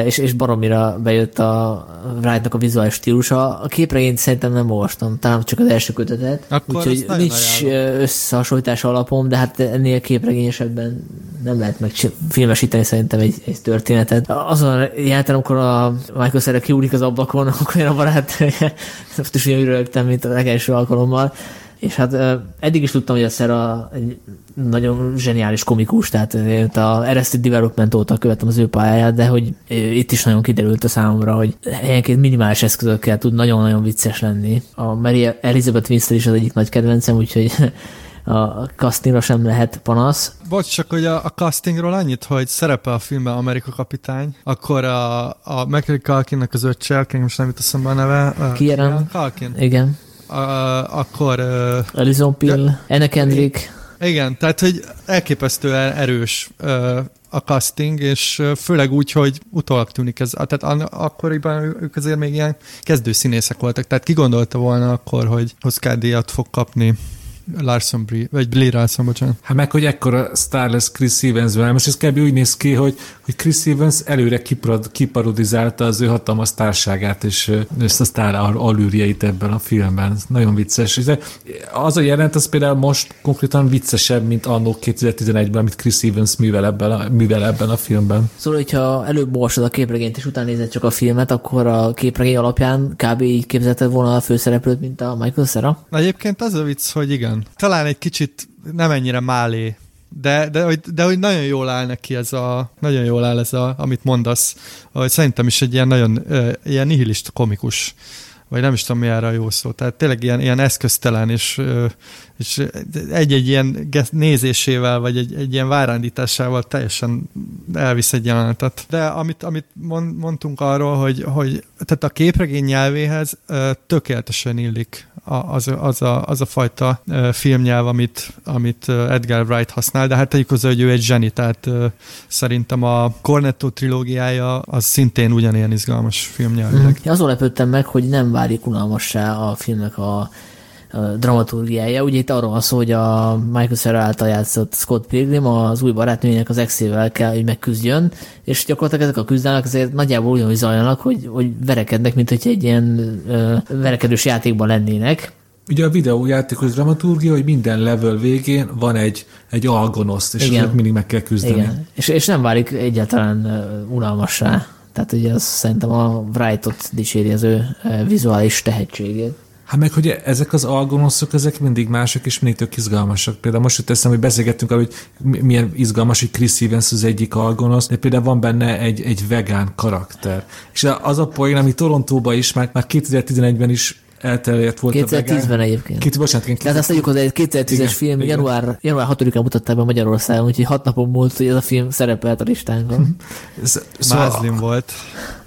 és, és baromira bejött a Wright-nak a vizuális stílusa. A képregényt szerintem nem olvastam, talán csak az első kötetet, Akkor úgyhogy nincs ajánlom. összehasonlítás alapom, de hát ennél képregényesebben nem lehet meg filmesíteni szerintem egy, egy történetet. Azon jártam, amikor a Michael Cera kiúlik az ablakon, akkor én a barát is olyan mint a legelső alkalommal, és hát eddig is tudtam, hogy a Szera egy nagyon zseniális komikus, tehát a Arrested Development óta követtem az ő pályáját, de hogy itt is nagyon kiderült a számomra, hogy helyenként minimális eszközökkel tud nagyon-nagyon vicces lenni. A Mary Elizabeth Winstead is az egyik nagy kedvencem, úgyhogy a castingra sem lehet panasz. Bocs, csak hogy a, a castingról annyit, hogy szerepel a filmben Amerika kapitány, akkor a, a Macaulay Culkinnak az öccse, aki most nem jut eszembe a neve. Kieran. Culkin. Igen uh, akkor... Uh, Alison Pill, Anna Kendrick. Igen, tehát hogy elképesztően erős uh, a casting, és főleg úgy, hogy utólag tűnik ez. Tehát akkoriban ők azért még ilyen kezdő színészek voltak, tehát ki gondolta volna akkor, hogy Oscar díjat fog kapni Larson Brie, vagy Brie Larson, bocsánat. Hát meg, hogy ekkora sztár lesz Chris evans -ben. Most ez kb. úgy néz ki, hogy, hogy Chris Evans előre kiparod, kiparodizálta az ő hatalmas társágát, és ezt a sztár alűrjeit ebben a filmben. Nagyon vicces. Az a jelent, az például most konkrétan viccesebb, mint annó 2011-ben, amit Chris Evans művel ebben a, művel ebben a filmben. Szóval, hogyha előbb olvasod a képregényt, és utána nézed csak a filmet, akkor a képregény alapján kb. így képzelted volna a főszereplőt, mint a Michael Cera? Egyébként az a vicc, hogy igen, talán egy kicsit nem ennyire málé, de, de, de, de hogy nagyon jól áll neki ez a, nagyon jól áll ez a, amit mondasz, hogy szerintem is egy ilyen nagyon, ilyen nihilista komikus vagy nem is tudom mi erre a jó szó. Tehát tényleg ilyen, ilyen eszköztelen, és, és egy-egy ilyen nézésével, vagy egy, egy ilyen várándításával teljesen elvisz egy jelenetet. De amit, amit mondtunk arról, hogy, hogy tehát a képregény nyelvéhez tökéletesen illik az, az, a, az a fajta filmnyelv, amit, amit Edgar Wright használ, de hát tegyük hozzá, hogy ő egy zseni, tehát szerintem a Cornetto trilógiája az szintén ugyanilyen izgalmas filmnyelvileg. Mm. Ja, azon lepődtem meg, hogy nem válik unalmassá a filmnek a dramaturgiája. Ugye itt arról van szó, hogy a Michael Cera által játszott Scott Pilgrim az új barátnőjének az exével kell, hogy megküzdjön, és gyakorlatilag ezek a küzdelmek azért nagyjából hogy zajlanak, hogy, hogy verekednek, mint hogy egy ilyen ö, verekedős játékban lennének. Ugye a videójátékos dramaturgia, hogy minden level végén van egy, egy algonoszt, és Igen. mindig meg kell küzdeni. Igen. És, és nem válik egyáltalán unalmassá. Tehát ugye az szerintem a Wright-ot dicséri az ő vizuális tehetségét. Hát meg, hogy ezek az algonoszok, ezek mindig mások, és mindig tök izgalmasak. Például most teszem, hogy beszélgettünk arról, hogy milyen izgalmas, hogy Chris Evans az egyik algonosz, de például van benne egy, egy vegán karakter. És az a poén, ami Torontóban is, már, már 2011-ben is elterjedt volt 2010-ben egyébként. Két, bocsánat, két, Tehát azt mondjuk, hogy egy 2010-es film igen. január, január 6-án mutatták be Magyarországon, úgyhogy hat napon múlt, hogy ez a film szerepelt a listánkon. szóval, Mázlim volt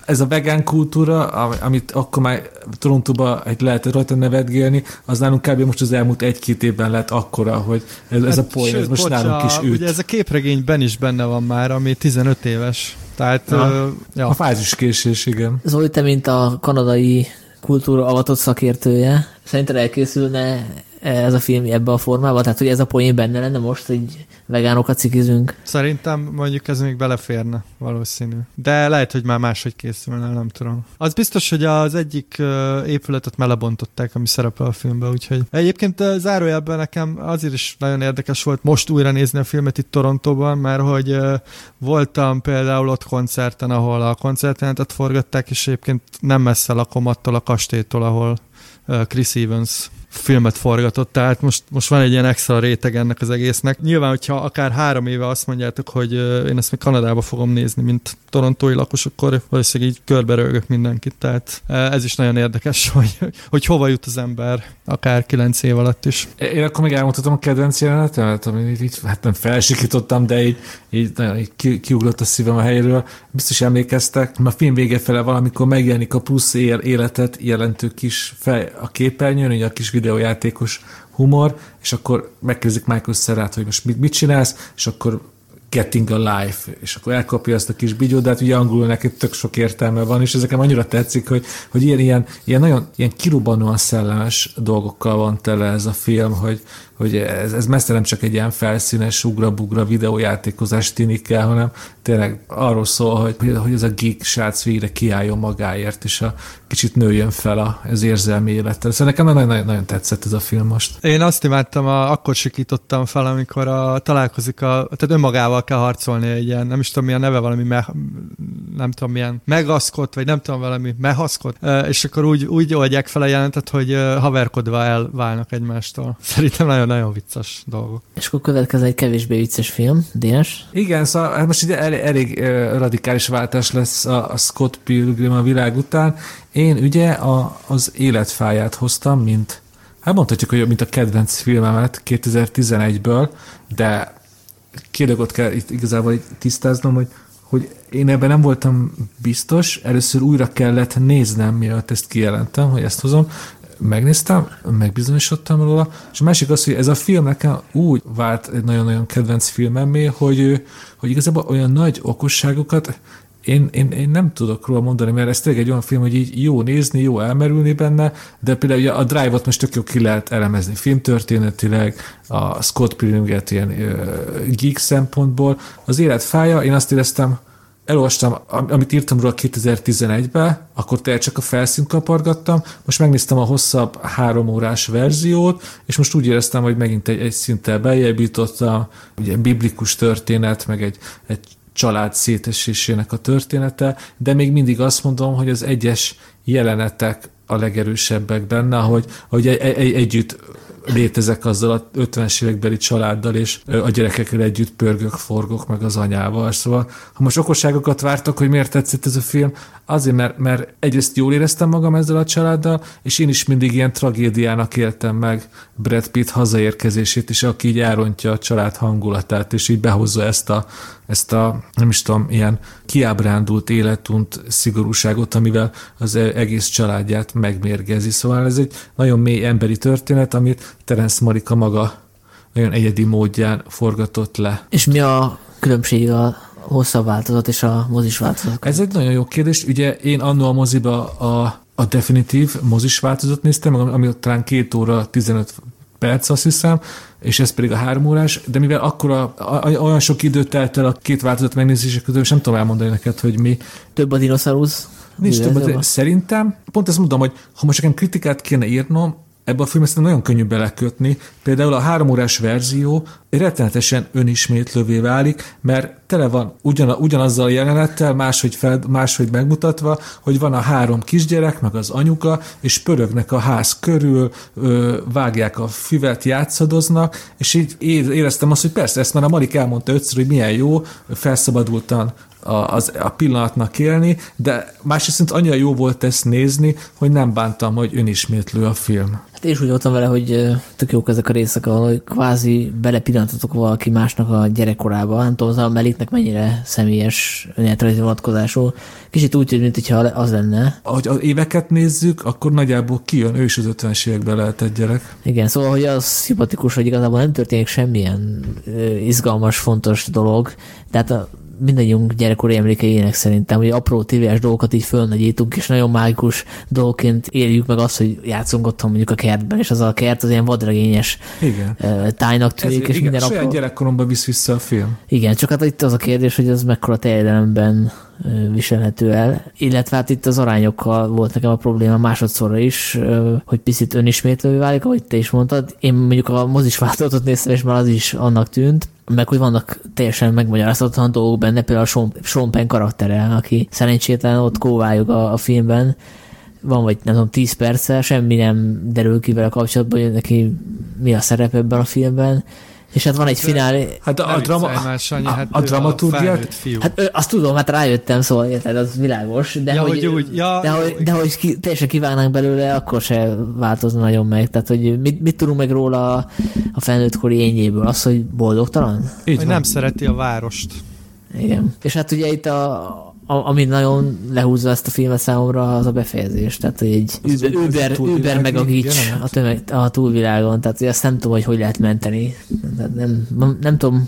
ez a vegán kultúra, amit akkor már Torontóba egy lehet rajta nevetgélni, az nálunk kb. most az elmúlt egy-két évben lett akkora, hogy ez, hát, ez a poén, ez most bocsa, nálunk is üt. Ugye ez a képregényben is benne van már, ami 15 éves. Tehát, ja. Uh, ja. A fáziskésés, igen. Zoli, te, mint a kanadai kultúra avatott szakértője, szerinted elkészülne ez a film ebbe a formában? Tehát, hogy ez a poén benne lenne most, hogy vegánokat cikizünk? Szerintem mondjuk ez még beleférne, valószínű. De lehet, hogy már máshogy készülne, nem tudom. Az biztos, hogy az egyik épületet melebontották, ami szerepel a filmben, úgyhogy egyébként zárójelben nekem azért is nagyon érdekes volt most újra nézni a filmet itt Torontóban, mert hogy voltam például ott koncerten, ahol a koncertjelentet forgatták, és egyébként nem messze lakom attól a kastélytól, ahol Chris Evans filmet forgatott, tehát most, most van egy ilyen extra réteg ennek az egésznek. Nyilván, hogyha akár három éve azt mondjátok, hogy én ezt még Kanadába fogom nézni, mint torontói lakos, akkor valószínűleg így körberölgök mindenkit, tehát ez is nagyon érdekes, hogy, hogy hova jut az ember, akár kilenc év alatt is. Én akkor még elmondhatom a kedvenc jelenetemet, amit így, hát nem felsikítottam, de így, így, nagyon, így ki, kiugrott a szívem a helyről. Biztos emlékeztek, a film vége fele valamikor megjelenik a plusz él, életet jelentő kis fej a képernyőn, ugye a kis videójátékos humor, és akkor megkérdezik Michael Szerát, hogy most mit, mit csinálsz, és akkor getting a life, és akkor elkapja azt a kis hát ugye angolul neki tök sok értelme van, és ezeken annyira tetszik, hogy, hogy ilyen, ilyen, ilyen nagyon ilyen kirobbanóan szellemes dolgokkal van tele ez a film, hogy, hogy ez, ez messze nem csak egy ilyen felszínes ugra-bugra videójátékozás tűnik el, hanem tényleg arról szól, hogy, hogy ez a geek srác végre kiálljon magáért, és a kicsit nőjön fel az érzelmi élettel. Szóval nekem nagyon, nagyon tetszett ez a film most. Én azt imádtam, a, akkor sikítottam fel, amikor a, találkozik, a, tehát önmagával kell harcolni egy ilyen, nem is tudom milyen neve, valami me, nem tudom milyen megaszkot, vagy nem tudom valami mehaszkot, és akkor úgy, úgy oldják fel a jelentet, hogy haverkodva elválnak egymástól. Szerintem nagyon nagyon vicces dolgok. És akkor következő egy kevésbé vicces film, Dénes. Igen, szóval hát most ide elég, elég radikális váltás lesz a, a Scott Pilgrim a világ után. Én ugye a, az életfáját hoztam, mint hát mondhatjuk, hogy mint a kedvenc filmemet 2011-ből, de két dolgot kell itt igazából tisztáznom, hogy hogy én ebben nem voltam biztos, először újra kellett néznem, mielőtt ezt kijelentem, hogy ezt hozom, megnéztem, megbizonyosodtam róla, és a másik az, hogy ez a film nekem úgy vált egy nagyon-nagyon kedvenc filmemmé, hogy, hogy igazából olyan nagy okosságokat én, én, én nem tudok róla mondani, mert ez tényleg egy olyan film, hogy így jó nézni, jó elmerülni benne, de például ugye a Drive-ot most tök jó ki lehet elemezni filmtörténetileg, a Scott Pilgrim-et ilyen uh, geek szempontból. Az élet fája, én azt éreztem, elolvastam, amit írtam róla 2011-ben, akkor tényleg csak a felszínt kapargattam, most megnéztem a hosszabb három órás verziót, és most úgy éreztem, hogy megint egy, egy szinttel beljebb jutottam, ugye biblikus történet, meg egy, egy család szétesésének a története, de még mindig azt mondom, hogy az egyes jelenetek a legerősebbek benne, hogy, hogy egy, egy, együtt létezek azzal a 50-es évekbeli családdal, és a gyerekekkel együtt pörgök, forgok meg az anyával. Szóval, ha most okosságokat vártak, hogy miért tetszett ez a film, azért, mert, mert egyrészt jól éreztem magam ezzel a családdal, és én is mindig ilyen tragédiának éltem meg Brad Pitt hazaérkezését is, aki így elrontja a család hangulatát, és így behozza ezt a, ezt a nem is tudom, ilyen kiábrándult életunt szigorúságot, amivel az e- egész családját megmérgezi. Szóval ez egy nagyon mély emberi történet, amit Terence Marika maga nagyon egyedi módján forgatott le. És mi a különbség a hosszabb változat és a mozis változat? Ez egy nagyon jó kérdés. Ugye én annó a moziba a, a definitív mozis változat néztem, ami talán két óra 15 perc, azt hiszem, és ez pedig a három órás, de mivel akkor a, a, olyan sok időt telt el a két változat megnézése közül, és nem tudom elmondani neked, hogy mi. Több a dinoszaurusz? Nincs több, de szerintem, pont ezt mondom, hogy ha most nekem kritikát kéne írnom, ebbe a filmbe nagyon könnyű belekötni. Például a három órás verzió rettenetesen önismétlővé válik, mert tele van ugyan, ugyanazzal a jelenettel, máshogy, fel, máshogy megmutatva, hogy van a három kisgyerek, meg az anyuka, és pörögnek a ház körül, ö, vágják a füvet, játszadoznak, és így éreztem azt, hogy persze, ezt már a Malik elmondta ötször, hogy milyen jó, felszabadultan a, az, a pillanatnak élni, de másrészt annyira jó volt ezt nézni, hogy nem bántam, hogy önismétlő a film. Hát én is úgy voltam vele, hogy tök jók ezek a részek, ahol kvázi belepillantatok valaki másnak a gyerekkorába. Nem tudom, az a Meliknek mennyire személyes önéletrajzi vonatkozású. Kicsit úgy, mint hogyha az lenne. Ahogy az éveket nézzük, akkor nagyjából kijön, ő is az 50-es években lehetett gyerek. Igen, szóval, hogy az szimpatikus, hogy igazából nem történik semmilyen izgalmas, fontos dolog, tehát a mindannyiunk gyerekkori emlékeinek szerintem, hogy apró tévés dolgokat így fölnagyítunk, és nagyon mágikus dolgként éljük meg azt, hogy játszunk otthon mondjuk a kertben, és az a kert az ilyen vadregényes igen. tájnak tűnik, Ez, és igen, minden apró... gyerekkoromban visz vissza a film. Igen, csak hát itt az a kérdés, hogy ez mekkora terjedelemben viselhető el, illetve hát itt az arányokkal volt nekem a probléma másodszorra is, hogy picit önismétlővé válik, ahogy te is mondtad. Én mondjuk a mozis változatot néztem, és már az is annak tűnt, meg hogy vannak teljesen megmagyarázhatatlan dolgok benne, például a Sean, Penn karaktere, aki szerencsétlen ott kóvályog a, a filmben, van vagy nem tudom, 10 perce, semmi nem derül ki vele kapcsolatban, hogy neki mi a szerep ebben a filmben, és hát van egy finálé. Hát a, a, drama, Sanyi, hát a, a dramaturgia. Hát azt tudom, hát rájöttem, szóval érted, az világos. De ja, hogy, hogy, úgy, ja, de, hogy, de hogy ki, teljesen kívánnánk belőle, akkor se változna nagyon meg. Tehát, hogy mit, mit tudunk meg róla a, a felnőttkori ényéből? Az, hogy boldogtalan? Így hogy nem szereti a várost. Igen. És hát ugye itt a, ami nagyon lehúzza ezt a filmet számomra, az a befejezés. Tehát, hogy egy Uber, Uber, Uber meg a gics a, tömeg, a túlvilágon. Tehát, hogy azt nem tudom, hogy hogy lehet menteni. Tehát nem, nem, nem tudom,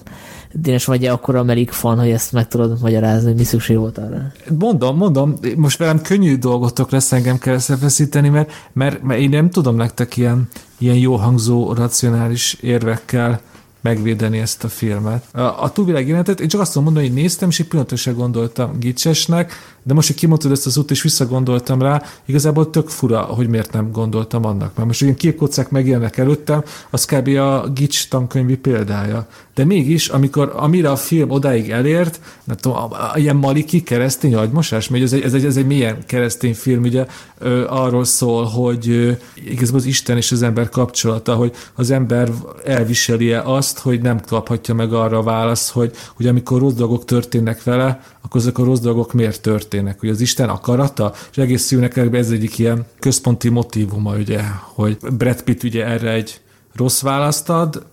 Dénes vagy-e akkor amerik fan, hogy ezt meg tudod magyarázni, hogy mi szükség volt arra? Mondom, mondom, most velem könnyű dolgotok lesz engem kell összefeszíteni, mert, mert, mert én nem tudom nektek ilyen, ilyen jó hangzó, racionális érvekkel megvédeni ezt a filmet. A, a túlvilág jelenetet, én csak azt mondani, hogy néztem, és egy pillanatra gondoltam gicsesnek, de most, hogy kimondtad ezt az út, és visszagondoltam rá, igazából tök fura, hogy miért nem gondoltam annak. Mert most ilyen képkocák megjelennek előttem, az kb. a Gics tankönyvi példája. De mégis, amikor amire a film odáig elért, nem tudom, a, ilyen maliki keresztény agymosás, mert ez egy, ez egy, ez egy milyen keresztény film, ugye ö, arról szól, hogy ö, igazából az Isten és az ember kapcsolata, hogy az ember elviseli-e azt, hogy nem kaphatja meg arra a választ, hogy, hogy amikor rossz dolgok történnek vele, akkor ezek a rossz dolgok miért történnek? Hogy az Isten akarata? És egész szívnek ez egyik ilyen központi motivuma, ugye, hogy Brad Pitt ugye erre egy rossz választ ad,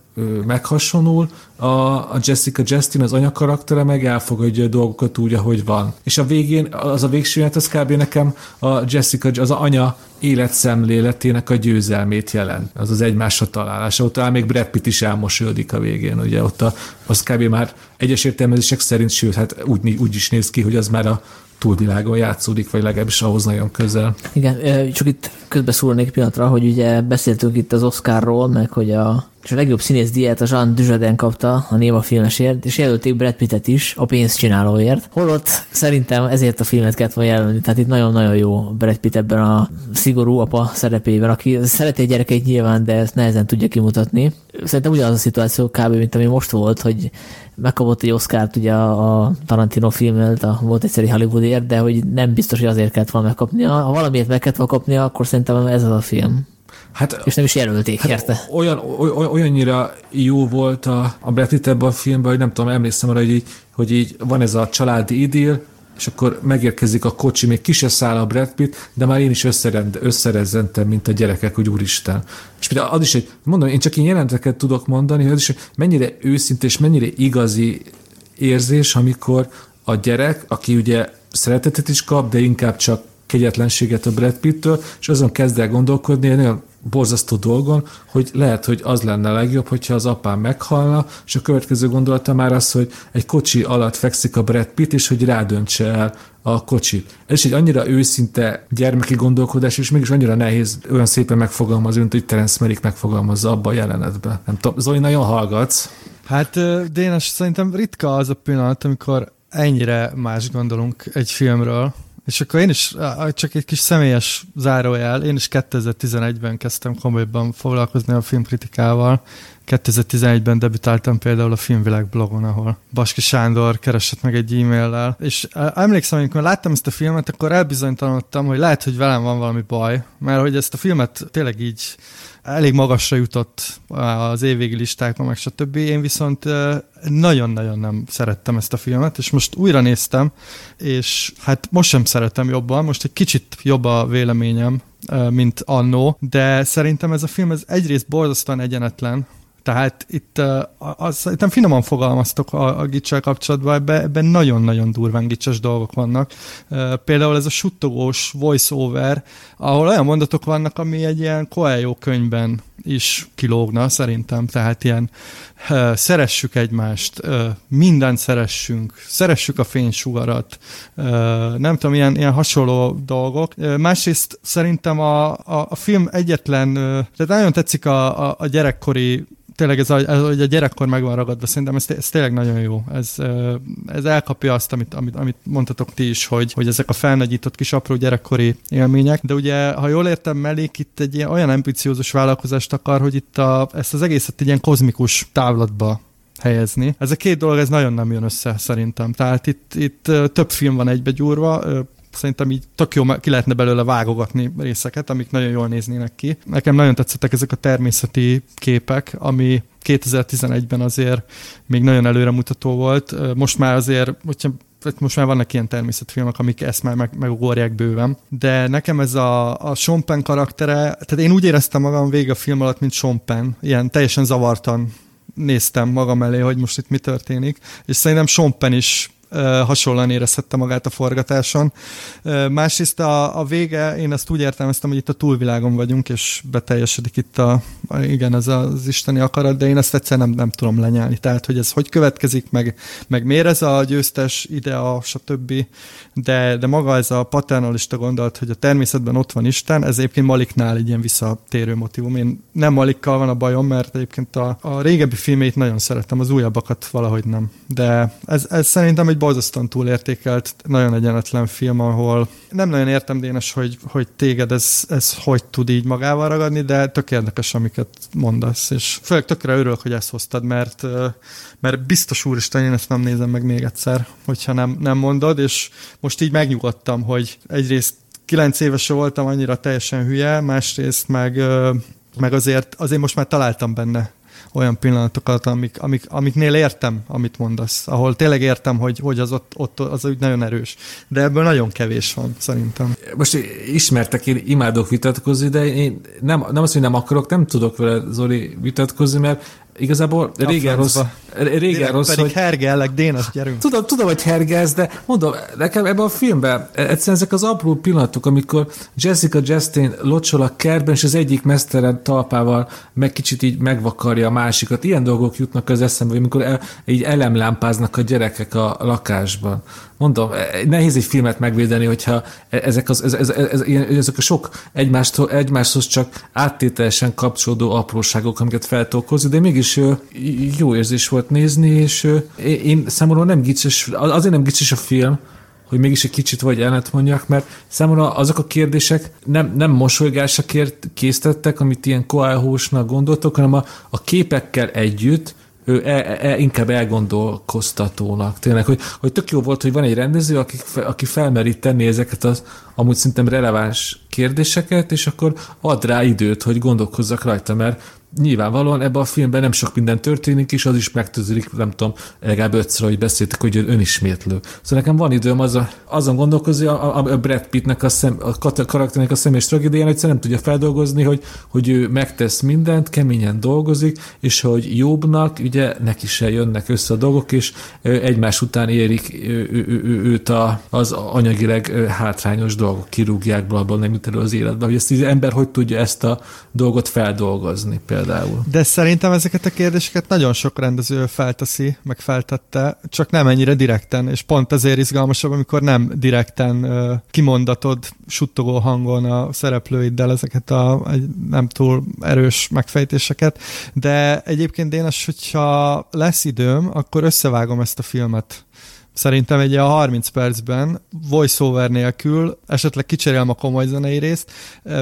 meghasonul, a, a Jessica Justin, az anya karaktere meg elfogadja a dolgokat úgy, ahogy van. És a végén, az a végső jelent, az kb. nekem a Jessica, az a anya életszemléletének a győzelmét jelent. Az az egymásra találása. Ott még Brad Pitt is elmosődik a végén, ugye ott a, az kb. már egyes értelmezések szerint, sőt, hát úgy, úgy is néz ki, hogy az már a túlvilágon játszódik, vagy legalábbis ahhoz nagyon közel. Igen, csak itt közbeszúrnék pillanatra, hogy ugye beszéltünk itt az Oscarról, meg hogy a és a legjobb színész díjat a Jean Dujardin kapta a Néma filmesért, és jelölték Brad Pittet is a pénzcsinálóért. Holott szerintem ezért a filmet kellett volna jelölni, tehát itt nagyon-nagyon jó Brad Pitt ebben a szigorú apa szerepében, aki szereti a gyerekeit nyilván, de ezt nehezen tudja kimutatni. Szerintem ugyanaz a szituáció kb. mint ami most volt, hogy megkapott egy Oscar-t ugye a Tarantino filmet, a volt egyszerű Hollywoodért, de hogy nem biztos, hogy azért kellett volna megkapnia. Ha valamiért meg kellett volna kapnia, akkor szerintem ez az a film. Hát, és nem is jelölték hát érte. Olyan, olyan, olyannyira jó volt a, a Brad Pitt ebben a filmben, hogy nem tudom, emlékszem arra, hogy így, hogy így van ez a családi idél, és akkor megérkezik a kocsi, még ki se száll a Brad Pitt, de már én is összerend, összerezzentem, mint a gyerekek, hogy úristen. És például az is egy, mondom, én csak én jelenteket tudok mondani, hogy az is, hogy mennyire őszinte és mennyire igazi érzés, amikor a gyerek, aki ugye szeretetet is kap, de inkább csak kegyetlenséget a Brad Pittől, és azon kezd el gondolkodni egy nagyon borzasztó dolgon, hogy lehet, hogy az lenne legjobb, hogyha az apám meghalna, és a következő gondolata már az, hogy egy kocsi alatt fekszik a Brad Pitt, és hogy rádöntse el a kocsit. Ez is egy annyira őszinte gyermeki gondolkodás, és mégis annyira nehéz olyan szépen megfogalmazni, mint hogy Terence Malick megfogalmazza abba a jelenetben. Nem tudom, Zoli, nagyon hallgatsz. Hát Dénes, szerintem ritka az a pillanat, amikor ennyire más gondolunk egy filmről, és akkor én is, csak egy kis személyes zárójel, én is 2011-ben kezdtem komolyban foglalkozni a filmkritikával. 2011-ben debütáltam például a Filmvilág blogon, ahol Baski Sándor keresett meg egy e-maillel, és emlékszem, amikor láttam ezt a filmet, akkor elbizonytalanodtam, hogy lehet, hogy velem van valami baj, mert hogy ezt a filmet tényleg így elég magasra jutott az évvégi listákon, meg stb. Én viszont nagyon-nagyon nem szerettem ezt a filmet, és most újra néztem, és hát most sem szeretem jobban, most egy kicsit jobb a véleményem, mint annó, de szerintem ez a film ez egyrészt borzasztóan egyenetlen, tehát itt, az, nem finoman fogalmaztok a, a gicsel kapcsolatban, ebben, ebben nagyon-nagyon durván gicses dolgok vannak. Például ez a suttogós voice-over, ahol olyan mondatok vannak, ami egy ilyen Coelho könyvben is kilógna szerintem, tehát ilyen szeressük egymást, mindent szeressünk, szeressük a fénysugarat, nem tudom, ilyen, ilyen hasonló dolgok. Másrészt szerintem a, a, a film egyetlen, tehát nagyon tetszik a, a, a gyerekkori tényleg ez ez, hogy a gyerekkor meg van ragadva, szerintem ez, ez tényleg nagyon jó. Ez, ez elkapja azt, amit, amit, amit mondtatok ti is, hogy, hogy ezek a felnagyított kis apró gyerekkori élmények, de ugye, ha jól értem, Melik itt egy ilyen, olyan ambiciózus vállalkozást akar, hogy itt a, ezt az egészet egy ilyen kozmikus távlatba helyezni. Ez a két dolog, ez nagyon nem jön össze szerintem. Tehát itt, itt több film van egybegyúrva, szerintem így tök jó, ki lehetne belőle vágogatni részeket, amik nagyon jól néznének ki. Nekem nagyon tetszettek ezek a természeti képek, ami 2011-ben azért még nagyon előremutató volt. Most már azért, hogyha most már vannak ilyen természetfilmek, amik ezt már meg, megugorják bőven. De nekem ez a, a Sean Penn karaktere, tehát én úgy éreztem magam végig a film alatt, mint Sean Penn, ilyen teljesen zavartan néztem magam elé, hogy most itt mi történik, és szerintem Sean Penn is hasonlóan érezhette magát a forgatáson. Másrészt a, a vége, én ezt úgy értelmeztem, hogy itt a túlvilágon vagyunk, és beteljesedik itt a, a igen, ez az isteni akarat, de én ezt egyszer nem, nem tudom lenyelni. Tehát, hogy ez hogy következik, meg, meg miért ez a győztes idea, stb. De, de maga ez a paternalista gondolat, hogy a természetben ott van Isten, ez egyébként Maliknál egy ilyen visszatérő motivum. Én nem Malikkal van a bajom, mert egyébként a, a régebbi filmét nagyon szeretem, az újabbakat valahogy nem. De ez, ez szerintem egy borzasztóan túlértékelt, nagyon egyenetlen film, ahol nem nagyon értem, Dénes, hogy, hogy téged ez, ez hogy tud így magával ragadni, de tök érdekes, amiket mondasz, és főleg tökre örülök, hogy ezt hoztad, mert, mert biztos úristen, én ezt nem nézem meg még egyszer, hogyha nem, nem mondod, és most így megnyugodtam, hogy egyrészt kilenc éves voltam, annyira teljesen hülye, másrészt meg, meg azért, azért most már találtam benne olyan pillanatokat, amik, amik, amiknél értem, amit mondasz, ahol tényleg értem, hogy, hogy az ott, ott az úgy nagyon erős. De ebből nagyon kevés van, szerintem. Most ismertek, én imádok vitatkozni, de én nem, nem azt, hogy nem akarok, nem tudok vele Zoli vitatkozni, mert igazából régen rossz, régen rossz, pedig hogy... hergellek, Dénes, gyerünk. Tudom, tudom, hogy hergelsz, de mondom, nekem ebben a filmben egyszerűen ezek az apró pillanatok, amikor Jessica Justin locsol a kertben, és az egyik mesztelen talpával meg kicsit így megvakarja a másikat. Ilyen dolgok jutnak az eszembe, amikor el, így elemlámpáznak a gyerekek a lakásban mondom, e, nehéz egy filmet megvédeni, hogyha e, ezek, az, ez, ez, ez, ezek a sok egymástól, egymáshoz csak áttételesen kapcsolódó apróságok, amiket fel tudok hozni, de mégis jó érzés volt nézni, és én számomra nem gicses, azért nem gicses a film, hogy mégis egy kicsit vagy elnet mondjak, mert számomra azok a kérdések nem, nem mosolygásra készítettek, amit ilyen koálhósnak gondoltok, hanem a, a képekkel együtt ő e, e, e, inkább elgondolkoztatónak. Tényleg, hogy, hogy tök jó volt, hogy van egy rendező, aki, aki felmerít tenni ezeket az amúgy szerintem releváns kérdéseket, és akkor ad rá időt, hogy gondolkozzak rajta, mert nyilvánvalóan ebben a filmben nem sok minden történik, és az is megtűzik, nem tudom, legalább ötször, hogy beszéltek, hogy önismétlő. Szóval nekem van időm az a, azon gondolkozni, a, a Brad Pittnek a, szem, a karakternek a személyes tragédián, hogy nem tudja feldolgozni, hogy, hogy ő megtesz mindent, keményen dolgozik, és hogy jobbnak, ugye neki se jönnek össze a dolgok, és egymás után érik őt a, az anyagileg hátrányos dolgok, kirúgják, blabla, nem jut elő az életbe. Hogy ezt az ember hogy tudja ezt a dolgot feldolgozni például. De szerintem ezeket a kérdéseket nagyon sok rendező felteszi, meg feltette, csak nem ennyire direkten, és pont ezért izgalmasabb, amikor nem direkten kimondatod suttogó hangon a szereplőiddel ezeket a nem túl erős megfejtéseket, de egyébként Dénes, hogyha lesz időm, akkor összevágom ezt a filmet Szerintem egy a 30 percben voiceover nélkül, esetleg kicserélem a komoly zenei részt,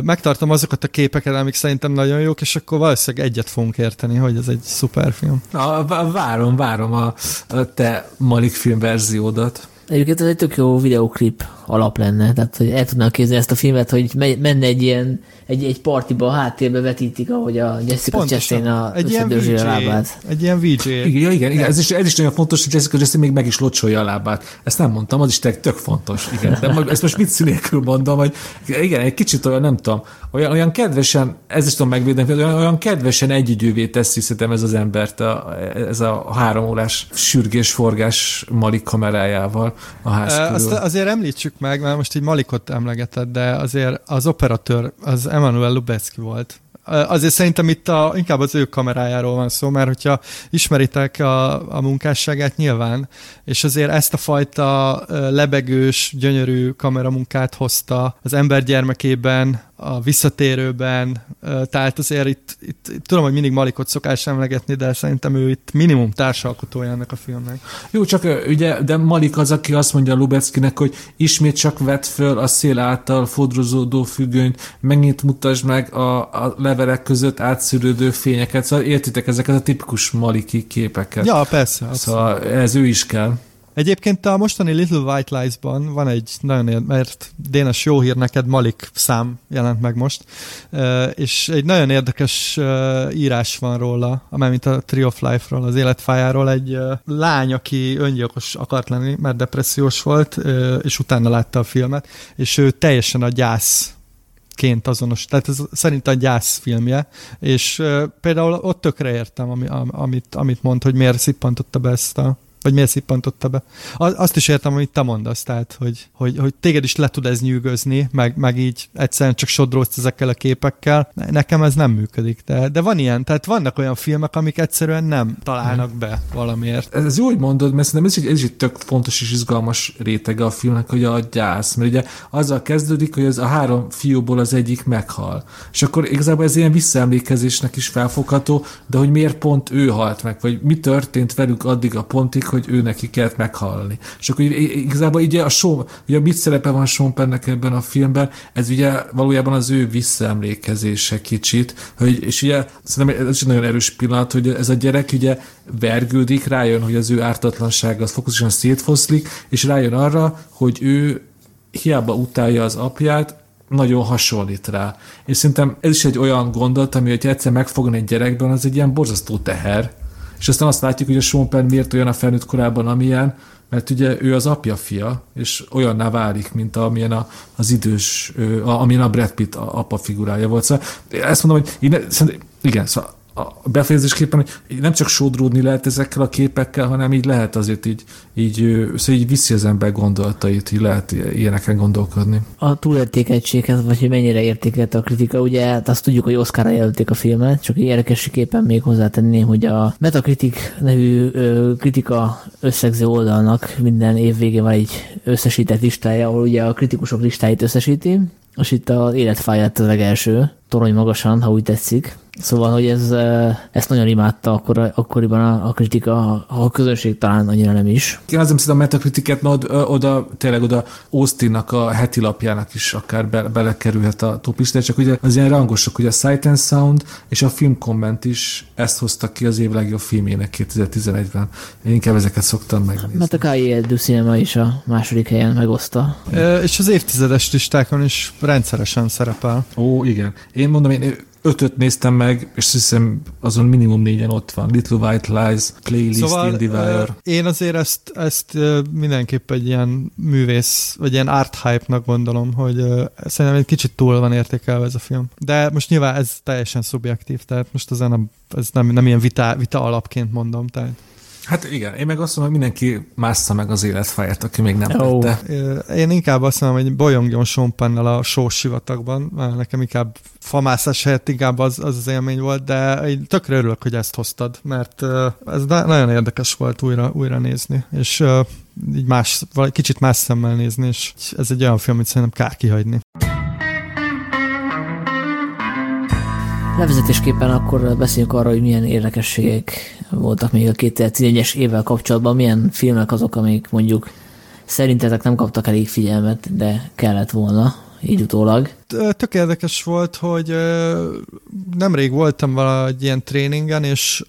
megtartom azokat a képeket, amik szerintem nagyon jók, és akkor valószínűleg egyet fogunk érteni, hogy ez egy szuper film. Na, várom, várom a, a te Malik film verziódat. Egyébként ez egy tök jó videoklip alap lenne, tehát hogy el tudnám képzelni ezt a filmet, hogy menne egy ilyen egy, egy partiba a háttérbe vetítik, ahogy a Jessica Pontosan. Chastain a egy ilyen VJ, a lábát. Egy ilyen VJ. Igen, igen, igen. Ez, is, ez is nagyon fontos, hogy Jessica Chastain még meg is locsolja a lábát. Ezt nem mondtam, az is tök fontos. Igen. De ezt most mit nélkül mondom, hogy igen, egy kicsit olyan, nem tudom, olyan, olyan kedvesen, ez is tudom megvédeni, olyan, olyan kedvesen együgyűvé teszi szerintem ez az embert, a, ez a három órás sürgés-forgás Malik kamerájával a ház körül. Azt azért említsük meg, mert most így Malikot emlegeted, de azért az operatőr, az Emanuel Lubecki volt. Azért szerintem itt a, inkább az ő kamerájáról van szó, mert hogyha ismeritek a, a munkásságát nyilván, és azért ezt a fajta lebegős, gyönyörű kameramunkát hozta az ember gyermekében, a visszatérőben, tehát azért itt, itt, itt tudom, hogy mindig Malikot szokás emlegetni, de szerintem ő itt minimum társalkotója ennek a filmnek. Jó, csak ugye, de Malik az, aki azt mondja Lubeckinek, hogy ismét csak vett föl a szél által fodrozódó függönyt, megint mutasd meg a, a levelek között átszűrődő fényeket, szóval értitek ezeket a tipikus Maliki képeket. Ja, persze. Szóval ez ő is kell. Egyébként a mostani Little White Lies-ban van egy nagyon, mert Dénes jó hír neked, Malik szám jelent meg most, és egy nagyon érdekes írás van róla, amely mint a Tree of Life-ról, az életfájáról, egy lány, aki öngyilkos akart lenni, mert depressziós volt, és utána látta a filmet, és ő teljesen a gyász ként azonos. Tehát ez szerint a gyász filmje, és például ott tökre értem, ami, amit, amit mond, hogy miért szippantotta be ezt a vagy miért szippantotta be? Azt is értem, amit te mondasz, tehát, hogy, hogy, hogy téged is le tud ez nyűgözni, meg, meg így egyszerűen csak sodródsz ezekkel a képekkel. Nekem ez nem működik, de, de van ilyen, tehát vannak olyan filmek, amik egyszerűen nem találnak be valamiért. Ez jó, hogy mondod, mert szerintem ez, ez is egy tök fontos és izgalmas rétege a filmnek, hogy a gyász, mert ugye azzal kezdődik, hogy ez a három fiúból az egyik meghal. És akkor igazából ez ilyen visszaemlékezésnek is felfogható, de hogy miért pont ő halt meg, vagy mi történt velük addig a pontig, hogy ő neki kellett meghalni. És akkor igazából ugye a show, ugye mit szerepe van Sean Pennek ebben a filmben, ez ugye valójában az ő visszaemlékezése kicsit, hogy, és ugye szerintem ez egy nagyon erős pillanat, hogy ez a gyerek ugye vergődik, rájön, hogy az ő ártatlansága az fokozatosan szétfoszlik, és rájön arra, hogy ő hiába utálja az apját, nagyon hasonlít rá. És szerintem ez is egy olyan gondolat, ami, hogy egyszer megfogni egy gyerekben, az egy ilyen borzasztó teher, és aztán azt látjuk, hogy a Sean Penn miért olyan a felnőtt korában, amilyen, mert ugye ő az apja fia, és olyanná válik, mint amilyen a, az idős, amilyen a Brad Pitt a apa figurája volt. Szóval ezt mondom, hogy én, igen, szóval a befejezésképpen, nem csak sodródni lehet ezekkel a képekkel, hanem így lehet azért így, így, szóval így viszi az ember gondolatait, így lehet ilyeneken gondolkodni. A túlértékeltséghez, vagy hogy mennyire értékelt a kritika, ugye hát azt tudjuk, hogy Oscarra jelölték a filmet, csak érdekességképpen még hozzátenném, hogy a Metacritic nevű ö, kritika összegző oldalnak minden év végén van egy összesített listája, ahol ugye a kritikusok listáit összesíti, és itt az életfáját a legelső, torony magasan, ha úgy tetszik, Szóval, hogy ez, ezt nagyon imádta akkor, akkoriban a, a kritika, a közönség talán annyira nem is. Én azért hiszem a Metacritiket, mert oda, oda, tényleg oda Austinnak a heti lapjának is akár be, belekerülhet a toplista, csak ugye az ilyen rangosok, ugye a Sight and Sound és a Film Comment is ezt hoztak ki az év legjobb filmjének 2011-ben. Én inkább ezeket szoktam megnézni. Mert a K.I. Cinema is a második helyen megoszta. E, és az évtizedes listákon is rendszeresen szerepel. Ó, igen. Én mondom, én ötöt néztem meg, és hiszem azon minimum négyen ott van. Little White Lies, Playlist, szóval, IndieWire. Én azért ezt, ezt mindenképp egy ilyen művész, vagy ilyen art hype-nak gondolom, hogy szerintem egy kicsit túl van értékelve ez a film. De most nyilván ez teljesen szubjektív, tehát most ezen nem, ez nem, nem ilyen vita, vita alapként mondom, tehát Hát igen, én meg azt mondom, hogy mindenki mássza meg az életfáját, aki még nem oh. tette. Én inkább azt mondom, hogy bolyongjon Sean Pennel a sós sivatagban, nekem inkább famászás helyett inkább az, az az élmény volt, de én tökre örülök, hogy ezt hoztad, mert ez nagyon érdekes volt újra, újra nézni, és így más, vagy kicsit más szemmel nézni, és ez egy olyan film, amit szerintem kár kihagyni. Levezetésképpen akkor beszéljünk arra, hogy milyen érdekességek voltak még a 2011-es évvel kapcsolatban, milyen filmek azok, amik mondjuk szerintetek nem kaptak elég figyelmet, de kellett volna, így utólag tök érdekes volt, hogy nemrég voltam valahogy ilyen tréningen, és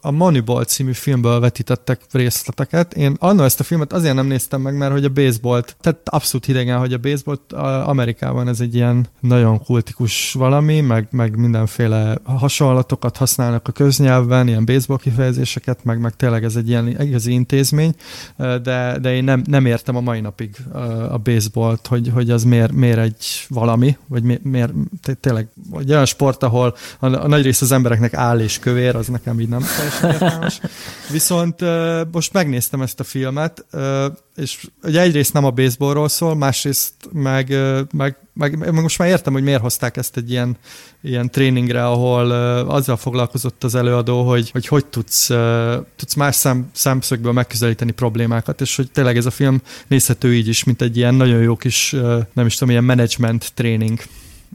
a Moneyball című filmből vetítettek részleteket. Én annól ezt a filmet azért nem néztem meg, mert hogy a baseball tehát abszolút hidegen, hogy a baseball Amerikában ez egy ilyen nagyon kultikus valami, meg, meg mindenféle hasonlatokat használnak a köznyelvben, ilyen baseball kifejezéseket, meg, meg tényleg ez egy ilyen igazi intézmény, de, de én nem, nem értem a mai napig a baseballt, hogy, hogy az miért, miért egy valami, vagy mi, miért, tényleg, egy olyan sport, ahol a, a nagy rész az embereknek áll és kövér, az nekem így nem teljesen értelmes. Viszont most megnéztem ezt a filmet, és ugye egyrészt nem a baseballról szól, másrészt meg, meg, meg, meg most már értem, hogy miért hozták ezt egy ilyen, ilyen tréningre, ahol uh, azzal foglalkozott az előadó, hogy hogy, hogy tudsz, uh, tudsz más szem, szemszögből megközelíteni problémákat, és hogy tényleg ez a film nézhető így is, mint egy ilyen nagyon jó kis, uh, nem is tudom, ilyen management tréning.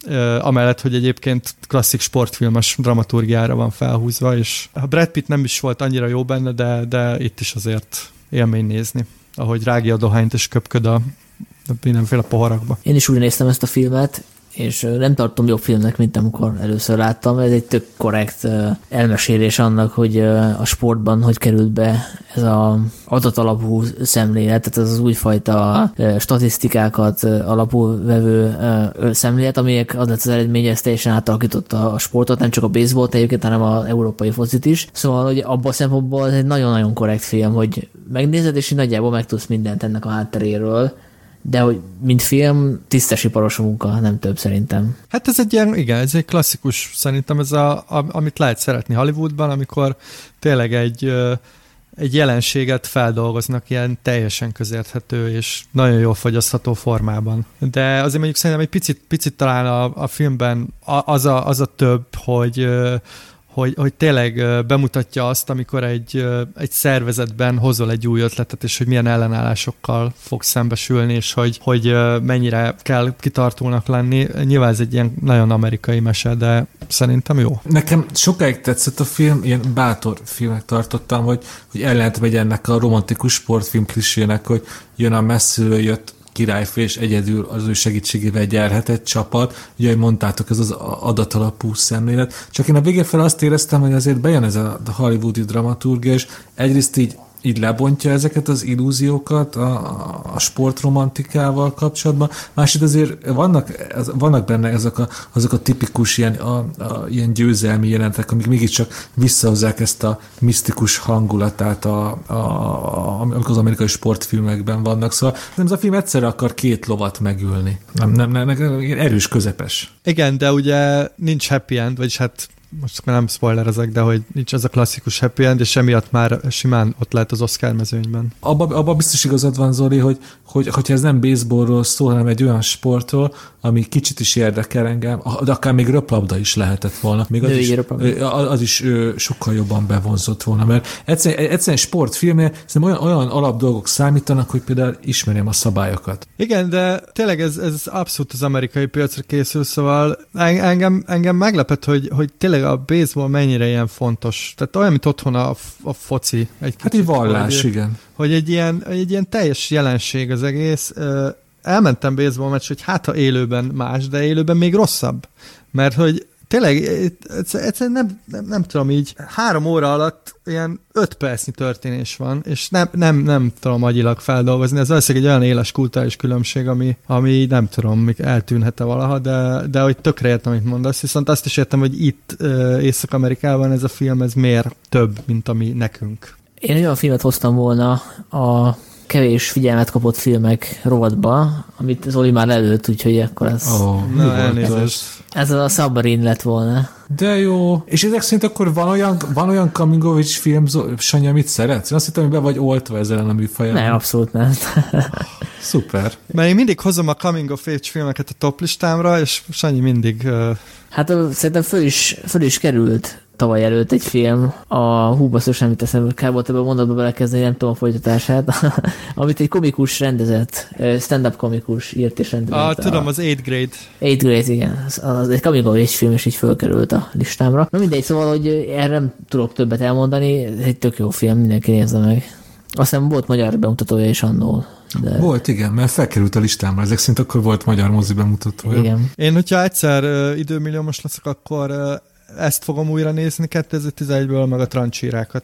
Uh, amellett, hogy egyébként klasszik sportfilmes dramaturgiára van felhúzva, és a Brad Pitt nem is volt annyira jó benne, de, de itt is azért élmény nézni, ahogy rágja a dohányt és köpköd a mindenféle poharakba. Én is úgy néztem ezt a filmet, és nem tartom jobb filmnek, mint amikor először láttam. Ez egy tök korrekt elmesélés annak, hogy a sportban hogy került be ez a adatalapú szemlélet, tehát ez az újfajta statisztikákat alapú vevő szemlélet, amelyek az lett az eredménye, ez teljesen átalakította a sportot, nem csak a baseball egyébként, hanem az európai focit is. Szóval, hogy abban a szempontból ez egy nagyon-nagyon korrekt film, hogy megnézed, és nagyjából megtudsz mindent ennek a hátteréről, de hogy mint film, tisztes iparos munka, nem több szerintem. Hát ez egy ilyen, igen, ez egy klasszikus, szerintem ez a, a amit lehet szeretni Hollywoodban, amikor tényleg egy egy jelenséget feldolgoznak ilyen teljesen közérthető és nagyon jól fogyasztható formában. De azért mondjuk szerintem egy picit, picit talán a, a filmben az a, az a több, hogy hogy, hogy tényleg bemutatja azt, amikor egy, egy szervezetben hozol egy új ötletet, és hogy milyen ellenállásokkal fog szembesülni, és hogy, hogy mennyire kell kitartónak lenni. Nyilván ez egy ilyen nagyon amerikai mese, de szerintem jó. Nekem sokáig tetszett a film, ilyen bátor filmek tartottam, hogy, hogy ellent megy ennek a romantikus sportfilm klisének, hogy jön a messziről jött királyfő, és egyedül az ő segítségével gyerhetett csapat. Ugye, mondtátok, ez az adatalapú szemlélet. Csak én a végén fel azt éreztem, hogy azért bejön ez a hollywoodi dramaturgia, és egyrészt így így lebontja ezeket az illúziókat a, a sportromantikával kapcsolatban. Másrészt azért vannak, vannak benne ezek a, azok a tipikus ilyen, a, a, ilyen győzelmi jelentek, amik mégiscsak visszahozzák ezt a misztikus hangulatát, a, a, a, amik az amerikai sportfilmekben vannak. Szóval nem ez a film egyszerre akar két lovat megülni. Nem, nem, nem, nem erős közepes. Igen, de ugye nincs happy end, vagyis hát most nem spoiler ezek, de hogy nincs ez a klasszikus happy end, és emiatt már simán ott lehet az Oscar mezőnyben. Abba, abba biztos igazad van, Zoli, hogy, hogy hogyha ez nem baseballról szól, hanem egy olyan sportról, ami kicsit is érdekel engem, de akár még röplabda is lehetett volna. Még az, is, az is sokkal jobban bevonzott volna, mert egyszerűen, egyszerűen sportfilmnél olyan, olyan alap dolgok számítanak, hogy például ismerjem a szabályokat. Igen, de tényleg ez, ez abszolút az amerikai piacra készül, szóval engem, engem meglepett, hogy, hogy tényleg tényleg a baseball mennyire ilyen fontos. Tehát olyan, mint otthon a, a foci. Egy hát egy vallás, hogy, igen. Hogy egy ilyen, egy ilyen teljes jelenség az egész. Elmentem baseball meccs, hogy hát ha élőben más, de élőben még rosszabb. Mert hogy tényleg, egyszerűen nem, nem, nem tudom, így három óra alatt ilyen öt percnyi történés van, és nem, nem, nem tudom agyilag feldolgozni. Ez valószínűleg egy olyan éles kulturális különbség, ami, ami nem tudom, eltűnhet-e valaha, de, de hogy tökre értem, amit mondasz, viszont azt is értem, hogy itt Észak-Amerikában ez a film, ez miért több, mint ami nekünk. Én olyan filmet hoztam volna a kevés figyelmet kapott filmek rovatba, amit Zoli már előtt, úgyhogy akkor ez... Oh, na, elnézést. Ez a Submarine lett volna. De jó. És ezek szerint akkor van olyan, van olyan age film, Sanyi, amit szeretsz? Én azt hittem, hogy be vagy oltva ezzel a műfaján. Nem, abszolút nem. Szuper. Mert én mindig hozom a coming of age filmeket a top listámra, és Sanyi mindig... Uh... Hát szerintem föl is, föl is került tavaly előtt egy film, a hú basszus, nem teszem, kell volt ebbe a mondatba belekezdeni, nem tudom a folytatását, amit egy komikus rendezett, stand-up komikus írt és rendezett. Ah, tudom, az 8 grade. 8 grade, igen. Az, az egy coming of film, és így fölkerült a listámra. Na mindegy, szóval, hogy erre nem tudok többet elmondani, ez egy tök jó film, mindenki nézze meg. Aztán volt magyar bemutatója is annól. De... Volt, igen, mert felkerült a listámra, ezek szerint akkor volt magyar mozi bemutatója. Igen. Én, hogyha egyszer uh, időmilliómos leszek, akkor uh, ezt fogom újra nézni 2011-ből, meg a trancsírákat.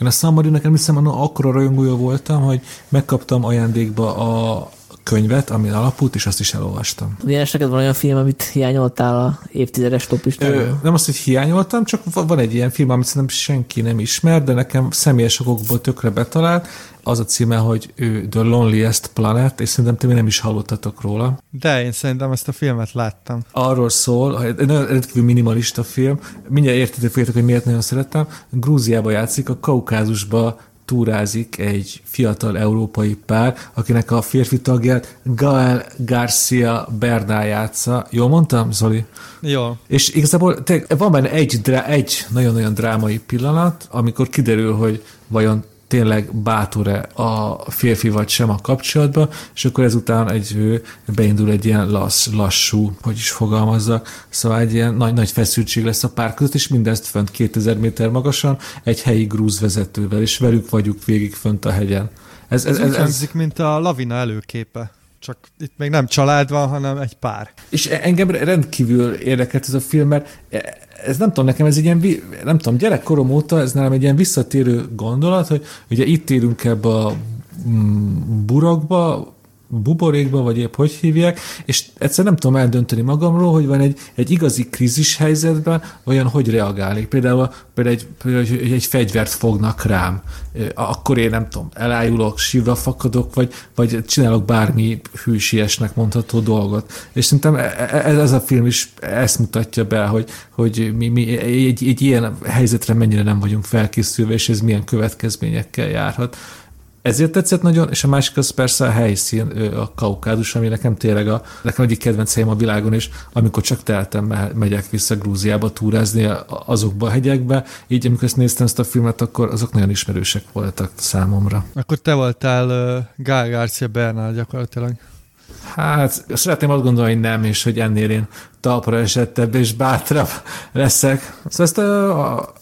Én a Samari nekem hiszem, akkora rajongója voltam, hogy megkaptam ajándékba a könyvet, ami alapult, és azt is elolvastam. Milyen neked van olyan film, amit hiányoltál a évtizedes toplistáról? Nem azt, hogy hiányoltam, csak van egy ilyen film, amit szerintem senki nem ismer, de nekem személyes okokból tökre betalált. Az a címe, hogy ő The Loneliest Planet, és szerintem ti nem is hallottatok róla. De én szerintem ezt a filmet láttam. Arról szól, egy nagyon rendkívül minimalista film, mindjárt értitek fogjátok, hogy miért nagyon szeretem. Grúziába játszik, a Kaukázusba túrázik egy fiatal európai pár, akinek a férfi tagját Gael Garcia Bernal játsza. Jól mondtam, Zoli? Jó. És igazából te, van benne egy, egy nagyon-nagyon drámai pillanat, amikor kiderül, hogy vajon tényleg bátor-e a férfi vagy sem a kapcsolatban, és akkor ezután egy, beindul egy ilyen lassz, lassú, hogy is fogalmazza, szóval egy ilyen nagy, nagy feszültség lesz a pár között, és mindezt fönt 2000 méter magasan, egy helyi grúz vezetővel, és velük vagyunk végig fönt a hegyen. Ez, ez, ez, ez, ez mint a lavina előképe csak itt még nem család van, hanem egy pár. És engem rendkívül érdekelt ez a film, mert ez nem tudom, nekem ez egy ilyen, nem tudom, gyerekkorom óta ez nálam egy ilyen visszatérő gondolat, hogy ugye itt élünk ebbe a mm, burokba, buborékba, vagy épp hogy hívják, és egyszer nem tudom eldönteni magamról, hogy van egy, egy igazi krízis helyzetben, olyan hogy reagálni. Például, például, egy, például egy, egy fegyvert fognak rám, akkor én nem tudom, elájulok, sírva fakadok, vagy, vagy csinálok bármi hűsiesnek mondható dolgot. És szerintem ez, e, ez a film is ezt mutatja be, hogy, hogy mi, mi egy, egy ilyen helyzetre mennyire nem vagyunk felkészülve, és ez milyen következményekkel járhat ezért tetszett nagyon, és a másik az persze a helyszín, a kaukázus, ami nekem tényleg a, nekem egyik kedvenc helyem a világon, és amikor csak teltem, megyek vissza Grúziába túrázni azokba a hegyekbe, így amikor ezt néztem ezt a filmet, akkor azok nagyon ismerősek voltak számomra. Akkor te voltál uh, Gál Garcia Bernal gyakorlatilag. Hát, szeretném azt gondolni, hogy nem, és hogy ennél én talpra esettebb és bátrabb leszek. Szóval ezt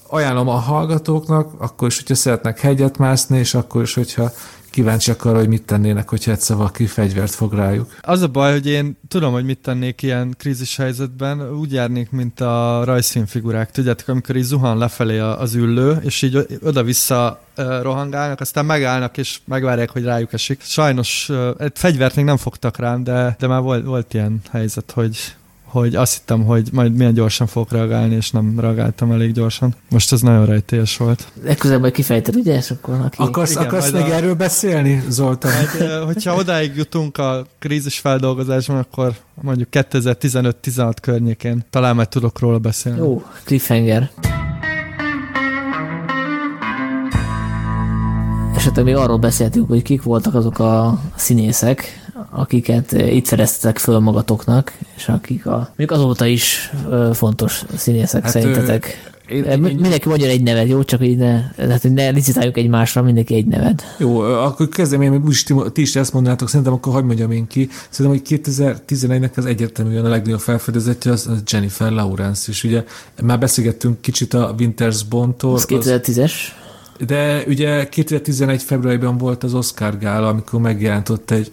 ajánlom a hallgatóknak, akkor is, hogyha szeretnek hegyet mászni, és akkor is, hogyha kíváncsiak arra, hogy mit tennének, hogyha egyszer valaki fegyvert fog rájuk. Az a baj, hogy én tudom, hogy mit tennék ilyen krízis helyzetben, úgy járnék, mint a rajzfilmfigurák. Tudjátok, amikor így zuhan lefelé az üllő, és így oda-vissza rohangálnak, aztán megállnak, és megvárják, hogy rájuk esik. Sajnos egy fegyvert még nem fogtak rám, de, de már volt, volt ilyen helyzet, hogy hogy azt hittem, hogy majd milyen gyorsan fogok reagálni, és nem reagáltam elég gyorsan. Most ez nagyon rejtélyes volt. Legközelebb majd kifejted, ugye? És akkor aki... Akarsz, Igen, akarsz még a... erről beszélni, Zoltán? Majd, hogyha odáig jutunk a krízis feldolgozásban, akkor mondjuk 2015-16 környékén talán majd tudok róla beszélni. Jó, cliffhanger. Esetleg még arról beszéltünk, hogy kik voltak azok a színészek, akiket itt szereztek föl magatoknak, és akik a, mondjuk azóta is fontos színészek hát, szerintetek. Én, én, mindenki mondja egy nevet, jó? Csak így ne, hát, hogy ne licitáljunk egymásra, mindenki egy nevet. Jó, akkor kezdem én, úgyis ti, ti is ezt mondanátok, szerintem akkor hagyd mondjam én ki. Szerintem, hogy 2011-nek az egyértelműen a legnagyobb felfedezetje az Jennifer Lawrence, és ugye már beszélgettünk kicsit a Winters Bondtól. Az 2010-es. De ugye 2011 februárban volt az Oscar gála, amikor megjelent ott egy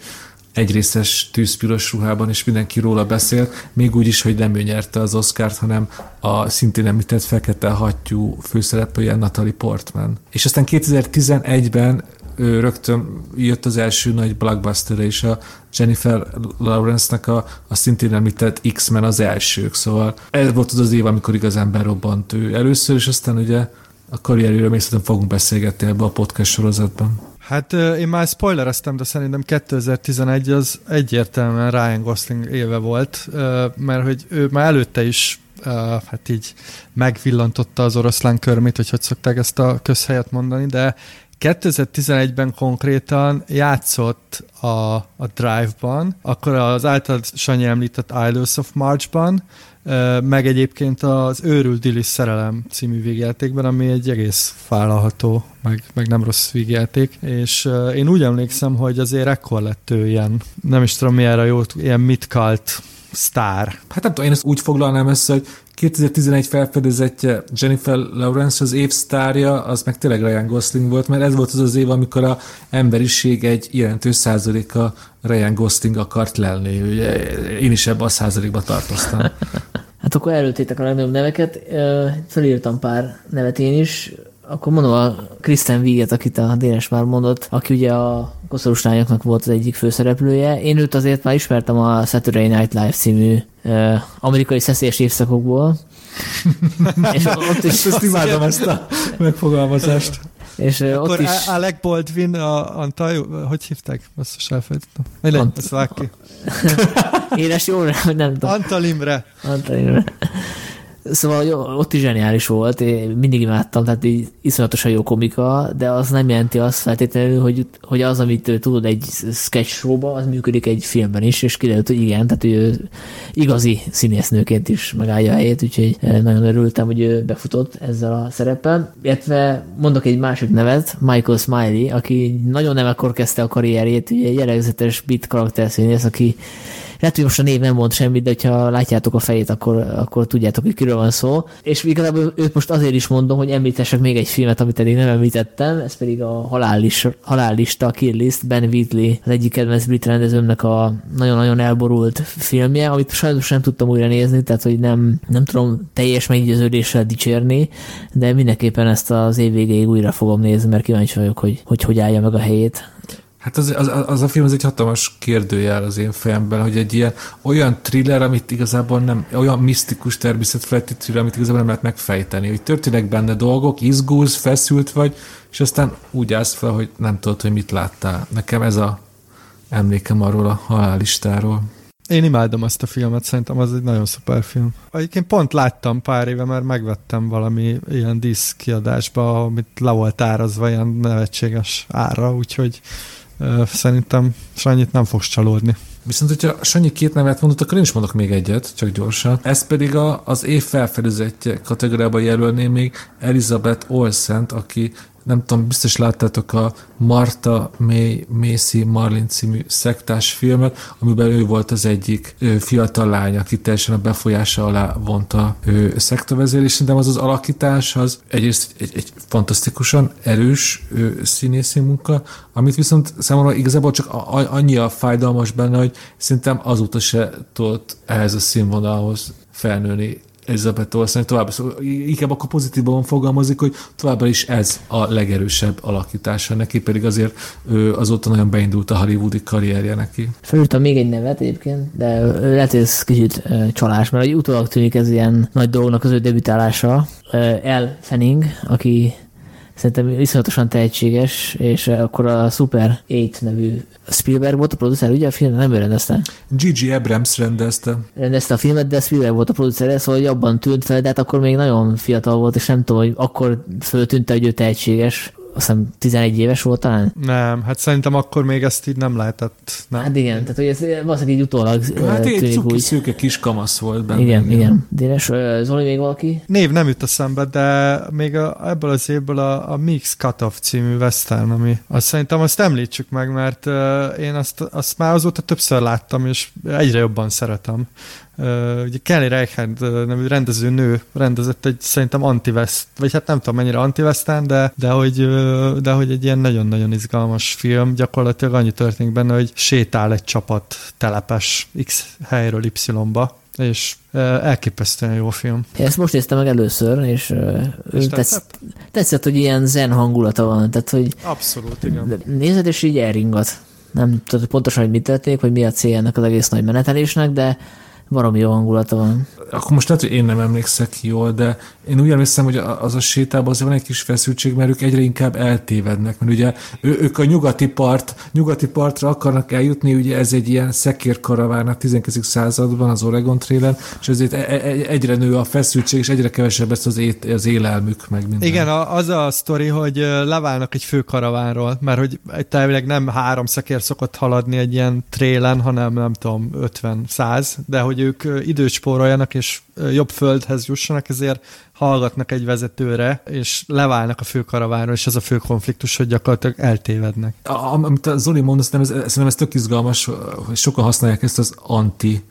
egyrészes tűzpiros ruhában, és mindenki róla beszélt, még úgy is, hogy nem ő nyerte az Oscárt, hanem a szintén említett fekete hattyú főszereplője Natalie Portman. És aztán 2011-ben ő rögtön jött az első nagy blockbuster és a Jennifer Lawrence-nek a, a szintén említett X-Men az elsők, szóval ez volt az az év, amikor igazán berobbant ő először, és aztán ugye a karrierjéről még fogunk beszélgetni ebbe a podcast sorozatban. Hát én már spoilereztem, de szerintem 2011 az egyértelműen Ryan Gosling éve volt, mert hogy ő már előtte is hát így megvillantotta az oroszlán körmét, hogy hogy szokták ezt a közhelyet mondani, de 2011-ben konkrétan játszott a, a Drive-ban, akkor az által Sanyi említett Idols of March-ban, meg egyébként az Őrült Dilis Szerelem című végjátékban, ami egy egész vállalható, meg, meg nem rossz végjáték, és én úgy emlékszem, hogy azért ekkor lett ő ilyen, nem is tudom mi erre jó, ilyen mitkalt sztár. Hát nem tudom, én ezt úgy foglalnám össze, hogy 2011 felfedezetje Jennifer Lawrence az év sztárja, az meg tényleg Ryan Gosling volt, mert ez volt az az év, amikor a emberiség egy jelentős százaléka Ryan Gosling akart lenni. Ugye én is ebben a százalékba tartoztam. Hát akkor előttétek a legnagyobb neveket. Felírtam pár nevet én is. Akkor mondom a Kristen Wiget, akit a Dénes már mondott, aki ugye a koszorús volt az egyik főszereplője. Én őt azért már ismertem a Saturday Night Live című uh, amerikai szeszélyes évszakokból. és ott is... Ezt imádom ezt a megfogalmazást. És Akkor ott is... Alec Baldwin, a Antal, hogy hívták? Azt is elfelejtettem. Legyen, Ant... ezt vág ki. Éles jó, nem tudom. Antal Imre. Antal Imre. Szóval ott is zseniális volt, én mindig imádtam, tehát így iszonyatosan jó komika, de az nem jelenti azt feltétlenül, hogy, hogy az, amit tudod egy sketch showban, az működik egy filmben is, és kiderült, hogy igen, tehát ő igazi színésznőként is megállja a helyét, úgyhogy nagyon örültem, hogy ő befutott ezzel a szereppel. Illetve mondok egy másik nevet, Michael Smiley, aki nagyon nem ekkor kezdte a karrierjét, ugye egy jellegzetes bit karakterszínész, aki lehet, hogy most a név nem mond semmit, de ha látjátok a fejét, akkor, akkor tudjátok, hogy kiről van szó. És igazából őt most azért is mondom, hogy említessek még egy filmet, amit eddig nem említettem, ez pedig a halális, halállista, a Kill List, Ben Wheatley, az egyik kedvenc brit rendezőmnek a nagyon-nagyon elborult filmje, amit sajnos nem tudtam újra nézni, tehát hogy nem, nem tudom teljes meggyőződéssel dicsérni, de mindenképpen ezt az év végéig újra fogom nézni, mert kíváncsi vagyok, hogy hogy, hogy állja meg a helyét. Hát az, az, az a film az egy hatalmas kérdőjel az én fejemben, hogy egy ilyen olyan thriller, amit igazából nem, olyan misztikus természetfeletti thriller, amit igazából nem lehet megfejteni, hogy történnek benne dolgok, izgulsz, feszült vagy, és aztán úgy állsz fel, hogy nem tudod, hogy mit láttál. Nekem ez a emlékem arról a halálistáról. Én imádom azt a filmet, szerintem az egy nagyon szuper film. Egyébként pont láttam pár éve, mert megvettem valami ilyen diszkiadásba, amit le volt árazva ilyen nevetséges ára, úgyhogy Szerintem Sanyit nem fogsz csalódni. Viszont, hogyha Sanyi két nevet mondott, akkor én is mondok még egyet, csak gyorsan. Ez pedig a, az év felfedezetje kategóriában jelölném még Elizabeth Olsen, aki nem tudom, biztos láttátok a Marta May Macy Marlin című szektás filmet, amiben ő volt az egyik fiatal lány, aki teljesen a befolyása alá vonta ő, szektavezérés. Szerintem az az alakítás az egyrészt egy, egy fantasztikusan erős színészi munka, amit viszont számomra igazából csak a, annyi a fájdalmas benne, hogy szerintem azóta se tudott ehhez a színvonalhoz felnőni Elizabeth Olsen tovább, szóval inkább akkor pozitívban fogalmazik, hogy továbbra is ez a legerősebb alakítása neki, pedig azért ő azóta nagyon beindult a hollywoodi karrierje neki. Felültem még egy nevet egyébként, de lehet, hogy ez kicsit csalás, mert utólag tűnik ez ilyen nagy dolognak az ő debütálása. El Fanning, aki szerintem iszonyatosan tehetséges, és akkor a Super 8 nevű Spielberg volt a producer, ugye a film nem ő rendezte? Gigi Abrams rendezte. Rendezte a filmet, de Spielberg volt a producer, szóval jobban tűnt fel, de hát akkor még nagyon fiatal volt, és nem tudom, hogy akkor föltűnte, hogy ő tehetséges hiszem 11 éves volt talán. Nem, hát szerintem akkor még ezt így nem lehetett. Nem? Hát igen, tehát hogy ez valószínűleg így utólag Hát egy cuki úgy. szőke kis kamasz volt benne. Igen, igen. Dénes, ö, Zoli még valaki? Név nem jut eszembe, de még a, ebből az évből a, a Mix Cut-Off című western, ami azt szerintem azt említsük meg, mert én azt, azt már azóta többször láttam, és egyre jobban szeretem. Uh, ugye Kelly Reichardt nevű rendező nő rendezett egy szerintem anti vagy hát nem tudom mennyire anti de, de, hogy, de hogy egy ilyen nagyon-nagyon izgalmas film, gyakorlatilag annyi történik benne, hogy sétál egy csapat telepes X helyről Y-ba, és elképesztően jó film. Ezt most néztem meg először, és, És tetsz, tetszett? hogy ilyen zen hangulata van, tehát hogy Abszolút, igen. nézed, és így elringat. Nem tudod pontosan, hogy mit tették, vagy mi a célja ennek az egész nagy menetelésnek, de valami jó hangulata van. Akkor most lehet, hogy én nem emlékszek jól, de én úgy emlékszem, hogy az a sétában azért van egy kis feszültség, mert ők egyre inkább eltévednek, mert ugye ő, ők a nyugati part, nyugati partra akarnak eljutni, ugye ez egy ilyen szekérkaraván a 19. században az Oregon Trail-en, és ezért e- e- egyre nő a feszültség, és egyre kevesebb lesz az, ét, az élelmük, meg minden. Igen, az a sztori, hogy leválnak egy főkaravánról, mert hogy egy elvileg nem három szekér szokott haladni egy ilyen trélen, hanem nem tudom, 50-100, de hogy ők ö, időt spóroljanak és jobb földhez jussanak, ezért hallgatnak egy vezetőre, és leválnak a főkaravánról, és az a fő konfliktus, hogy gyakorlatilag eltévednek. Amit a Zoli mond, szerintem ez, szerintem ez tök izgalmas, hogy sokan használják ezt az anti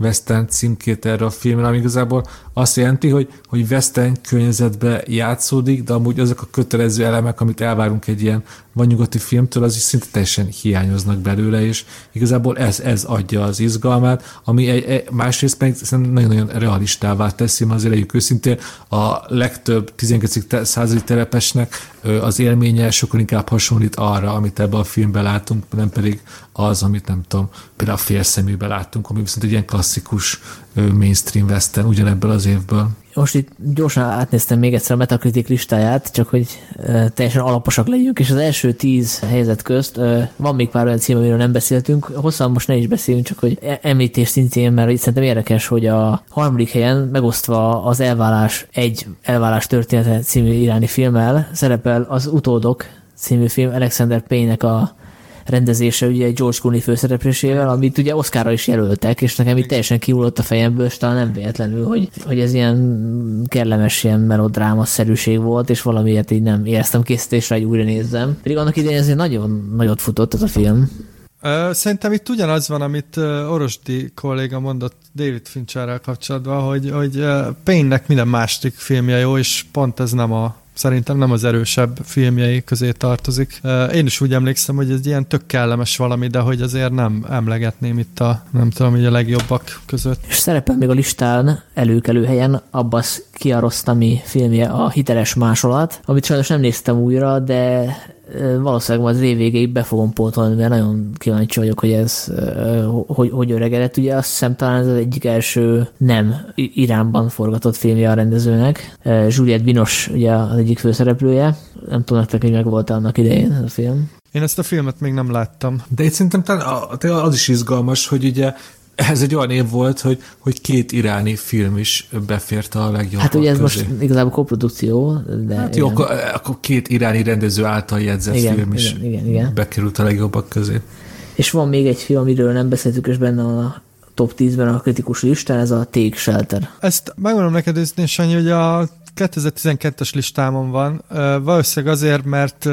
western címkét erre a filmre, ami igazából azt jelenti, hogy, hogy western környezetbe játszódik, de amúgy azok a kötelező elemek, amit elvárunk egy ilyen vagy nyugati filmtől, az is szinte teljesen hiányoznak belőle, és igazából ez, ez adja az izgalmát, ami egy, egy, másrészt szerintem nagyon-nagyon realistává teszi, mert azért legyünk őszintén, a legtöbb 19. századi telepesnek az élménye sokkal inkább hasonlít arra, amit ebben a filmben látunk, nem pedig az, amit nem tudom, például a félszeműben láttunk, ami viszont egy ilyen klasszikus mainstream western ugyanebből az évből. Most itt gyorsan átnéztem még egyszer a Metacritic listáját, csak hogy teljesen alaposak legyünk, és az első tíz helyzet közt van még pár olyan cím, amiről nem beszéltünk. Hosszan most ne is beszéljünk, csak hogy e- említés szintén, mert itt szerintem érdekes, hogy a harmadik helyen megosztva az Elválás egy Elválás története című iráni filmmel szerepel az Utódok című film Alexander Payne-nek a rendezése ugye George Clooney főszereplésével, amit ugye Oscarra is jelöltek, és nekem itt teljesen kiullott a fejemből, és talán nem véletlenül, hogy, hogy ez ilyen kellemes, ilyen melodráma-szerűség volt, és valamiért így nem éreztem készítésre, hogy újra nézzem. Pedig annak idején ezért nagyon nagyot futott ez a film. Szerintem itt ugyanaz van, amit Orosdi kolléga mondott David Fincherrel kapcsolatban, hogy, hogy Payne-nek minden második filmje jó, és pont ez nem a szerintem nem az erősebb filmjei közé tartozik. Én is úgy emlékszem, hogy ez ilyen tök kellemes valami, de hogy azért nem emlegetném itt a, nem tudom, hogy a legjobbak között. És szerepel még a listán előkelő helyen Abbas Kiarostami filmje a Hiteles másolat, amit sajnos nem néztem újra, de valószínűleg majd az év végéig be fogom pótolni, mert nagyon kíváncsi vagyok, hogy ez hogy, hogy öregedett. Ugye azt hiszem talán ez az egyik első nem Iránban forgatott filmje a rendezőnek. Juliette Binoche ugye az egyik főszereplője. Nem tudom nektek, hogy meg volt annak idején ez a film. Én ezt a filmet még nem láttam. De itt szerintem talán az is izgalmas, hogy ugye ez egy olyan év volt, hogy, hogy két iráni film is beférte a legjobb Hát ugye ez közé. most igazából koprodukció, de Hát jó, igen. akkor, akkor két iráni rendező által jegyzett Igen, film is igen, igen, igen. bekerült a legjobbak közé. És van még egy film, amiről nem beszéltük, és benne a top 10-ben a kritikus listán, ez a Take Shelter. Ezt megmondom neked őszintén, Sanyi, hogy a 2012-es listámon van. Valószínűleg azért, mert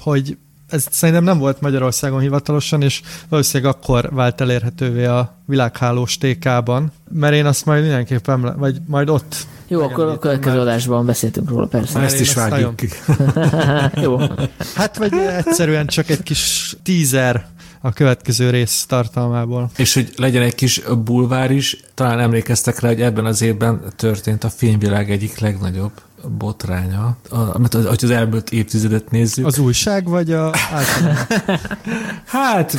hogy ez szerintem nem volt Magyarországon hivatalosan, és valószínűleg akkor vált elérhetővé a világhálós TK-ban, mert én azt majd mindenképpen, vagy majd ott Jó, akkor a következő már. adásban beszéltünk róla, persze. Mert Ezt is vágjuk ki. Jó. Hát vagy egyszerűen csak egy kis teaser a következő rész tartalmából. És hogy legyen egy kis bulvár is, talán emlékeztek rá, hogy ebben az évben történt a filmvilág egyik legnagyobb botránya, amit az, az elmúlt évtizedet nézzük. Az újság, vagy a? Hát,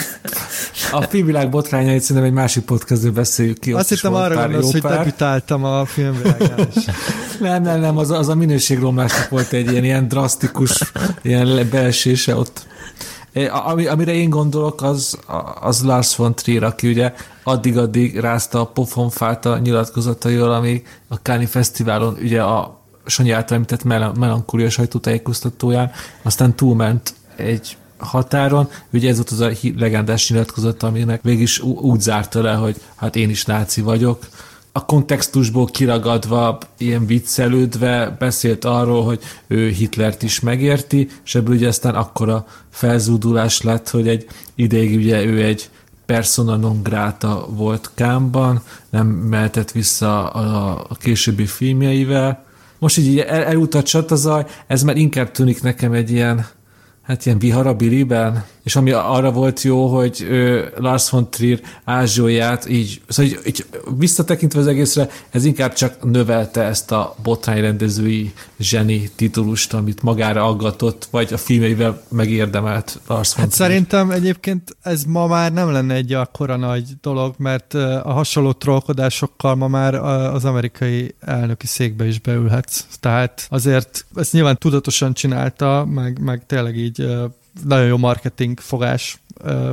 a filmvilág botrányait szerintem egy másik podcastből beszéljük ki. Azt hittem arra gondolsz, hogy debütáltam a filmvilágán is. Nem, nem, nem, az, a- az a minőségromlásnak volt egy ilyen, ilyen drasztikus ilyen beesése ott. Ami, amire én gondolok, az, az Lars von Trier, aki ugye addig-addig rázta a pofonfát a nyilatkozataival, ami a Káni Fesztiválon ugye a Sanyi által említett mel- melankólia sajtótájékoztatóján, aztán túlment egy határon, ugye ez volt az a legendás nyilatkozat, aminek végig úgy zárta le, hogy hát én is náci vagyok, a kontextusból kiragadva, ilyen viccelődve beszélt arról, hogy ő Hitlert is megérti, és ebből ugye aztán akkora felzúdulás lett, hogy egy ideig ugye ő egy persona non grata volt Kámban, nem mehetett vissza a, a későbbi filmjeivel. Most így el, elutat csatazaj, ez már inkább tűnik nekem egy ilyen hát ilyen vihar a Billyben, és ami arra volt jó, hogy ő, Lars von Trier ázsóját így, szóval így, így visszatekintve az egészre, ez inkább csak növelte ezt a botrányrendezői zseni titulust, amit magára aggatott, vagy a filmeivel megérdemelt Lars von Hát Trier. szerintem egyébként ez ma már nem lenne egy akkora nagy dolog, mert a hasonló trollkodásokkal ma már az amerikai elnöki székbe is beülhetsz. Tehát azért ezt nyilván tudatosan csinálta, meg, meg tényleg így nagyon jó marketing fogás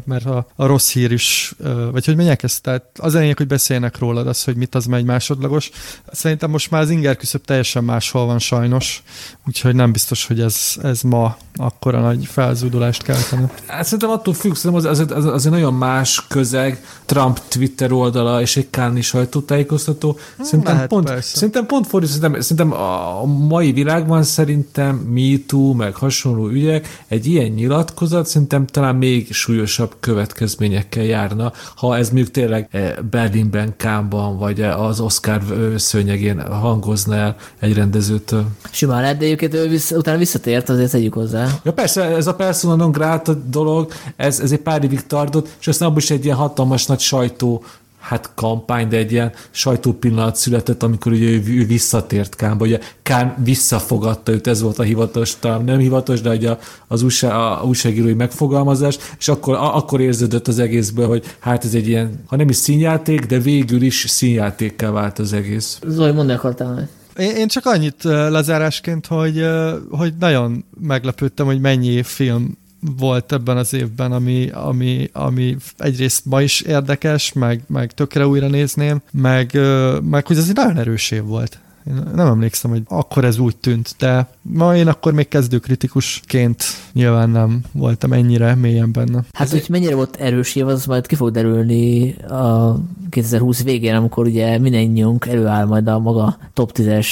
mert a, a rossz hír is, vagy hogy menjek ezt, tehát az lényeg, hogy beszélnek rólad, az, hogy mit az megy másodlagos. Szerintem most már az inger küszöb teljesen máshol van sajnos, úgyhogy nem biztos, hogy ez, ez ma akkora nagy felzúdulást keltene. Hát szerintem attól függ, szerintem az, az, az, az egy nagyon más közeg, Trump Twitter oldala és egy Káni sajtótájékoztató. Szerintem, Lehet, pont, persze. szerintem pont fordítva, szerintem, szerintem a mai világban szerintem MeToo, meg hasonló ügyek, egy ilyen nyilatkozat szerintem talán még súlyosabb következményekkel járna, ha ez mondjuk tényleg eh, Berlinben, Kámban, vagy eh, az Oscar szőnyegén hangozna el egy rendezőtől. Simán lehet, de egyébként ő utána visszatért, azért tegyük hozzá. Ja persze, ez a persona non grata dolog, ez, ez egy pár évig tartott, és aztán abban is egy ilyen hatalmas nagy sajtó hát kampány, de egy ilyen sajtópillanat született, amikor ugye ő, ő visszatért Kánba, ugye Kán visszafogadta őt, ez volt a hivatalos, talán nem hivatalos, de ugye az USA, a újságírói megfogalmazás, és akkor, a, akkor érződött az egészből, hogy hát ez egy ilyen, ha nem is színjáték, de végül is színjátékká vált az egész. Zoli, mondd akartál én, én csak annyit lezárásként, hogy, hogy nagyon meglepődtem, hogy mennyi film volt ebben az évben, ami, ami, ami egyrészt ma is érdekes, meg, meg tökre újra nézném, meg, meg hogy ez egy nagyon erős év volt. Én nem emlékszem, hogy akkor ez úgy tűnt, de ma én akkor még kezdőkritikusként nyilván nem voltam ennyire mélyen benne. Hát, hogy mennyire volt erős év, az majd ki fog derülni a 2020 végén, amikor ugye mindennyiunk előáll majd a maga top 10-es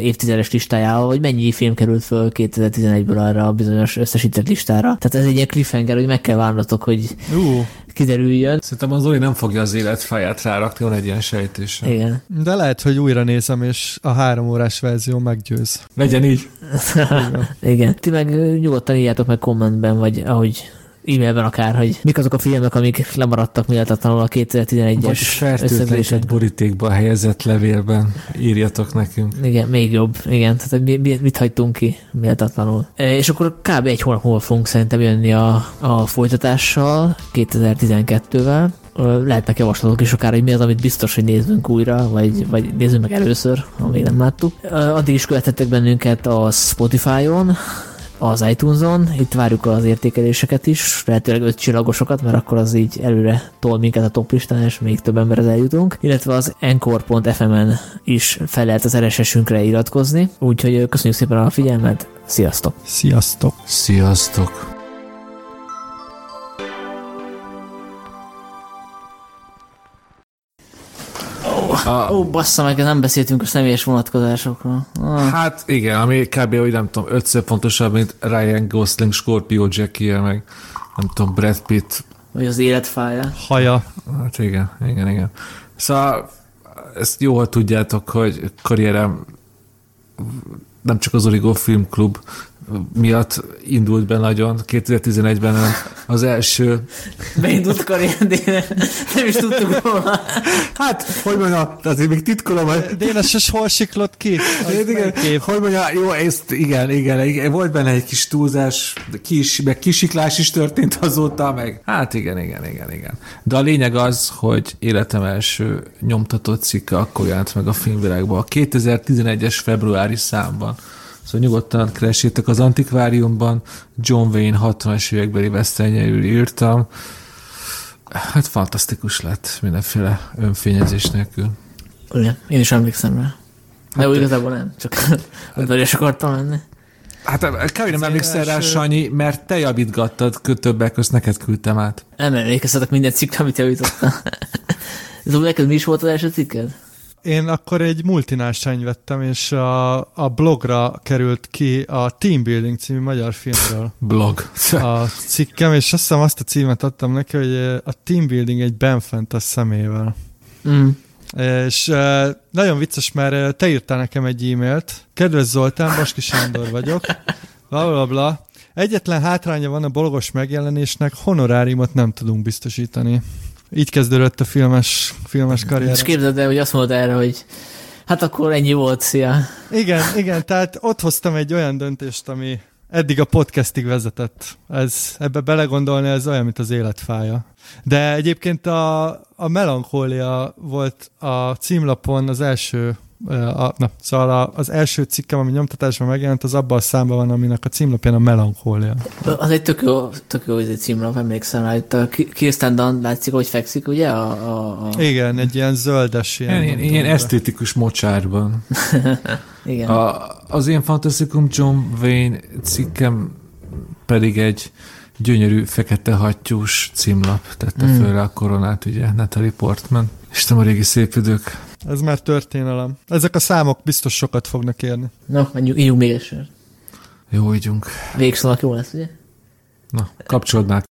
évtizedes listájával, hogy mennyi film került föl 2011-ből arra a bizonyos összesített listára. Tehát ez egy ilyen cliffhanger, hogy meg kell várnatok, hogy uh kiderüljön. Szerintem az Zoli nem fogja az élet fáját rárakni, van egy ilyen sejtés. Igen. De lehet, hogy újra nézem, és a három órás verzió meggyőz. Legyen így. Igen. Ti meg nyugodtan írjátok meg kommentben, vagy ahogy e-mailben akár, hogy mik azok a filmek, amik lemaradtak méltatlanul a 2011-es Vagy borítékba helyezett levélben írjatok nekünk. Igen, még jobb. Igen, tehát mi, mi, mit hagytunk ki méltatlanul. E, és akkor kb. egy hónap múlva fogunk szerintem jönni a, a folytatással 2012-vel lehetnek javaslatok is akár, hogy mi az, amit biztos, hogy nézzünk újra, vagy, vagy nézzünk meg először, ha még nem láttuk. Addig is követhettek bennünket a Spotify-on, az iTunes-on, itt várjuk az értékeléseket is, lehetőleg öt csillagosokat, mert akkor az így előre tol minket a top listán, és még több emberhez eljutunk, illetve az encore.fm-en is fel lehet az RSS-ünkre iratkozni, úgyhogy köszönjük szépen a figyelmet, sziasztok! Sziasztok! Sziasztok! A... Ó, bassza meg, nem beszéltünk a személyes vonatkozásokról. Ah. Hát igen, ami kb. hogy nem tudom, ötször fontosabb, mint Ryan Gosling, Scorpio Jackie, meg nem tudom, Brad Pitt. Vagy az életfája. Haja. Hát igen, igen, igen. Szóval ezt jól tudjátok, hogy karrierem nem csak az Origo Film Club miatt indult be nagyon, 2011-ben nem az első... Beindult karrier, nem is tudtuk volna. Hát, hogy mondjam, azért még titkolom. Hogy... Dénes, hol siklott ki? igen, kép. hogy mondjam, jó, ezt igen, igen, igen, volt benne egy kis túlzás, kis, meg kisiklás is történt azóta, meg hát igen, igen, igen, igen. De a lényeg az, hogy életem első nyomtatott cikke akkor jelent meg a filmvilágban, a 2011-es februári számban. Szóval nyugodtan keresétek az antikváriumban, John Wayne 60-as évekbeli vesztenyelül írtam. Hát fantasztikus lett mindenféle önfényezés nélkül. Igen, én is emlékszem rá. De úgy igazából nem, csak udvarias akartam lenni. Hát kb. nem emlékszel rá, Sanyi, mert te javítgattad, többek között neked küldtem át. Nem emlékeztetek minden cikkre, amit javítottam. Zó, neked mi is volt az első cikked? Én akkor egy multinál vettem, és a, a blogra került ki a Team Building című magyar filmről Blog. a cikkem, és azt hiszem azt a címet adtam neki, hogy a Team Building egy benfent a szemével. Mm. És uh, nagyon vicces, mert te írtál nekem egy e-mailt. Kedves Zoltán, Baski Sándor vagyok. Bla, bla, bla. Egyetlen hátránya van a bologos megjelenésnek, honoráriumot nem tudunk biztosítani. Így kezdődött a filmes, filmes És karrier. képzeld el, hogy azt mondod erre, hogy hát akkor ennyi volt, szia. Igen, igen, tehát ott hoztam egy olyan döntést, ami eddig a podcastig vezetett. Ez, ebbe belegondolni, ez olyan, mint az életfája. De egyébként a, a melankólia volt a címlapon az első a, na, szóval a, az első cikkem, ami nyomtatásban megjelent, az abban a számban van, aminek a címlapján a melankólia. Az egy tök jó, tök jó ez egy címlap, emlékszem rá. Itt a Kirsten Dunst látszik, hogy fekszik, ugye? A, a, a... Igen, egy ilyen zöldes ilyen. Ilyen, ilyen, esztétikus mocsárban. Igen. A, az én fantasztikum John Wayne cikkem pedig egy gyönyörű fekete hattyús címlap tette Mm. mm. föl a koronát, ugye, Natalie Portman. Isten a régi szép idők. Ez már történelem. Ezek a számok biztos sokat fognak érni. No, menjünk, ígyunk még egy sört. Jó, ígyunk. Végszónak jó lesz, ugye? Na, kapcsolod már